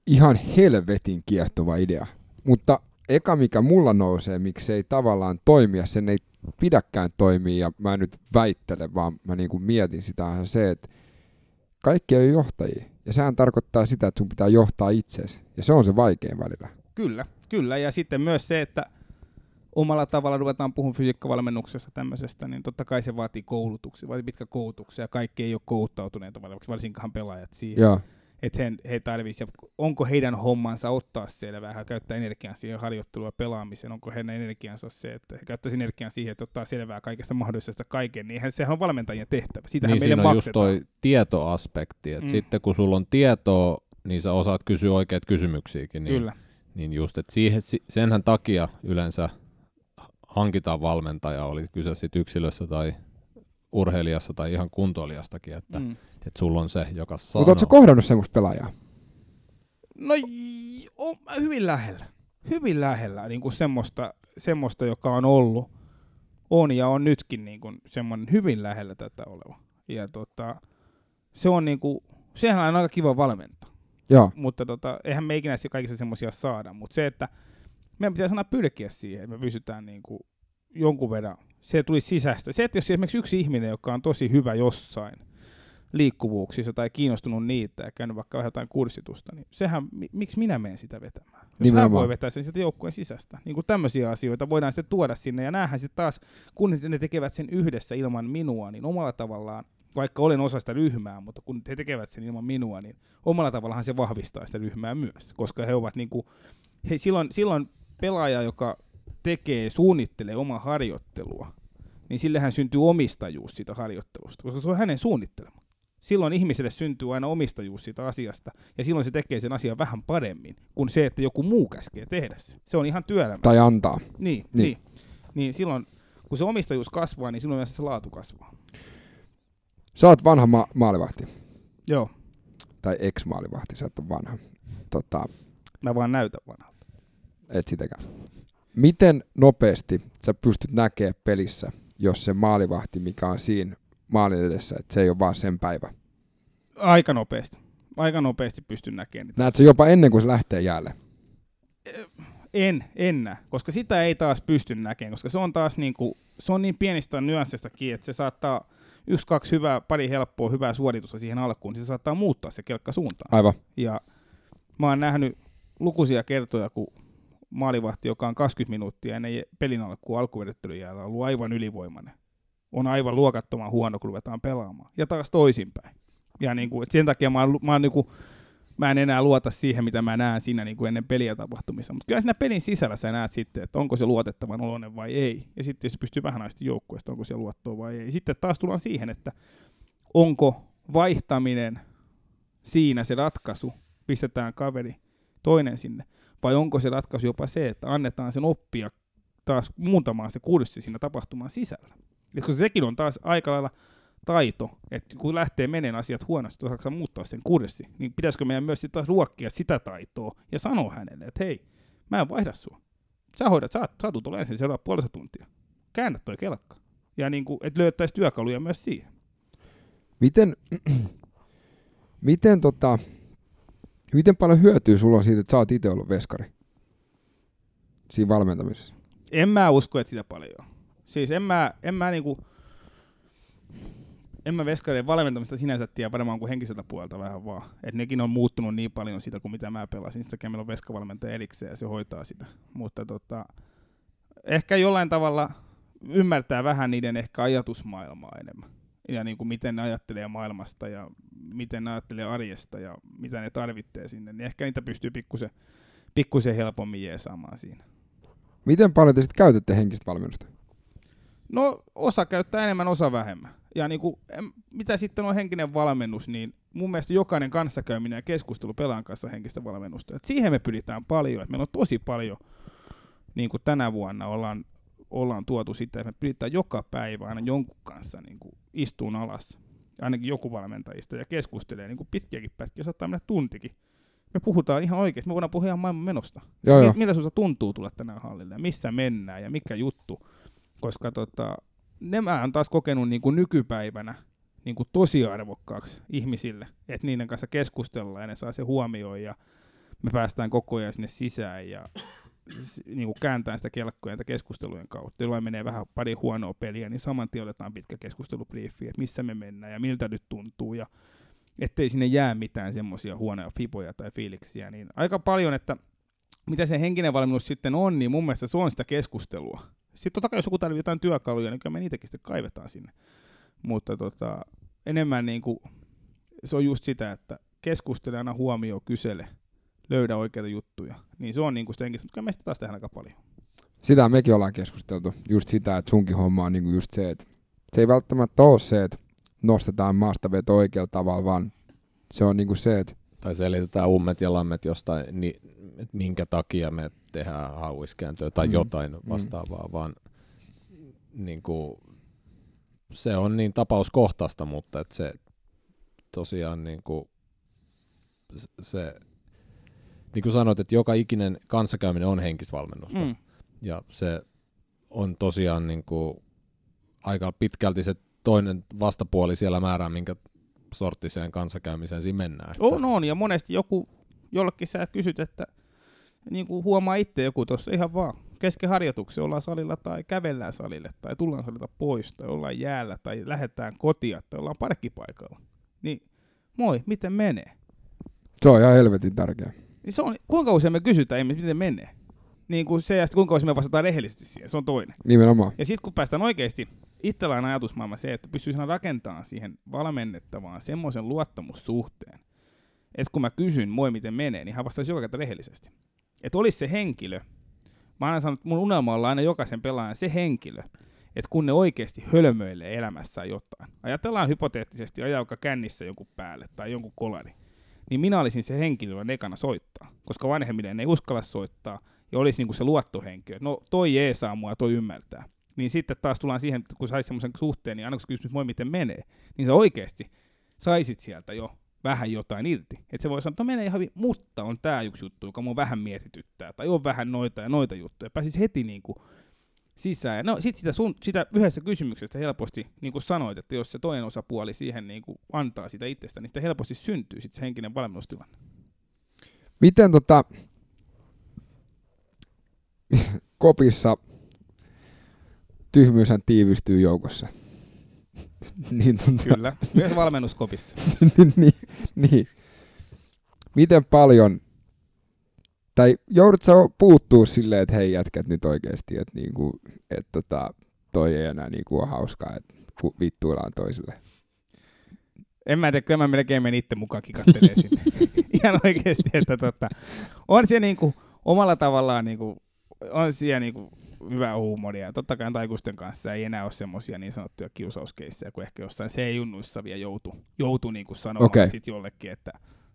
Ihan helvetin kiehtova idea. Mutta eka mikä mulla nousee, miksi ei tavallaan toimia, sen ei pidäkään toimia ja mä en nyt väittele, vaan mä niin kuin mietin sitä on se, että kaikki ei ole johtajia. Ja sehän tarkoittaa sitä, että sun pitää johtaa itsesi. Ja se on se vaikein välillä. Kyllä, kyllä. Ja sitten myös se, että omalla tavalla ruvetaan puhumaan fysiikkavalmennuksesta tämmöisestä, niin totta kai se vaatii koulutuksia, vaatii pitkä koulutuksia, ja kaikki ei ole kouluttautuneita, varsinkaan pelaajat siihen. Joo. Että he, he tarvitsisi, onko heidän hommansa ottaa selvää, käyttää energiaa siihen harjoitteluun ja pelaamiseen, onko heidän energiansa se, että he käyttäisi energiaa siihen, että ottaa selvää kaikesta mahdollisesta kaiken, niin sehän on valmentajien tehtävä. Sitähän niin meille siinä on maksetaan. just toi tietoaspekti, että mm. sitten kun sulla on tietoa, niin sä osaat kysyä oikeat kysymyksiäkin. Niin, Kyllä. Niin just, että siihen, senhän takia yleensä hankitaan valmentaja, oli kyse sitten yksilössä tai urheilijassa tai ihan kuntoilijastakin, että, mm. että sulla on se, joka sanoo. Mutta ootko kohdannut semmoista pelaajaa? No on hyvin lähellä. Hyvin lähellä niin kuin semmoista, semmoista, joka on ollut, on ja on nytkin niin kuin semmoinen hyvin lähellä tätä oleva. Ja tota, se on niin kuin, sehän on aika kiva valmentaa. Joo. Mutta tota, eihän me ikinä kaikissa semmoisia saada, mutta se, että meidän pitää sanoa pyrkiä siihen, että me pysytään niin kuin jonkun verran, se tulisi sisäistä. Se, että jos esimerkiksi yksi ihminen, joka on tosi hyvä jossain liikkuvuuksissa tai kiinnostunut niitä ja käynyt vaikka jotain kurssitusta, niin sehän, miksi minä menen sitä vetämään? Jos Nimenomaan. hän voi vetää sen sitä joukkueen sisästä. Niin kuin tämmöisiä asioita voidaan sitten tuoda sinne, ja näähän sitten taas, kun ne tekevät sen yhdessä ilman minua, niin omalla tavallaan, vaikka olen osa sitä ryhmää, mutta kun he tekevät sen ilman minua, niin omalla tavallaan se vahvistaa sitä ryhmää myös, koska he ovat niin kuin, he silloin, silloin pelaaja, joka tekee, suunnittelee omaa harjoittelua, niin sillehän syntyy omistajuus siitä harjoittelusta, koska se on hänen suunnittelema. Silloin ihmiselle syntyy aina omistajuus siitä asiasta, ja silloin se tekee sen asian vähän paremmin kuin se, että joku muu käskee tehdä se. Se on ihan työelämä. Tai antaa. Niin, niin. niin. niin silloin, kun se omistajuus kasvaa, niin silloin myös se laatu kasvaa. Sä oot vanha ma- maalivahti. Joo. Tai ex-maalivahti, sä oot vanha. Tota... Mä vaan näytän vanhalta. Et sitäkään. Miten nopeasti sä pystyt näkemään pelissä, jos se maalivahti, mikä on siinä maalin edessä, että se ei ole vaan sen päivä? Aika nopeasti. Aika nopeasti pystyn näkemään. Näet se jopa ennen kuin se lähtee jäälle? En, en näe, koska sitä ei taas pysty näkemään, koska se on taas niin kuin, se on niin pienistä nyanssista kiinni, että se saattaa yksi, kaksi hyvää, pari helppoa, hyvää suoritusta siihen alkuun, niin se saattaa muuttaa se kelkka suuntaan. Aivan. Ja mä oon nähnyt lukuisia kertoja, kun maalivahti, joka on 20 minuuttia ennen pelin alkuun alkuvedettelyyn jäällä, on ollut aivan ylivoimainen. On aivan luokattoman huono, kun ruvetaan pelaamaan. Ja taas toisinpäin. Ja niin kuin, sen takia mä, oon, mä, oon, niin kuin, mä en enää luota siihen, mitä mä näen siinä niin kuin ennen peliä tapahtumissa. Mutta kyllä siinä pelin sisällä sä näet sitten, että onko se luotettavan oloinen vai ei. Ja sitten se pystyy vähän näistä joukkueesta, onko se luottoa vai ei. Sitten taas tullaan siihen, että onko vaihtaminen siinä se ratkaisu, pistetään kaveri toinen sinne, vai onko se ratkaisu jopa se, että annetaan sen oppia taas muuntamaan se kurssi siinä tapahtuman sisällä. Ja koska sekin on taas aika lailla taito, että kun lähtee meneen asiat huonosti, osaako muuttaa sen kurssi, niin pitäisikö meidän myös sitten taas ruokkia sitä taitoa ja sanoa hänelle, että hei, mä en vaihda sua. Sä hoidat, sä, sä tulet ensin seuraava puolesta tuntia. Käännä toi kelkka. Ja niin kuin, että löytäisi työkaluja myös siihen. Miten, (clears throat) miten, tota, miten paljon hyötyy sulla on siitä, että sä oot itse ollut veskari siinä valmentamisessa? En mä usko, että sitä paljon on. Siis en mä, en mä niinku, en mä veskarien valmentamista sinänsä tiedä varmaan kuin henkiseltä puolelta vähän vaan. Että nekin on muuttunut niin paljon siitä kuin mitä mä pelasin. Sitten meillä on veskavalmentaja erikseen ja se hoitaa sitä. Mutta tota, ehkä jollain tavalla ymmärtää vähän niiden ehkä ajatusmaailmaa enemmän. Ja niin kuin miten ne ajattelee maailmasta ja miten ne ajattelee arjesta ja mitä ne tarvitsee sinne. Niin ehkä niitä pystyy pikkusen, pikkusen helpommin jeesaamaan siinä. Miten paljon te sitten käytätte henkistä valmennusta? No osa käyttää enemmän, osa vähemmän. Ja niin kuin, mitä sitten on henkinen valmennus, niin mun mielestä jokainen kanssakäyminen ja keskustelu pelaan kanssa on henkistä valmennusta. Et siihen me pyritään paljon, että meillä on tosi paljon, niin kuin tänä vuonna ollaan, ollaan tuotu sitä, että me pyritään joka päivä aina jonkun kanssa niin kuin istuun alas, ainakin joku valmentajista, ja keskustelee niin kuin pitkiäkin pätkiä, saattaa mennä tuntikin. Me puhutaan ihan oikeasti, me voidaan puhua ihan maailman menosta. Joo. Miltä sinusta tuntuu tulla tänään hallille, ja missä mennään, ja mikä juttu koska tota, nämä on taas kokenut niin kuin nykypäivänä niin kuin tosi arvokkaaksi ihmisille, että niiden kanssa keskustellaan ja ne saa se huomioon ja me päästään koko ajan sinne sisään ja niin kuin kääntää sitä kelkkoja keskustelujen kautta, jolloin menee vähän pari huonoa peliä, niin saman tien otetaan pitkä keskustelubriefi, että missä me mennään ja miltä nyt tuntuu ja ettei sinne jää mitään semmoisia huonoja fiboja tai fiiliksiä, niin aika paljon, että mitä se henkinen valmennus sitten on, niin mun mielestä se on sitä keskustelua. Sitten totta kai jos joku tarvitsee jotain työkaluja, niin kyllä me niitäkin sitten kaivetaan sinne. Mutta tota, enemmän niin kuin, se on just sitä, että keskustele aina huomio, kysele, löydä oikeita juttuja. Niin se on niin kuin sitä henkistä, mutta kyllä me sitä taas tehdään aika paljon. Sitä mekin ollaan keskusteltu. Just sitä, että sunkin homma on niin kuin just se, että se ei välttämättä ole se, että nostetaan maasta veto oikealla tavalla, vaan se on niin kuin se, että tai selitetään ummet ja lammet jostain, niin, että minkä takia me tehdään hauiskääntöä tai mm. jotain mm. vastaavaa, mm. vaan niin kuin, se on niin tapauskohtaista, mutta että se tosiaan niin kuin, se, niin kuin sanoit, että joka ikinen kanssakäyminen on henkisvalmennusta. Mm. Ja se on tosiaan niin kuin, aika pitkälti se toinen vastapuoli siellä määrää, minkä sorttiseen kanssakäymiseen siinä mennään. Että... On, on, ja monesti joku, jollekin sä kysyt, että niin kuin huomaa itse joku tuossa ihan vaan kesken harjoituksen ollaan salilla tai kävellään salille tai tullaan salilta pois tai ollaan jäällä tai lähdetään kotia tai ollaan parkkipaikalla. Niin moi, miten menee? Se on ihan helvetin tärkeä. Niin se on, kuinka usein me kysytään, miten menee? Niin kuin se ja sitten kuinka usein me vastataan rehellisesti siihen, se on toinen. Nimenomaan. Ja sitten kun päästään oikeasti, itsellä on ajatusmaailma se, että pystyy rakentamaan siihen valmennettavaan semmoisen luottamussuhteen, että kun mä kysyn, moi miten menee, niin hän vastaisi joka kerta rehellisesti. Että olisi se henkilö, mä aina sanon, että mun unelma on aina jokaisen pelaajan se henkilö, että kun ne oikeasti hölmöilee elämässä jotain. Ajatellaan hypoteettisesti ajauka kännissä jonkun päälle tai jonkun kolari. Niin minä olisin se henkilö, joka ekana soittaa. Koska vanhemmille ei uskalla soittaa ja olisi niinku se luottohenkilö. No toi jeesaa mua, toi ymmärtää. Niin sitten taas tullaan siihen, kun saisi semmoisen suhteen, niin aina kun kysymys, moi miten menee, niin sä oikeasti saisit sieltä jo vähän jotain irti. Että se voi sanoa, että no menee ihan hyvin, mutta on tämä yksi juttu, joka mua vähän mietityttää, tai on vähän noita ja noita juttuja. Pääsis heti niin kuin sisään. No sit sitä, sun, sitä yhdessä kysymyksestä helposti, niin kuin sanoit, että jos se toinen osapuoli siihen niin kuin antaa sitä itsestä, niin sitä helposti syntyy sit se henkinen valmennustilanne. Miten tota, (laughs) kopissa tyhmyyshän tiivistyy joukossa. (laughs) niin, tuntuu. Kyllä, myös valmennuskopissa. (laughs) niin, niin. Miten paljon, tai joudut sä puuttuu silleen, että hei jätkät nyt oikeasti, että niinku, et tota, toi ei enää niinku ole hauskaa, että vittuillaan toisille. En mä tiedä, kyllä mä melkein menin itse mukaan kikattelee sinne. (laughs) Ihan oikeasti, että tota, on siellä niinku, omalla tavallaan niinku, on siellä niinku, hyvää huumoria. Totta kai taikusten kanssa ei enää ole semmoisia niin sanottuja kiusauskeissejä kuin ehkä jossain se junnuissa vielä joutu, joutu niin kuin sanomaan okay. sit jollekin, että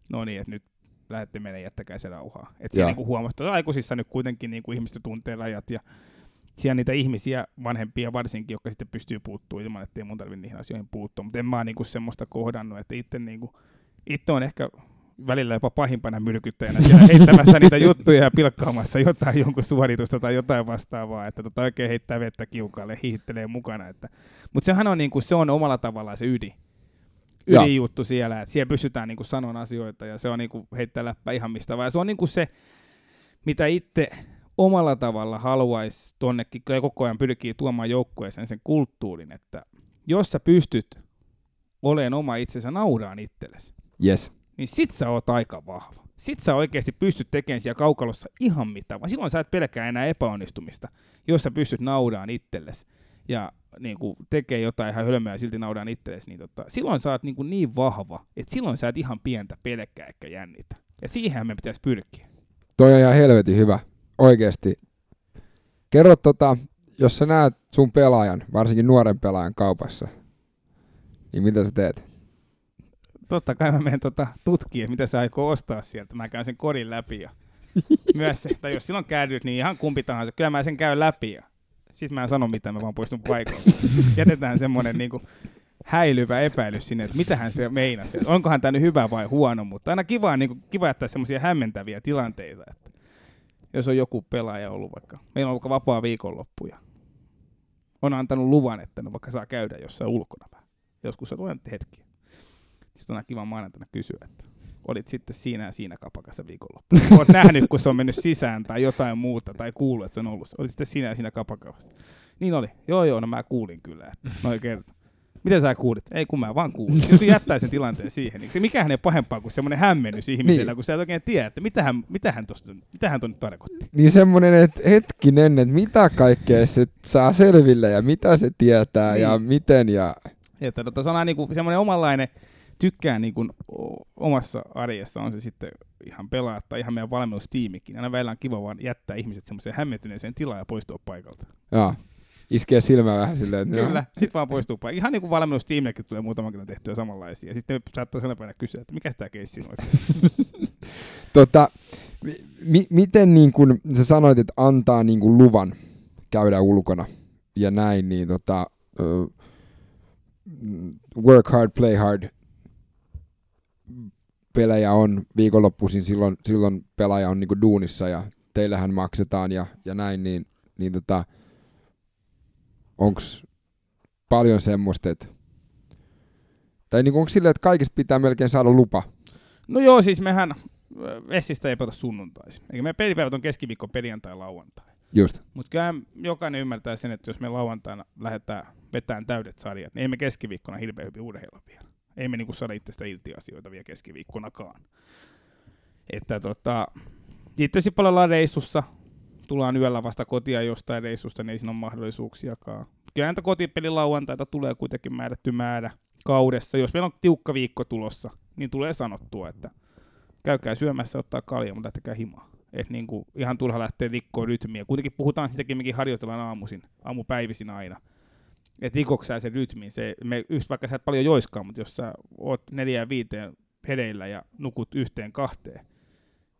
no niin, että nyt lähdette meille, jättäkää se rauhaa. Että siellä niin huomasi, että aikuisissa nyt kuitenkin niin kuin ihmiset tuntee rajat ja siellä niitä ihmisiä, vanhempia varsinkin, jotka sitten pystyy puuttua ilman, että ei mun tarvitse niihin asioihin puuttua. Mutta en mä niin semmoista kohdannut, että itse, niin kuin, itse on ehkä välillä jopa pahimpana myrkyttäjänä siellä heittämässä niitä juttuja ja pilkkaamassa jotain jonkun suoritusta tai jotain vastaavaa, että tota oikein heittää vettä kiukaalle, hiihittelee mukana. Että. Mutta sehän on, niinku, se on omalla tavallaan se ydin. Ydinjuttu siellä, että siellä pystytään niinku sanomaan asioita ja se on niinku heittää läppä ihan mistä vaan. Se on niinku se, mitä itse omalla tavalla haluaisi tonnekin, kyllä koko ajan pyrkii tuomaan joukkueeseen sen kulttuurin, että jos sä pystyt olemaan oma itsensä, nauraan itsellesi. Yes niin sit sä oot aika vahva. Sit sä oikeasti pystyt tekemään siellä kaukalossa ihan mitä, vaan silloin sä et pelkää enää epäonnistumista, jos sä pystyt naudaan itsellesi ja niin kuin, tekee jotain ihan hölmöä ja silti naudaan itsellesi, niin tota, silloin sä oot niin, kuin niin vahva, että silloin sä et ihan pientä pelkkää ehkä jännitä. Ja siihen me pitäisi pyrkiä. Toi on ihan helvetin hyvä, oikeasti. Kerro tota, jos sä näet sun pelaajan, varsinkin nuoren pelaajan kaupassa, niin mitä sä teet? totta kai mä menen tota tutkimaan, mitä se aikoo ostaa sieltä. Mä käyn sen kodin läpi ja (laughs) myös se, että jos silloin käydyt, niin ihan kumpi tahansa, kyllä mä sen käyn läpi ja sitten mä en sano mitään, mä vaan poistun paikalta. Jätetään semmoinen niinku häilyvä epäilys sinne, että mitähän se meinasi. Onkohan tämä nyt hyvä vai huono, mutta aina kiva, niin kuin, kiva jättää semmoisia hämmentäviä tilanteita, että jos on joku pelaaja ollut vaikka, meillä on vaikka vapaa viikonloppu ja on antanut luvan, että no vaikka saa käydä jossain ulkona vähän. Joskus se tulee hetki. Sitten on kiva maanantaina kysyä, että olit sitten siinä ja siinä kapakassa viikonloppuna. Olet nähnyt, kun se on mennyt sisään tai jotain muuta, tai kuullut, että se on ollut. Olit sitten siinä ja siinä kapakassa. Niin oli. Joo, joo, no mä kuulin kyllä. Noin kerta. Miten sä kuulit? Ei kun mä vaan kuulin. Jos jättää sen tilanteen siihen, niin se mikähän ei pahempaa kuin semmoinen hämmennys ihmisellä, niin. kun sä et oikein tiedä, että mitähän, mitähän, tosta, mitähän ton nyt tarkoitti. Niin semmoinen, että hetkinen, että mitä kaikkea se saa selville ja mitä se tietää niin. ja miten ja... Että tota, se on niin semmoinen omanlainen, tykkään niin kuin omassa arjessa, on se sitten ihan pelaajat tai ihan meidän valmennustiimikin. Aina välillä on kiva vaan jättää ihmiset semmoiseen hämmentyneeseen tilaan ja poistua paikalta. Joo. Iskee silmää vähän silleen. Että Kyllä, sitten vaan poistuu paikalta. Ihan niin kuin valmennustiimillekin tulee muutaman kerran tehtyä samanlaisia. Sitten saattaa sellainen päivänä kysyä, että mikä tämä keissi on (laughs) tota, mi- miten niin kun sä sanoit, että antaa niin kuin luvan käydä ulkona ja näin, niin tota, uh, work hard, play hard, pelejä on viikonloppuisin, silloin, silloin pelaaja on niinku duunissa ja teillähän maksetaan ja, ja näin, niin, niin tota, onko paljon semmoista, että tai niin onko silleen, että kaikista pitää melkein saada lupa? No joo, siis mehän Essistä ei pelata sunnuntaisin. Eikä meidän pelipäivät on keskiviikko, perjantai, lauantai. Just. Mutta kyllä jokainen ymmärtää sen, että jos me lauantaina lähdetään vetämään täydet sarjat, niin ei me keskiviikkona hirveän hyvin urheilla vielä ei me niinku saada itsestä irti asioita vielä keskiviikkonakaan. Että tota, itse paljon ollaan reissussa, tullaan yöllä vasta kotia jostain reissusta, niin ei siinä ole mahdollisuuksiakaan. Kyllä näitä kotipelin lauantaita tulee kuitenkin määrätty määrä kaudessa. Jos meillä on tiukka viikko tulossa, niin tulee sanottua, että käykää syömässä, ottaa kalja, mutta lähtekää himaa. Et niinku, ihan turha lähteä rikkoa rytmiä. Kuitenkin puhutaan sitäkin, mekin harjoitellaan aamuisin, aamupäivisin aina että rikoksää sen rytmin. Se, me, vaikka sä et paljon joiskaa, mutta jos sä oot neljään viiteen hedeillä ja nukut yhteen kahteen,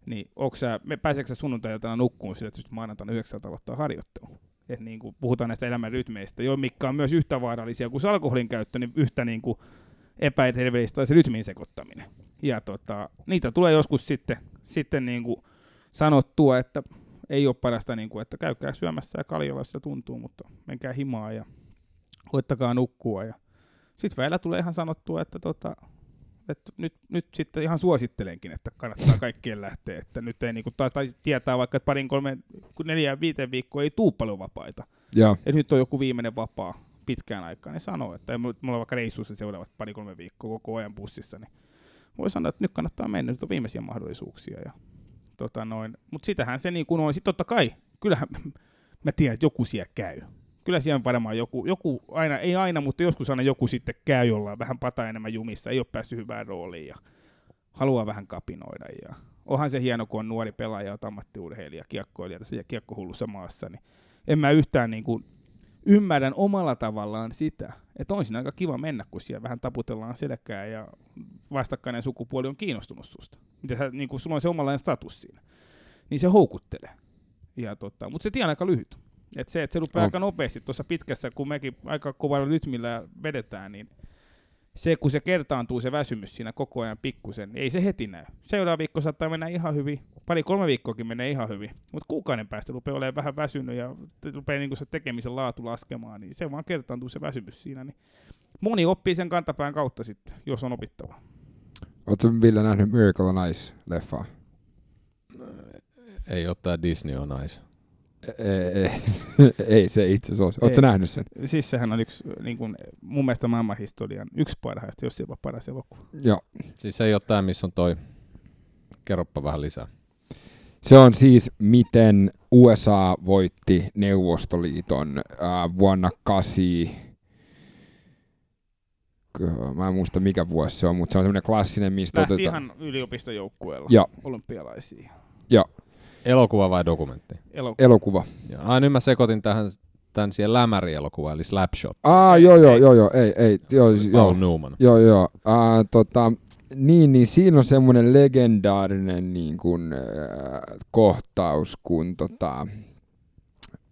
niin sä, me pääseekö sä sunnuntai nukkuun sillä, että maanantaina yhdeksältä aloittaa harjoittelu. Et niin kuin puhutaan näistä elämän rytmeistä, jo mikä on myös yhtä vaarallisia kuin se alkoholin käyttö, niin yhtä niin kuin epäterveellistä on se rytmin sekoittaminen. Ja tota, niitä tulee joskus sitten, sitten niin kuin sanottua, että ei ole parasta, niin kuin, että käykää syömässä ja kaljalla, jos se tuntuu, mutta menkää himaa ja koittakaa nukkua. Ja sitten välillä tulee ihan sanottua, että tota, että nyt, nyt sitten ihan suosittelenkin, että kannattaa kaikkien lähteä, että nyt ei niinku taas tai tietää vaikka, että parin, kolme, neljä, viiteen viikkoa ei tuu paljon vapaita. Joo. Et nyt on joku viimeinen vapaa pitkään aikaan, niin sanoo, että mulla on vaikka reissussa seuraavat pari-kolme viikkoa koko ajan bussissa, niin voi sanoa, että nyt kannattaa mennä, nyt on viimeisiä mahdollisuuksia. Ja, tota noin. Mutta sitähän se niin kuin on. Sitten totta kai, kyllähän (laughs) mä tiedän, että joku siellä käy. Kyllä siellä on varmaan joku, joku aina, ei aina, mutta joskus aina joku sitten käy, jolla on vähän pata enemmän jumissa, ei ole päässyt hyvään rooliin ja haluaa vähän kapinoida. Ja onhan se hieno, kun on nuori pelaaja, ja ammattiurheilija, kiekkoilija tässä kiekkohullussa maassa, niin en mä yhtään niin kuin ymmärrän omalla tavallaan sitä, että on siinä aika kiva mennä, kun siellä vähän taputellaan selkää ja vastakkainen sukupuoli on kiinnostunut susta. Mitä sä, niin kun sulla on se omanlainen status siinä. Niin se houkuttelee. Tota, mutta se tie on aika lyhyt. Et se, että se rupeaa On. aika nopeasti tuossa pitkässä, kun mekin aika kovalla rytmillä vedetään, niin se, kun se kertaantuu se väsymys siinä koko ajan pikkusen, niin ei se heti näy. Seuraava viikko saattaa mennä ihan hyvin, pari-kolme viikkoakin menee ihan hyvin, mutta kuukauden päästä rupeaa olemaan vähän väsynyt ja rupeaa niin se tekemisen laatu laskemaan, niin se vaan kertaantuu se väsymys siinä. Niin moni oppii sen kantapään kautta sitten, jos on opittava. Oletko Ville nähnyt Miracle on Ice-leffaa? Ei ole tää Disney on nice. Ei, se itse asiassa ole. Oletko nähnyt sen? Siis sehän on yksi, niin kuin, mun mielestä maailmanhistorian yksi parhaista, jos jopa paras elokuva. Joo. Siis se ei ole tää, missä on toi. Kerroppa vähän lisää. Se on siis, miten USA voitti Neuvostoliiton äh, vuonna 8. Kö- Mä en muista mikä vuosi se on, mutta se on semmoinen klassinen, mistä Lähti otetaan... ihan yliopistojoukkueella Joo. olympialaisiin. Elokuva vai dokumentti? Elokuva. Elokuva. Ja, ai, nyt mä sekoitin tähän tän siihen lämärielokuvaan, eli Slapshot. Aa, joo, joo, joo, joo, ei, ei, joo, Paul joo, Newman. joo, joo. Uh, tota, niin, niin siinä on semmoinen legendaarinen niin kuin, äh, kohtaus, kun tota,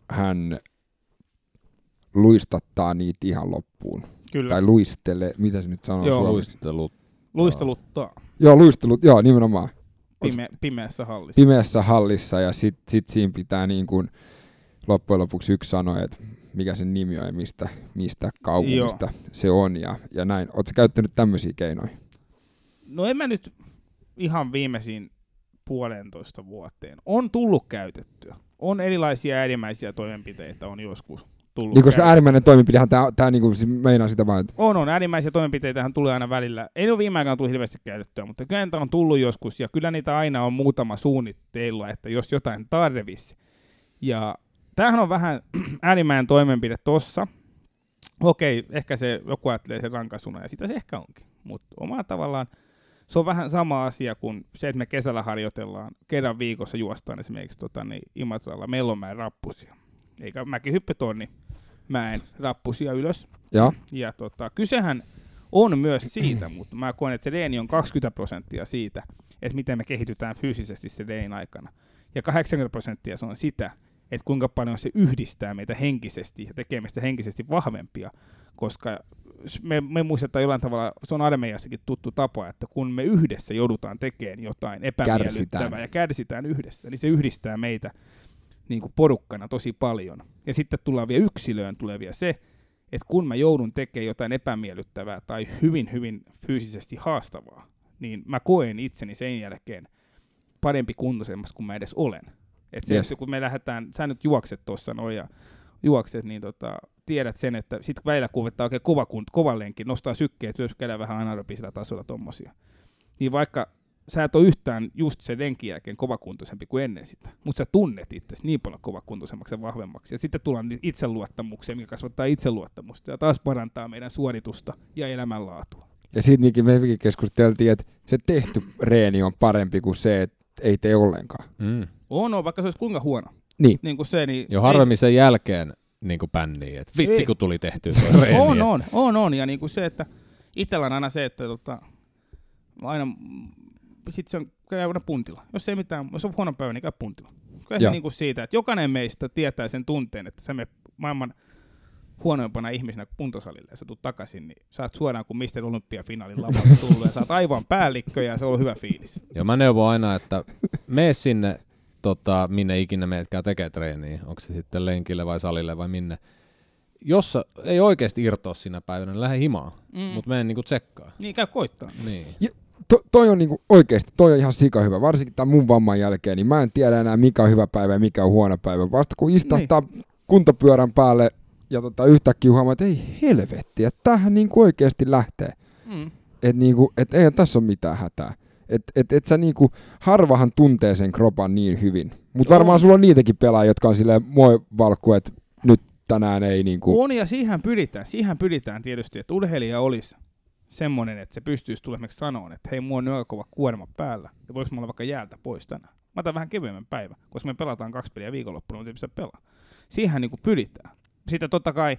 hän luistattaa niitä ihan loppuun. Kyllä. Tai luistele, mitä se nyt sanoo Joo, suomeksi? Luistelut. Luisteluttaa Joo, luistelut, joo, nimenomaan. Pime- pimeässä hallissa. Pimeässä hallissa ja sit, sit siinä pitää niin kuin loppujen lopuksi yksi sanoa, että mikä sen nimi on ja mistä, mistä kaupungista se on ja, ja näin. Oletko käyttänyt tämmöisiä keinoja? No en mä nyt ihan viimeisiin puolentoista vuoteen. On tullut käytettyä. On erilaisia äärimmäisiä toimenpiteitä on joskus tullut Niin koska äärimmäinen toimenpidehän tää, tää niinku siis meinaa sitä vaan, että On, on. Äärimmäisiä toimenpiteitähän tulee aina välillä. Ei ole viime aikoina tullut hirveästi käytettyä, mutta kyllä niitä on tullut joskus, ja kyllä niitä aina on muutama suunnitteilla, että jos jotain tarvisi. Ja tämähän on vähän (clears throat) äärimmäinen toimenpide tossa. Okei, ehkä se joku ajattelee sen rankasuna, ja sitä se ehkä onkin. Mutta omalla tavallaan se on vähän sama asia kuin se, että me kesällä harjoitellaan, kerran viikossa juostaan esimerkiksi tota, niin Imatralla Mellonmäen rappusia. Eikä mäkihyppytonni mäen rappusia ylös. joo, Ja tota, kysehän on myös siitä, (clears throat) mutta mä koen, että se reeni on 20 prosenttia siitä, että miten me kehitytään fyysisesti se reenin aikana. Ja 80 prosenttia se on sitä, että kuinka paljon se yhdistää meitä henkisesti ja tekee meistä henkisesti vahvempia, koska me, me muistetaan jollain tavalla, se on armeijassakin tuttu tapa, että kun me yhdessä joudutaan tekemään jotain epämiellyttävää Kärsitään. ja kärsitään yhdessä, niin se yhdistää meitä niin kuin porukkana tosi paljon. Ja sitten tullaan vielä yksilöön, tulee vielä se, että kun mä joudun tekemään jotain epämiellyttävää tai hyvin, hyvin fyysisesti haastavaa, niin mä koen itseni sen jälkeen parempi kuntoisemmassa kuin mä edes olen. Et se, Yes. kun me lähdetään, sä nyt juokset tuossa noin ja juokset, niin tota, tiedät sen, että sit välillä kun vetää oikein kova, kovan lenkin, nostaa sykkeet käydään vähän anaerobisella tasolla tommosia. Niin vaikka sä et ole yhtään just sen lenkin jälkeen kovakuntoisempi kuin ennen sitä, mutta sä tunnet itse niin paljon kovakuntoisemmaksi ja vahvemmaksi. Ja sitten tullaan itseluottamukseen, mikä kasvattaa itseluottamusta ja taas parantaa meidän suoritusta ja elämänlaatua. ja siitä mekin, mekin keskusteltiin, että se tehty reeni on parempi kuin se, että ei tee ollenkaan. Mm. On, on, vaikka se olisi kuinka huono. Niin. Niin kuin se, niin Jo harvemmin sen jälkeen niin pännii, että vitsi Ei. kun tuli tehtyä tuo reeni. (laughs) On, on, on, on. Ja niin kuin se, että itsellä on aina se, että tota, aina sit se on käy aina puntilla. Jos ei mitään, jos on huono päivä, niin käy puntilla. Kyllä se Joo. niin kuin siitä, että jokainen meistä tietää sen tunteen, että sä me maailman huonoimpana ihmisenä puntosalille ja sä tulet takaisin, niin sä oot suoraan kuin Mr. Olympiafinaalin lavalta tullut ja sä oot aivan päällikkö ja se on hyvä fiilis. (laughs) Ja mä neuvon aina, että mene sinne, tota, minne ikinä meetkään tekee treeniä, onko se sitten lenkille vai salille vai minne. jos sä ei oikeasti irtoa siinä päivänä, niin lähde himaan, Mm. mutta mene niinku tsekkaa. Niin, käy koittaa. Niin. To, toi on niinku oikeesti, toi on ihan sika hyvä. Varsinkin tämän mun vamman jälkeen, niin mä en tiedä enää mikä on hyvä päivä ja mikä on huono päivä. Vasta kun istahtaa niin. kuntopyörän päälle ja tota, yhtäkkiä huomaa, että ei helvetti, että tämähän niinku oikeesti lähtee. Mm. Että niinku, et ei tässä ole mitään hätää. Että et, et sä niinku, harvahan tuntee sen kropan niin hyvin. Mutta varmaan sulla on niitäkin pelaajia, jotka on silleen moi valkku, että nyt tänään ei niinku... On ja siihen pyritään. Siihen pyritään tietysti, että urheilija olisi semmoinen, että se pystyisi tulemaan sanoa, että hei, mulla on aika kova kuorma päällä. Ja voiko mulla vaikka jäältä pois tänään? Mä otan vähän kevyemmän päivän, koska me pelataan kaksi peliä viikonloppuna, mutta ei pistä pelaa. Siihen niin pyritään. Sitten totta kai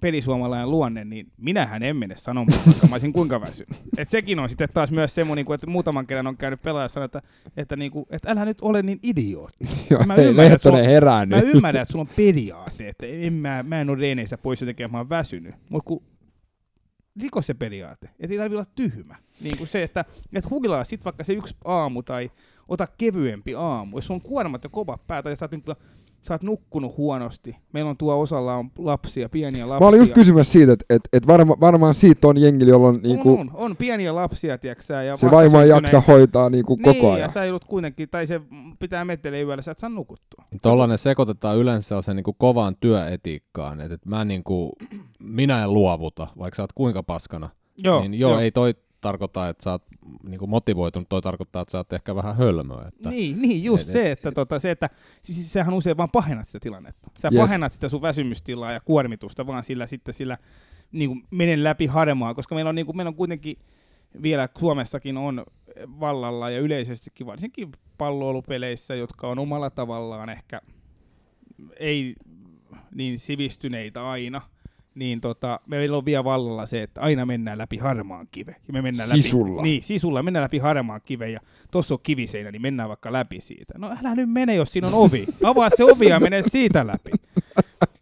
pelisuomalainen luonne, niin minähän en mene sanomaan, (laughs) vaikka mä olisin kuinka väsynyt. Et sekin on sitten taas myös semmoinen, niinku, että muutaman kerran on käynyt pelaaja sanoa, että, että, niinku, että älä nyt ole niin idiootti. (laughs) Joo, mä ymmärrän, että sulla herää Mä ymmärrän, että sulla on periaate, että en mä, mä en ole reeneissä pois sen takia, mä oon väsynyt. Mutta kun riko se periaate, että ei tarvitse olla tyhmä. Niin kuin se, että, että huilaa sit vaikka se yksi aamu tai ota kevyempi aamu. Jos on kuormat ja kovat päätä ja sä oot, niin, sä oot nukkunut huonosti. Meillä on tuo osalla on lapsia, pieniä lapsia. Mä olin just kysymässä siitä, että et, et varma, varmaan siitä on jengi, jolla on niinku, on, on, on, pieniä lapsia, tiedätkö Ja se vaimo ei jaksa hoitaa niinku niin, koko ajan. ja sä joudut kuitenkin, tai se pitää mettelee yöllä, sä et saa nukuttua. Tollainen sekoitetaan yleensä sellaisen niinku kovaan työetiikkaan, että et mä niinku, (clears throat) minä en luovuta, vaikka sä oot kuinka paskana. Joo, niin joo, ei toi tarkoita, että sä oot niinku motivoitunut, toi tarkoittaa, että sä oot ehkä vähän hölmöä. Että, Niin, niin just Et- se, että, tota, se, että siis, sähän usein vaan pahennat sitä tilannetta. Sä Yes. pahennat sitä sun väsymystilaa ja kuormitusta vaan sillä sitten sillä niin kuin menen läpi harmaa, koska meillä on, niin kuin, meillä on kuitenkin vielä Suomessakin on vallalla ja yleisestikin varsinkin palloilupeleissä, jotka on omalla tavallaan ehkä ei niin sivistyneitä aina, niin tota, meillä on vielä vallalla se, että aina mennään läpi harmaan kive. Ja me mennään Sisulla. Läpi, niin, sisulla. Mennään läpi harmaan kive ja tuossa on kiviseinä, niin mennään vaikka läpi siitä. No älä nyt mene, jos siinä on ovi. Avaa se ovi ja mene siitä läpi.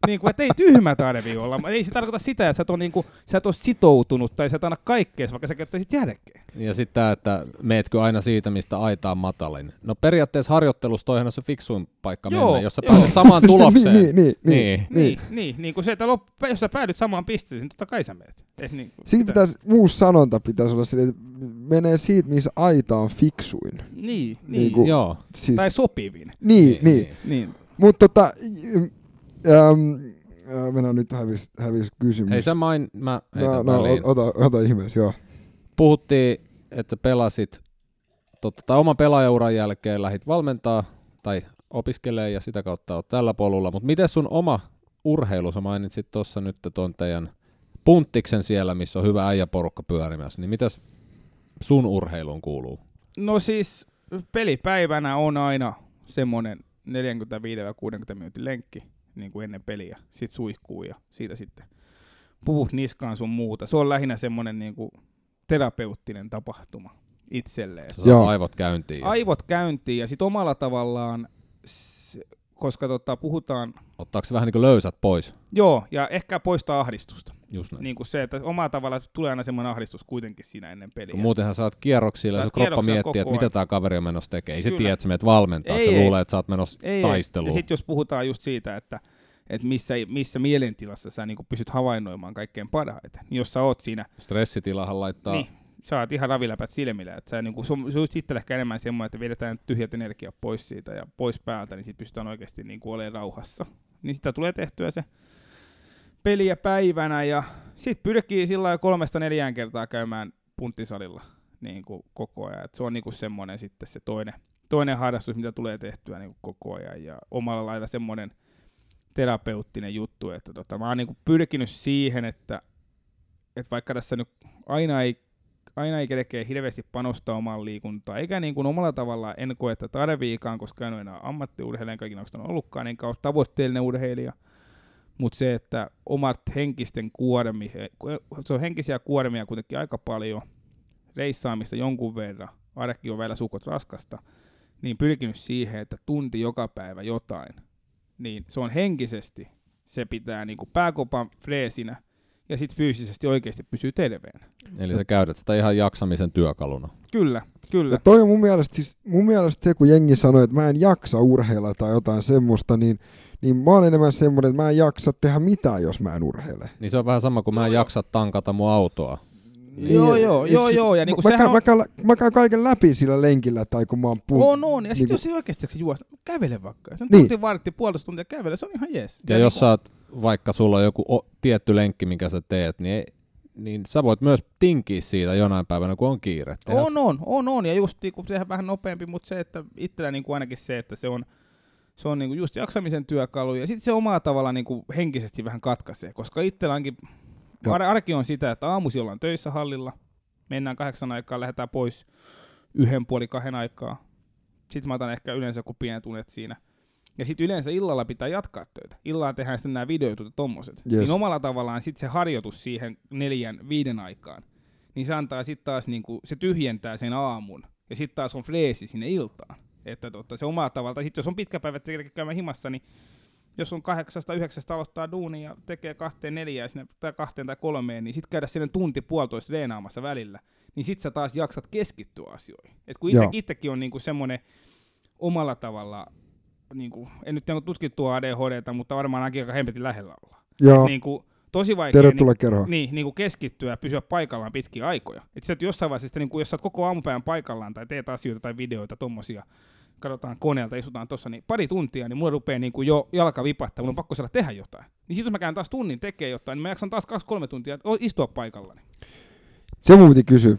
Niin kuin, että ei tyhmä tarvi olla. Ei se tarkoita sitä, että sä et ole, niin kuin, sä et ole sitoutunut tai sä et anna kaikkea, vaikka sä käyttäisit järkeä. Ja sitten tämä, että meetkö aina siitä, mistä aita on matalin. No periaatteessa harjoittelussa toihan on se fiksuin paikka Joo, mennä, jos sä joo. pääset samaan (laughs) tulokseen. niin, niin, niin, Niin. Niin, niin, niin kuin se, että lop- jos sä päädyt samaan pisteeseen, niin totta kai sä meet. Et niin, kuin Siinä pitäisi, uusi sanonta pitäisi olla silleen, että menee siitä, missä aita on fiksuin. Niin, niin. Niinku- Joo. Siis, tai sopivin. niin, niin. Niin. Mutta tota, ähm, äh, mennään nyt hävis, hävis kysymys. Hei sä main, mä no, no, väliin. ota, ota ihmeessä, joo. Puhuttiin, että sä pelasit, totta, tai oman pelaajauran jälkeen lähit valmentaa tai opiskelee ja sitä kautta oot tällä polulla, mutta miten sun oma urheilu, sä mainitsit tuossa nyt tuon teidän punttiksen siellä, missä on hyvä äijäporukka pyörimässä, niin mitäs sun urheiluun kuuluu? No siis pelipäivänä on aina semmoinen 45-60 minuutin lenkki niin kuin ennen peliä. Sitten suihkuu ja siitä sitten puvut niskaan sun muuta. Se on lähinnä semmoinen niin kuin terapeuttinen tapahtuma itselleen. Joo. aivot käyntiin. Aivot käyntiin ja sitten omalla tavallaan, koska tota, puhutaan, Ottaako se vähän niin kuin löysät pois? joo, ja ehkä poistaa ahdistusta. Just näin. Niin kuin se, että omalla tavalla tulee aina semmoinen ahdistus kuitenkin siinä ennen peliä. Kun muutenhan oot kierroksilla ja kroppa miettii, että mitä tämä kaveri on menossa tekemään. Ei se tiedä, että sä menet valmentaa. Ei, se ei. luulee, että sä oot menossa Ei, taisteluun. Ja sitten jos puhutaan just siitä, että, että missä, missä mielentilassa sä niin pystyt havainnoimaan kaikkein parhaiten, niin jos sä oot siinä, Stressitilahan laittaa niin sä oot ihan raviläpät silmillä, että sä niin kuin, itsellä ehkä enemmän semmoinen, että vedetään tyhjät energiat pois siitä ja pois päältä, niin sitten pystytään oikeasti niin olemaan rauhassa. Niin sitä tulee tehtyä se peliä päivänä ja sitten pyrkii sillä lailla kolmesta neljään kertaa käymään punttisalilla niin koko ajan. Et se on niin kuin semmoinen sitten se toinen, toinen harrastus, mitä tulee tehtyä niin koko ajan ja omalla lailla semmoinen terapeuttinen juttu, että tota, mä oon niin pyrkinyt siihen, että, että vaikka tässä nyt aina ei, aina ei kerkeä hirveästi panostaa omaan liikuntaan, eikä niin kuin omalla tavalla en koe, että tarviikaan, koska en ole enää ammattiurheilija, ikinä oikeastaan ollutkaan, enkä ole tavoitteellinen urheilija, mutta se, että omat henkisten kuormi, se on henkisiä kuormia kuitenkin aika paljon, reissaamista jonkun verran, arki on vielä sukot raskasta, niin pyrkinyt siihen, että tunti joka päivä jotain, niin se on henkisesti, se pitää niin kuin pääkopan freesinä ja sitten fyysisesti oikeasti pysyy terveenä. Eli sä käytät sitä ihan jaksamisen työkaluna. Kyllä, kyllä. Ja toi on mun mielestä, siis, mun mielestä se, kun jengi sanoo, että mä en jaksa urheilla tai jotain semmoista, niin, niin mä oon enemmän semmoinen, että mä en jaksa tehdä mitään, jos mä en urheile. Niin se on vähän sama kuin mä en jaksa tankata mun autoa. Joo, joo, joo, et- joo, ja niinku mä, sehän käyn, on- mä, käyn, mä käyn kaiken läpi sillä lenkillä, tai kun mä oon pu- On, on. Ja sitten niinku- jos ei oikeasti juosta, kävele vaikka. Sen Niin. tunti vartti puolitoista tuntia kävele, se on ihan jees. Ja jos niinku- sä oot, vaikka sulla on joku o- tietty lenkki, minkä sä teet, niin, ei, niin sä voit myös tinkiä siitä jonain päivänä, kun on kiire. Tehdä On, on, on, on. Ja just niinku, sehän vähän nopeampi, mutta se, että itsellä niinku ainakin se, että se on, se on niinku just jaksamisen työkalu. Ja sitten se omalla tavalla niinku henkisesti vähän katkaisee, koska itsellä onkin, Joo. Ar- arki on sitä, että aamusi ollaan töissä hallilla, mennään kahdeksan aikaa, lähdetään pois yhden puoli kahden aikaa. Sitten mä otan ehkä yleensä joku pienet tunet siinä. Ja sitten yleensä illalla pitää jatkaa töitä. Illalla tehdään sitten nämä videojutut ja tommoset. Yes. Niin omalla tavallaan sitten se harjoitus siihen neljän, viiden aikaan, niin se antaa sitten taas, niinku, se tyhjentää sen aamun. Ja sitten taas on freesi sinne iltaan. Että totta, se omalla tavalla, sitten jos on pitkä päivä että käymään himassa, niin jos on kahdeksasta, yhdeksästä aloittaa duuni ja tekee kahteen neljään sinne, tai kahteen tai kolmeen, niin sitten käydä sinne tunti puolitoista reenaamassa välillä, niin sit sä taas jaksat keskittyä asioihin. Et kun itse, itsekin on niinku semmoinen omalla tavalla, niinku, en nyt tiedä tutkittua ADHDta, mutta varmaan ainakin aika hempetin lähellä ollaan. Joo, Niinku, tosi vaikea tervetuloa kerhoon. niin, niin kuin keskittyä ja pysyä paikallaan pitkiä aikoja. Et sitä jossain vaiheessa, sitten, niin kuin, jos sä oot koko aamupäivän paikallaan tai teet asioita tai videoita, tommosia, katsotaan koneelta, istutaan tossa, niin pari tuntia, niin mulla rupeaa niin kuin jo jalka vipattaa, mun on pakko saada tehdä jotain. Niin sitten jos mä käyn taas tunnin tekee jotain, niin mä jaksan taas kaksi-kolme tuntia o- istua paikallani. Se mun piti kysyä.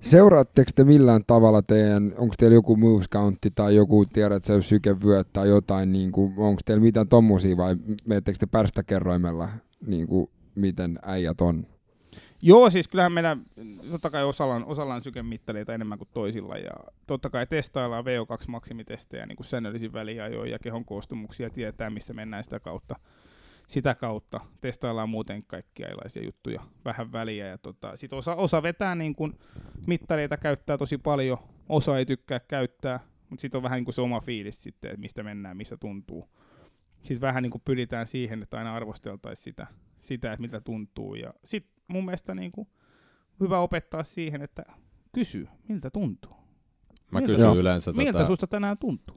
Seuraatteko te millään tavalla teidän, onko teillä joku moves countti tai joku, tiedät se sykevyöt tai jotain, niin onko teillä mitään tommosia vai menettekö te pärstäkerroimella, niin kuin, miten äijät on? Joo, siis kyllähän meillä, totta kai osalla on, osalla on sykemittareita enemmän kuin toisilla, ja totta kai testaillaan VO2-maksimitestejä niin kuin säännöllisin väliajoin ja kehon koostumuksia, tietää missä mennään sitä kautta. Sitä kautta testaillaan muuten kaikkia erilaisia juttuja vähän väliä, ja tota, sit osa, osa vetää niin kuin mittareita käyttää tosi paljon, osa ei tykkää käyttää, mutta sitten on vähän niin kuin se oma fiilis sitten, että mistä mennään, missä tuntuu. Sitten vähän niin kuin pyritään siihen, että aina arvosteltaisiin sitä, sitä, että miltä tuntuu. Ja sitten mun mielestä niin kuin hyvä opettaa siihen, että kysy, miltä tuntuu. Mä Miltä- kysyn Joo. yleensä Miltä tätä, susta tänään tuntuu?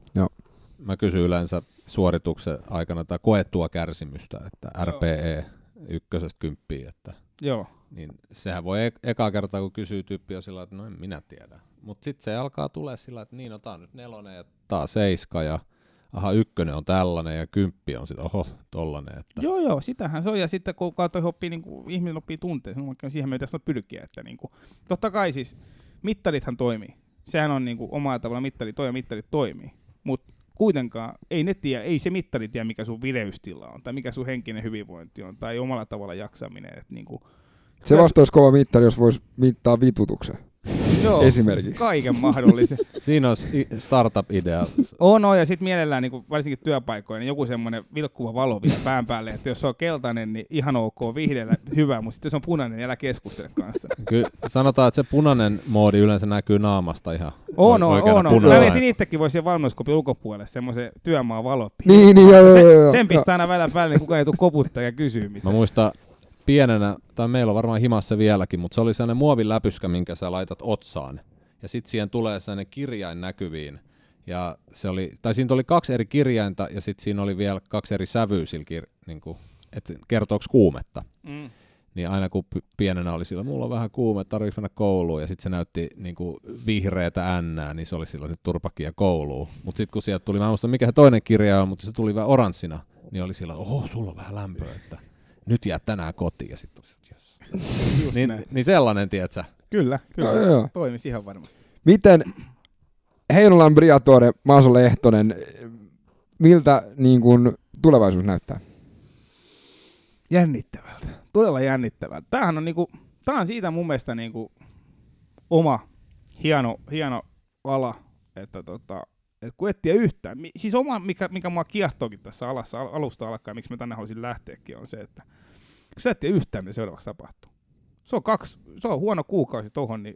mä kysyn yleensä suorituksen aikana tätä koettua kärsimystä, että RPE ykkösestä kymppiin, että Joo. niin sehän voi ek- eka kertaa, kun kysyy tyyppi on sillä, että no en minä tiedä. Mutta sitten se alkaa tulee sillä, että niin, no tää on nyt nelonen ja tää on seiska ja aha, ykkönen on tällainen ja kymppi on sitten, oho, tollanen. Että Joo, joo, sitähän se on. Ja sitten kun kautta oppii, niin kuin, ihminen oppii tunteen, niin vaikka siihen meidän tästä pyrkiä. Että, niin kuin, totta kai siis mittarithan toimii. Sehän on niin kuin, omalla tavalla mittari toi ja mittarit toimii. Mutta kuitenkaan ei, ne tiedä, ei se mittari tiedä, mikä sun vireystila on, tai mikä sun henkinen hyvinvointi on, tai omalla tavalla jaksaminen. Että, niin kuin, Se vasta olisi kova mittari, jos voisi mittaa vitutuksen. Joo, esimerkiksi. Kaiken mahdollisen. (laughs) siinä on startup-idea. On, on, ja sitten mielellään niin varsinkin työpaikoilla, niin joku semmoinen vilkkuva valo vielä pään päälle, että jos se on keltainen, niin ihan ok, vihreällä hyvä, mutta sitten jos on punainen, niin älä keskustele kanssa. Kyllä sanotaan, että se punainen moodi yleensä näkyy naamasta ihan On, on, on, on. Mä mietin itsekin, voisi siellä valmennuskopin ulkopuolelle semmoisen työmaa valoppi. Niin, niin, joo, joo, joo, joo. Se, sen pistää aina välillä päälle, niin kukaan ei tule koputtaa ja kysyy Mä mitään. muistan pienenä, tai meillä on varmaan himassa vieläkin, mutta se oli sellainen muovin läpyskä, minkä sä laitat otsaan. Ja sitten siihen tulee sellainen kirjain näkyviin. Ja se oli, tai siinä oli kaksi eri kirjainta ja sitten siinä oli vielä kaksi eri sävyä sillä kir, niin kuin, että kertooko kuumetta. Mm. Niin aina kun pienenä oli sillä, mulla on vähän kuume, tarvitsisi mennä kouluun, ja sitten se näytti niin kuin vihreätä ännää, niin se oli silloin nyt turpakia kouluun. Mutta sitten kun sieltä tuli, mä en muista mikä se toinen kirja on, mutta se tuli vähän oranssina, niin oli sillä, oho, sulla on vähän lämpöä, että nyt jää tänään kotiin, ja sitten yes. Niin, näin. niin sellainen, tiedätkö Kyllä, kyllä. Joo, joo. Toimisi ihan varmasti. Miten Heinolan Briatore, Maaso Lehtonen, miltä niin kuin, tulevaisuus näyttää? Jännittävältä. Todella jännittävältä. Tämähän on, niinku, tää on siitä mun mielestä niinku oma hieno, hieno ala, että tota, et kun et tiedä yhtään. Mi- Siis oma, mikä, mikä mua kiehtookin tässä alassa al- alusta alkaen, miksi mä tänne haluaisin lähteäkin, on se, että kun sä et tiedä yhtään, mitä seuraavaksi tapahtuu. Se on, kaksi, se on huono kuukausi tohon, niin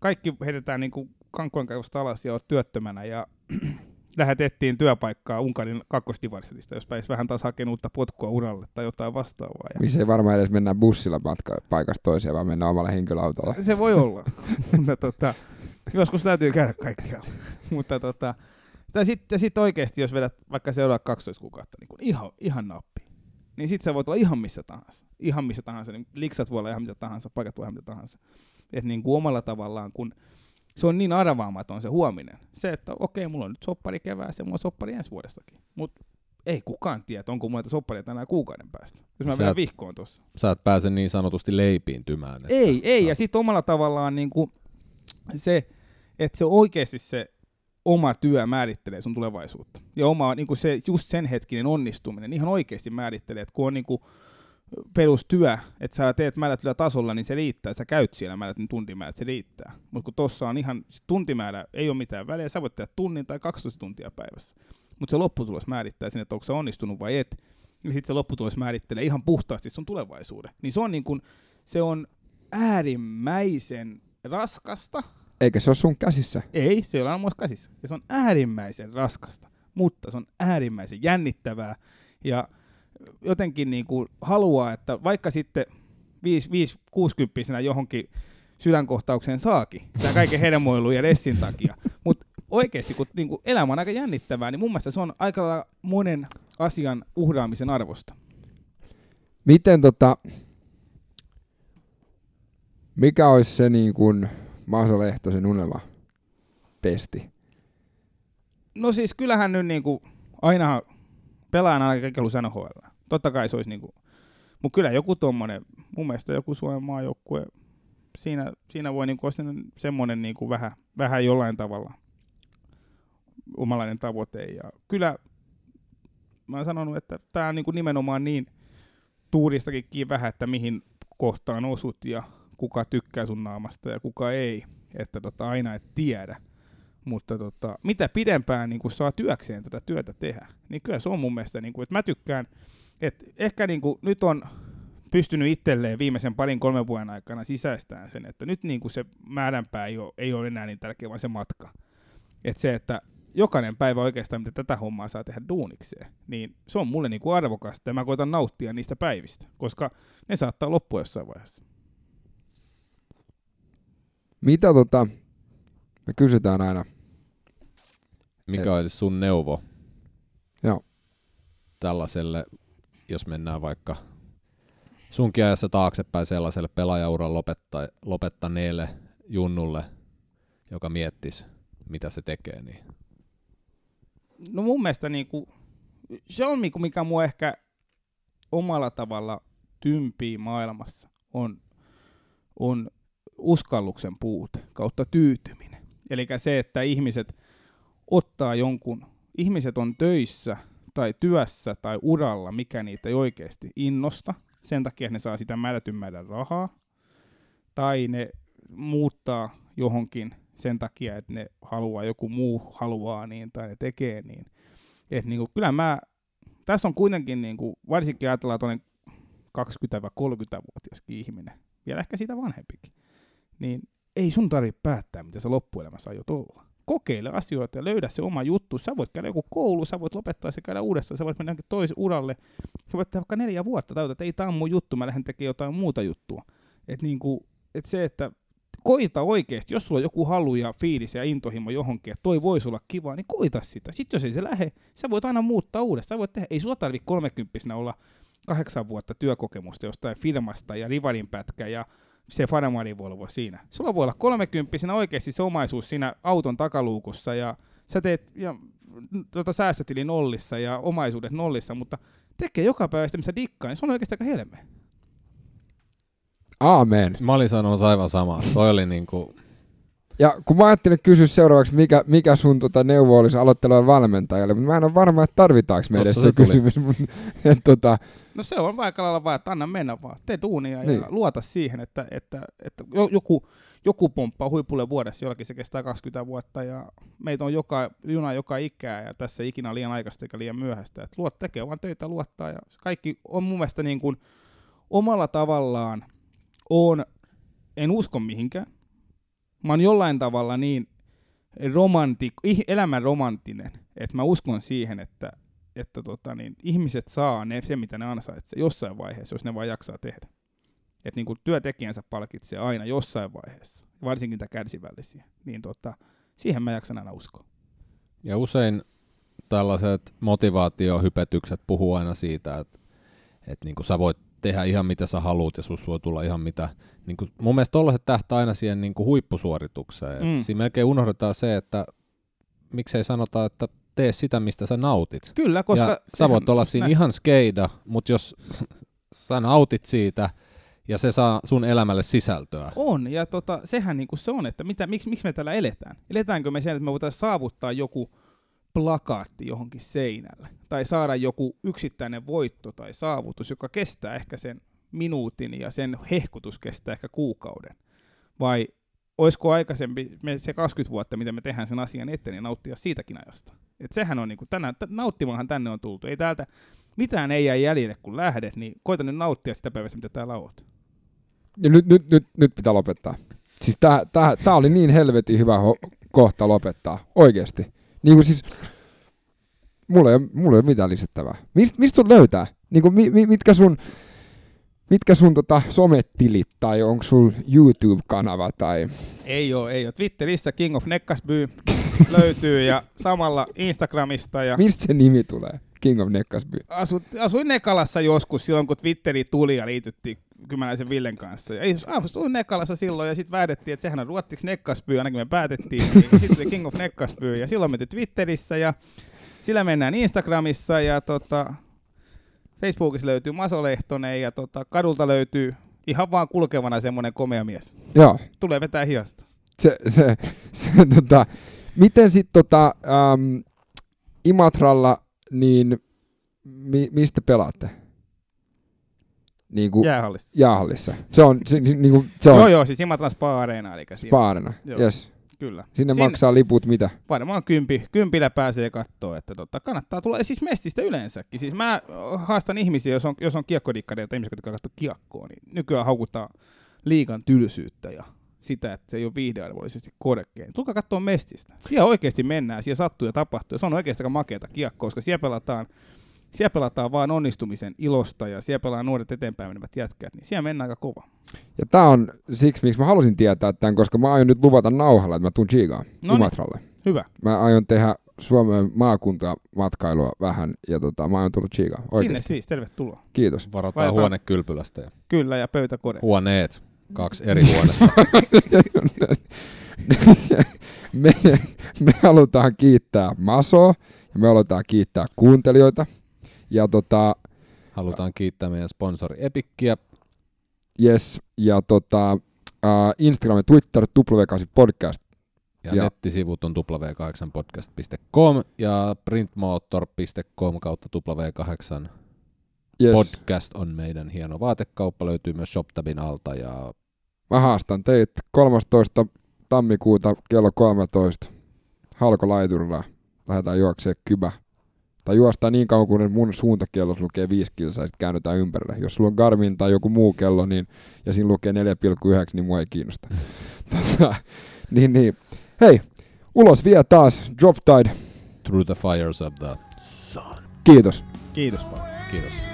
kaikki heitetään niinku kankkujen kaivosta alas ja oot työttömänä ja (clears throat) lähetettiin työpaikkaa Unkarin kakkosdivarsitista, jos pääsi vähän taas hakemaan uutta potkua uralle tai jotain vastaavaa. Ja Missä ei varmaan edes mennä bussilla matka paikasta toiseen, vaan mennään omalla henkilöautolla. se voi olla, (laughs) mutta tota, joskus täytyy käydä kaikkialla. (laughs) mutta tota, ja sitten sit oikeasti, jos vedät vaikka seuraavat 12 kuukautta niin kun ihan, ihan nappi, niin sitten sä voit olla ihan missä tahansa. Ihan missä tahansa. Niin liksat voi olla ihan mitä tahansa, paikat voi olla mitä tahansa. Et niin kuin omalla tavallaan, kun se on niin arvaamaton se huominen. Se, että okei, mulla on nyt soppari keväässä ja mulla on soppari ensi vuodestakin. Mutta ei kukaan tiedä, onko mulla sopparia tänään kuukauden päästä. Jos mä vielä vihkoon tuossa. Sä et pääse niin sanotusti leipiintymään. Että, Ei, ei. no. Ja sitten omalla tavallaan niin kuin se, että se oikeasti se oma työ määrittelee sun tulevaisuutta. Ja oma, niin kuin se, just sen hetkinen onnistuminen ihan oikeasti määrittelee, että kun on niin kuin perustyö, että sä teet määrätyllä tasolla, niin se riittää. Sä käyt siellä määrätyn tuntimäärät, se riittää. Mutta kun tossa on ihan, se tuntimäärä ei ole mitään väliä, sä voit tehdä tunnin tai 12 tuntia päivässä. Mutta se lopputulos määrittää sen, että onko sä onnistunut vai et. Ja sitten se lopputulos määrittelee ihan puhtaasti sun tulevaisuuden. Niin se on, niin kuin, se on äärimmäisen raskasta. Eikä se ole sun käsissä. Ei, se ei ole aina käsissä. Ja se on äärimmäisen raskasta, mutta se on äärimmäisen jännittävää. Ja jotenkin niin kuin haluaa, että vaikka sitten 5-60 johonkin sydänkohtaukseen saakin, tämä kaiken hedelmoilun ja ressin takia, mutta oikeasti kun niin kuin elämä on aika jännittävää, niin mun mielestä se on aika monen asian uhraamisen arvosta. Miten tota, mikä olisi se niin kuin Maso Lehtosen unelma pesti? No siis kyllähän nyt niinku, aina pelaan aina kaikella NHL. Totta kai se olisi niinku, mutta kyllä joku tommonen, mun mielestä joku Suomen maajoukkue, siinä, siinä voi niinku olla semmonen niinku vähän, vähän jollain tavalla omalainen tavoite. Ja kyllä mä oon sanonut, että tää on niinku nimenomaan niin tuuristakin vähän, että mihin kohtaan osut ja kuka tykkää sun naamasta ja kuka ei. Että tota, aina et tiedä. Mutta tota, mitä pidempään niin kun saa työkseen tätä työtä tehdä, niin kyllä se on mun mielestä, niin kun, että mä tykkään, että ehkä niin kun, nyt on pystynyt itselleen viimeisen parin kolmen vuoden aikana sisäistään sen, että nyt niin kun se määränpää ei ole, ei ole enää niin tärkeä, vaan se matka. Että se, että jokainen päivä oikeastaan, mitä tätä hommaa saa tehdä duunikseen, niin se on mulle niin kuin arvokasta ja mä koitan nauttia niistä päivistä, koska ne saattaa loppua jossain vaiheessa. Mitä tota, me kysytään aina, Mikä olisi sun neuvo? Joo. tällaiselle, jos mennään vaikka sunkin ajassa taaksepäin sellaiselle pelaajauran lopetta, lopettaneelle junnulle, joka miettisi, mitä se tekee, niin. No mun mielestä niinku, se on niinku, mikä mua ehkä omalla tavalla tympii maailmassa, on, on uskalluksen puute kautta tyytyminen. Eli se, että ihmiset ottaa jonkun, ihmiset on töissä tai työssä tai uralla, mikä niitä ei oikeasti innosta, sen takia ne saa sitä määrätyn määrän rahaa, tai ne muuttaa johonkin sen takia, että ne haluaa, joku muu haluaa niin, tai ne tekee niin. Et niinku, kyllä mä, tässä on kuitenkin, niinku, varsinkin ajatellaan tuonne 20-30-vuotiaskin ihminen, vielä ehkä siitä vanhempikin, niin ei sun tarvitse päättää, mitä sä loppuelämässä aiot olla. Kokeile asioita ja löydä se oma juttu. Sä voit käydä joku koulu, sä voit lopettaa se käydä uudestaan, sä voit mennä johonkin toisen uralle. Sä voit tehdä vaikka neljä vuotta, tai että ei tää on mun juttu, mä lähden tekemään jotain muuta juttua. Et niinku, et se, että koita oikeasti, jos sulla on joku halu ja fiilis ja intohimo johonkin, että toi voisi olla kiva, niin koita sitä. Sitten jos ei se lähe, sä voit aina muuttaa uudestaan. Sä voit tehdä, ei sulla tarvitse 30 olla kahdeksan vuotta työkokemusta jostain firmasta ja rivarin pätkä ja se Farmari Volvo siinä. Sulla voi olla 30 oikeasti se omaisuus siinä auton takaluukussa ja sä teet ja, tota, säästötili nollissa ja omaisuudet nollissa, mutta tekee joka päivä sitä, missä dikkaa, niin se on oikeasti aika helmeä. aamen. mä olin sanonut aivan samaa. Toi oli niinku, Ja kun mä ajattelin kysyä seuraavaksi, mikä, mikä sun tota neuvo olisi aloittelevan valmentajalle, mutta mä en ole varma, että tarvitaanko me edes se se kysymys. et tota, No se on vaikka lailla vaan, että anna mennä vaan, tee duunia ja Niin. luota siihen, että, että, että jo- joku, joku pomppaa huipulle vuodessa, jollakin se kestää 20 vuotta ja meitä on joka, juna joka ikää ja tässä ikinä liian aikaista eikä liian myöhäistä. Että luot tekee vaan töitä, luottaa ja kaikki on mun mielestä niin kuin omalla tavallaan on, en usko mihinkään. Mä oon jollain tavalla niin romantik, elämän romanttinen, että mä uskon siihen, että, että tota, niin, ihmiset saa ne, se, mitä ne ansaitsee jossain vaiheessa, jos ne vaan jaksaa tehdä. Että niin työtekijänsä palkitsee aina jossain vaiheessa, varsinkin niitä kärsivällisiä. Niin tota, siihen mä jaksan aina uskoa. Ja usein tällaiset motivaatiohypetykset puhuu aina siitä, että, että niin sä voit tehdä ihan mitä sä haluat ja sus voi tulla ihan mitä. Niin kuin, mun mielestä tollaiset tähtää aina siihen niin kuin huippusuoritukseen. Mm. Siinä melkein unohdetaan se, että miksei sanota, että tee sitä, mistä sä nautit. Kyllä, koska... Ja sä voit olla siinä näin. ihan skeida, mutta jos (laughs) sä nautit siitä ja se saa sun elämälle sisältöä. On, ja tota, sehän niinku se on, että mitä, miksi, miksi me täällä eletään. Eletäänkö me sen, että me voitaisiin saavuttaa joku plakaatti johonkin seinälle, tai saada joku yksittäinen voitto tai saavutus, joka kestää ehkä sen minuutin ja sen hehkutus kestää ehkä kuukauden. Vai olisiko aikaisempi me se 20 vuotta, mitä me tehdään sen asian eteen, niin nauttia siitäkin ajasta. Et sehän on niinku, tänään, t- tänne on tultu. Ei täältä mitään ei jää jäljelle, kun lähdet, niin koita nyt nauttia sitä päivästä, mitä täällä oot. Ja nyt, nyt, nyt, nyt pitää lopettaa. Siis tää, tää, tää oli niin helvetin hyvä ho- kohta lopettaa, oikeesti. Niin kuin siis, mulla ei, mulla ei ole mitään lisättävää. Mist, mistä sun löytää? Niin kuin, mi, mitkä sun, mitkä sun tota, sometilit tai onko sun YouTube-kanava tai... Ei oo, ei oo. Twitterissä King of Nekkasby (laughs) löytyy ja samalla Instagramista. Ja... Mistä se nimi tulee? King of Nekkasby. Asu, asuin Nekalassa joskus silloin, kun Twitteri tuli ja liityttiin Kymäläisen Villen kanssa. Ja asuin Nekalassa silloin ja sitten päätettiin, että sehän on ruottiksi Nekkasby, ainakin me päätettiin. Niin sitten tuli King of Nekkasby ja silloin menty Twitterissä ja sillä mennään Instagramissa ja tota, Facebookissa löytyy Maso Lehtonen ja tota, kadulta löytyy ihan vaan kulkevana semmoinen komea mies. Joo. Tulee vetää hiasta. Se, se, se, tota, miten sitten tota, ähm, Imatralla, niin mi, mistä pelaatte? Niin kuin jäähallissa. Jäähallissa. Se on, se, niin kuin, se on joo, joo, siis Imatran Spa-areena. Eli Spa-areena, yes. Kyllä. Sinne, Sinne maksaa liput mitä? Varmaan kympi, kympillä pääsee katsoa, että tota, kannattaa tulla, siis mestistä yleensäkin. Siis mä haastan ihmisiä, jos on, jos on kiekkodikkari, tai ihmisiä, jotka katsoo kiekkoa, niin nykyään haukutaan liikan tylsyyttä ja sitä, että se ei ole viihdearvollisesti korkein. Tulkaa katsoa mestistä. Siellä oikeasti mennään, siellä sattuu ja tapahtuu. Ja se on oikeasti aika makeata kiekkoa, koska siellä pelataan siellä pelataan vaan onnistumisen ilosta ja siellä pelaa nuoret eteenpäin menevät jätkät, niin siellä mennään aika kova. Ja tämä on siksi, miksi mä halusin tietää tämän, koska mä aion nyt luvata nauhalla, että mä tuun Chigaan no Imatralle. Niin. Hyvä. Mä aion tehdä Suomen maakuntamatkailua vähän ja tota, mä aion tulla Chigaan. Sinne siis, tervetuloa. Kiitos. Varataan Vajataan... huonekylpylästä. Ja... Kyllä, ja pöytäkodeksi. Huoneet. Kaksi eri huonetta. (laughs) me, me halutaan kiittää Masoa ja me halutaan kiittää kuuntelijoita. Ja tota, Halutaan kiittää meidän sponsori Epikkiä. Yes, ja tota, uh, Instagram ja Twitter, W8 Podcast. Ja, ja nettisivut on w8podcast.com ja printmotor.com kautta w8 yes. podcast on meidän hieno vaatekauppa, löytyy myös ShopTabin alta. Ja... Mä haastan teit 13. tammikuuta kello 13 halkolaiturilla. Lähdetään juoksemaan kybä tai juostaa niin kauan kuin mun suuntakello lukee 5 kilsaa sitten käännetään ympärille. Jos sulla on Garmin tai joku muu kello niin, ja siinä lukee 4,9, niin mua ei kiinnosta. (laughs) tota, niin, niin. Hei, ulos vie taas Drop Tide. Through the fires of the sun. Kiitos. Kiitos paljon. Kiitos.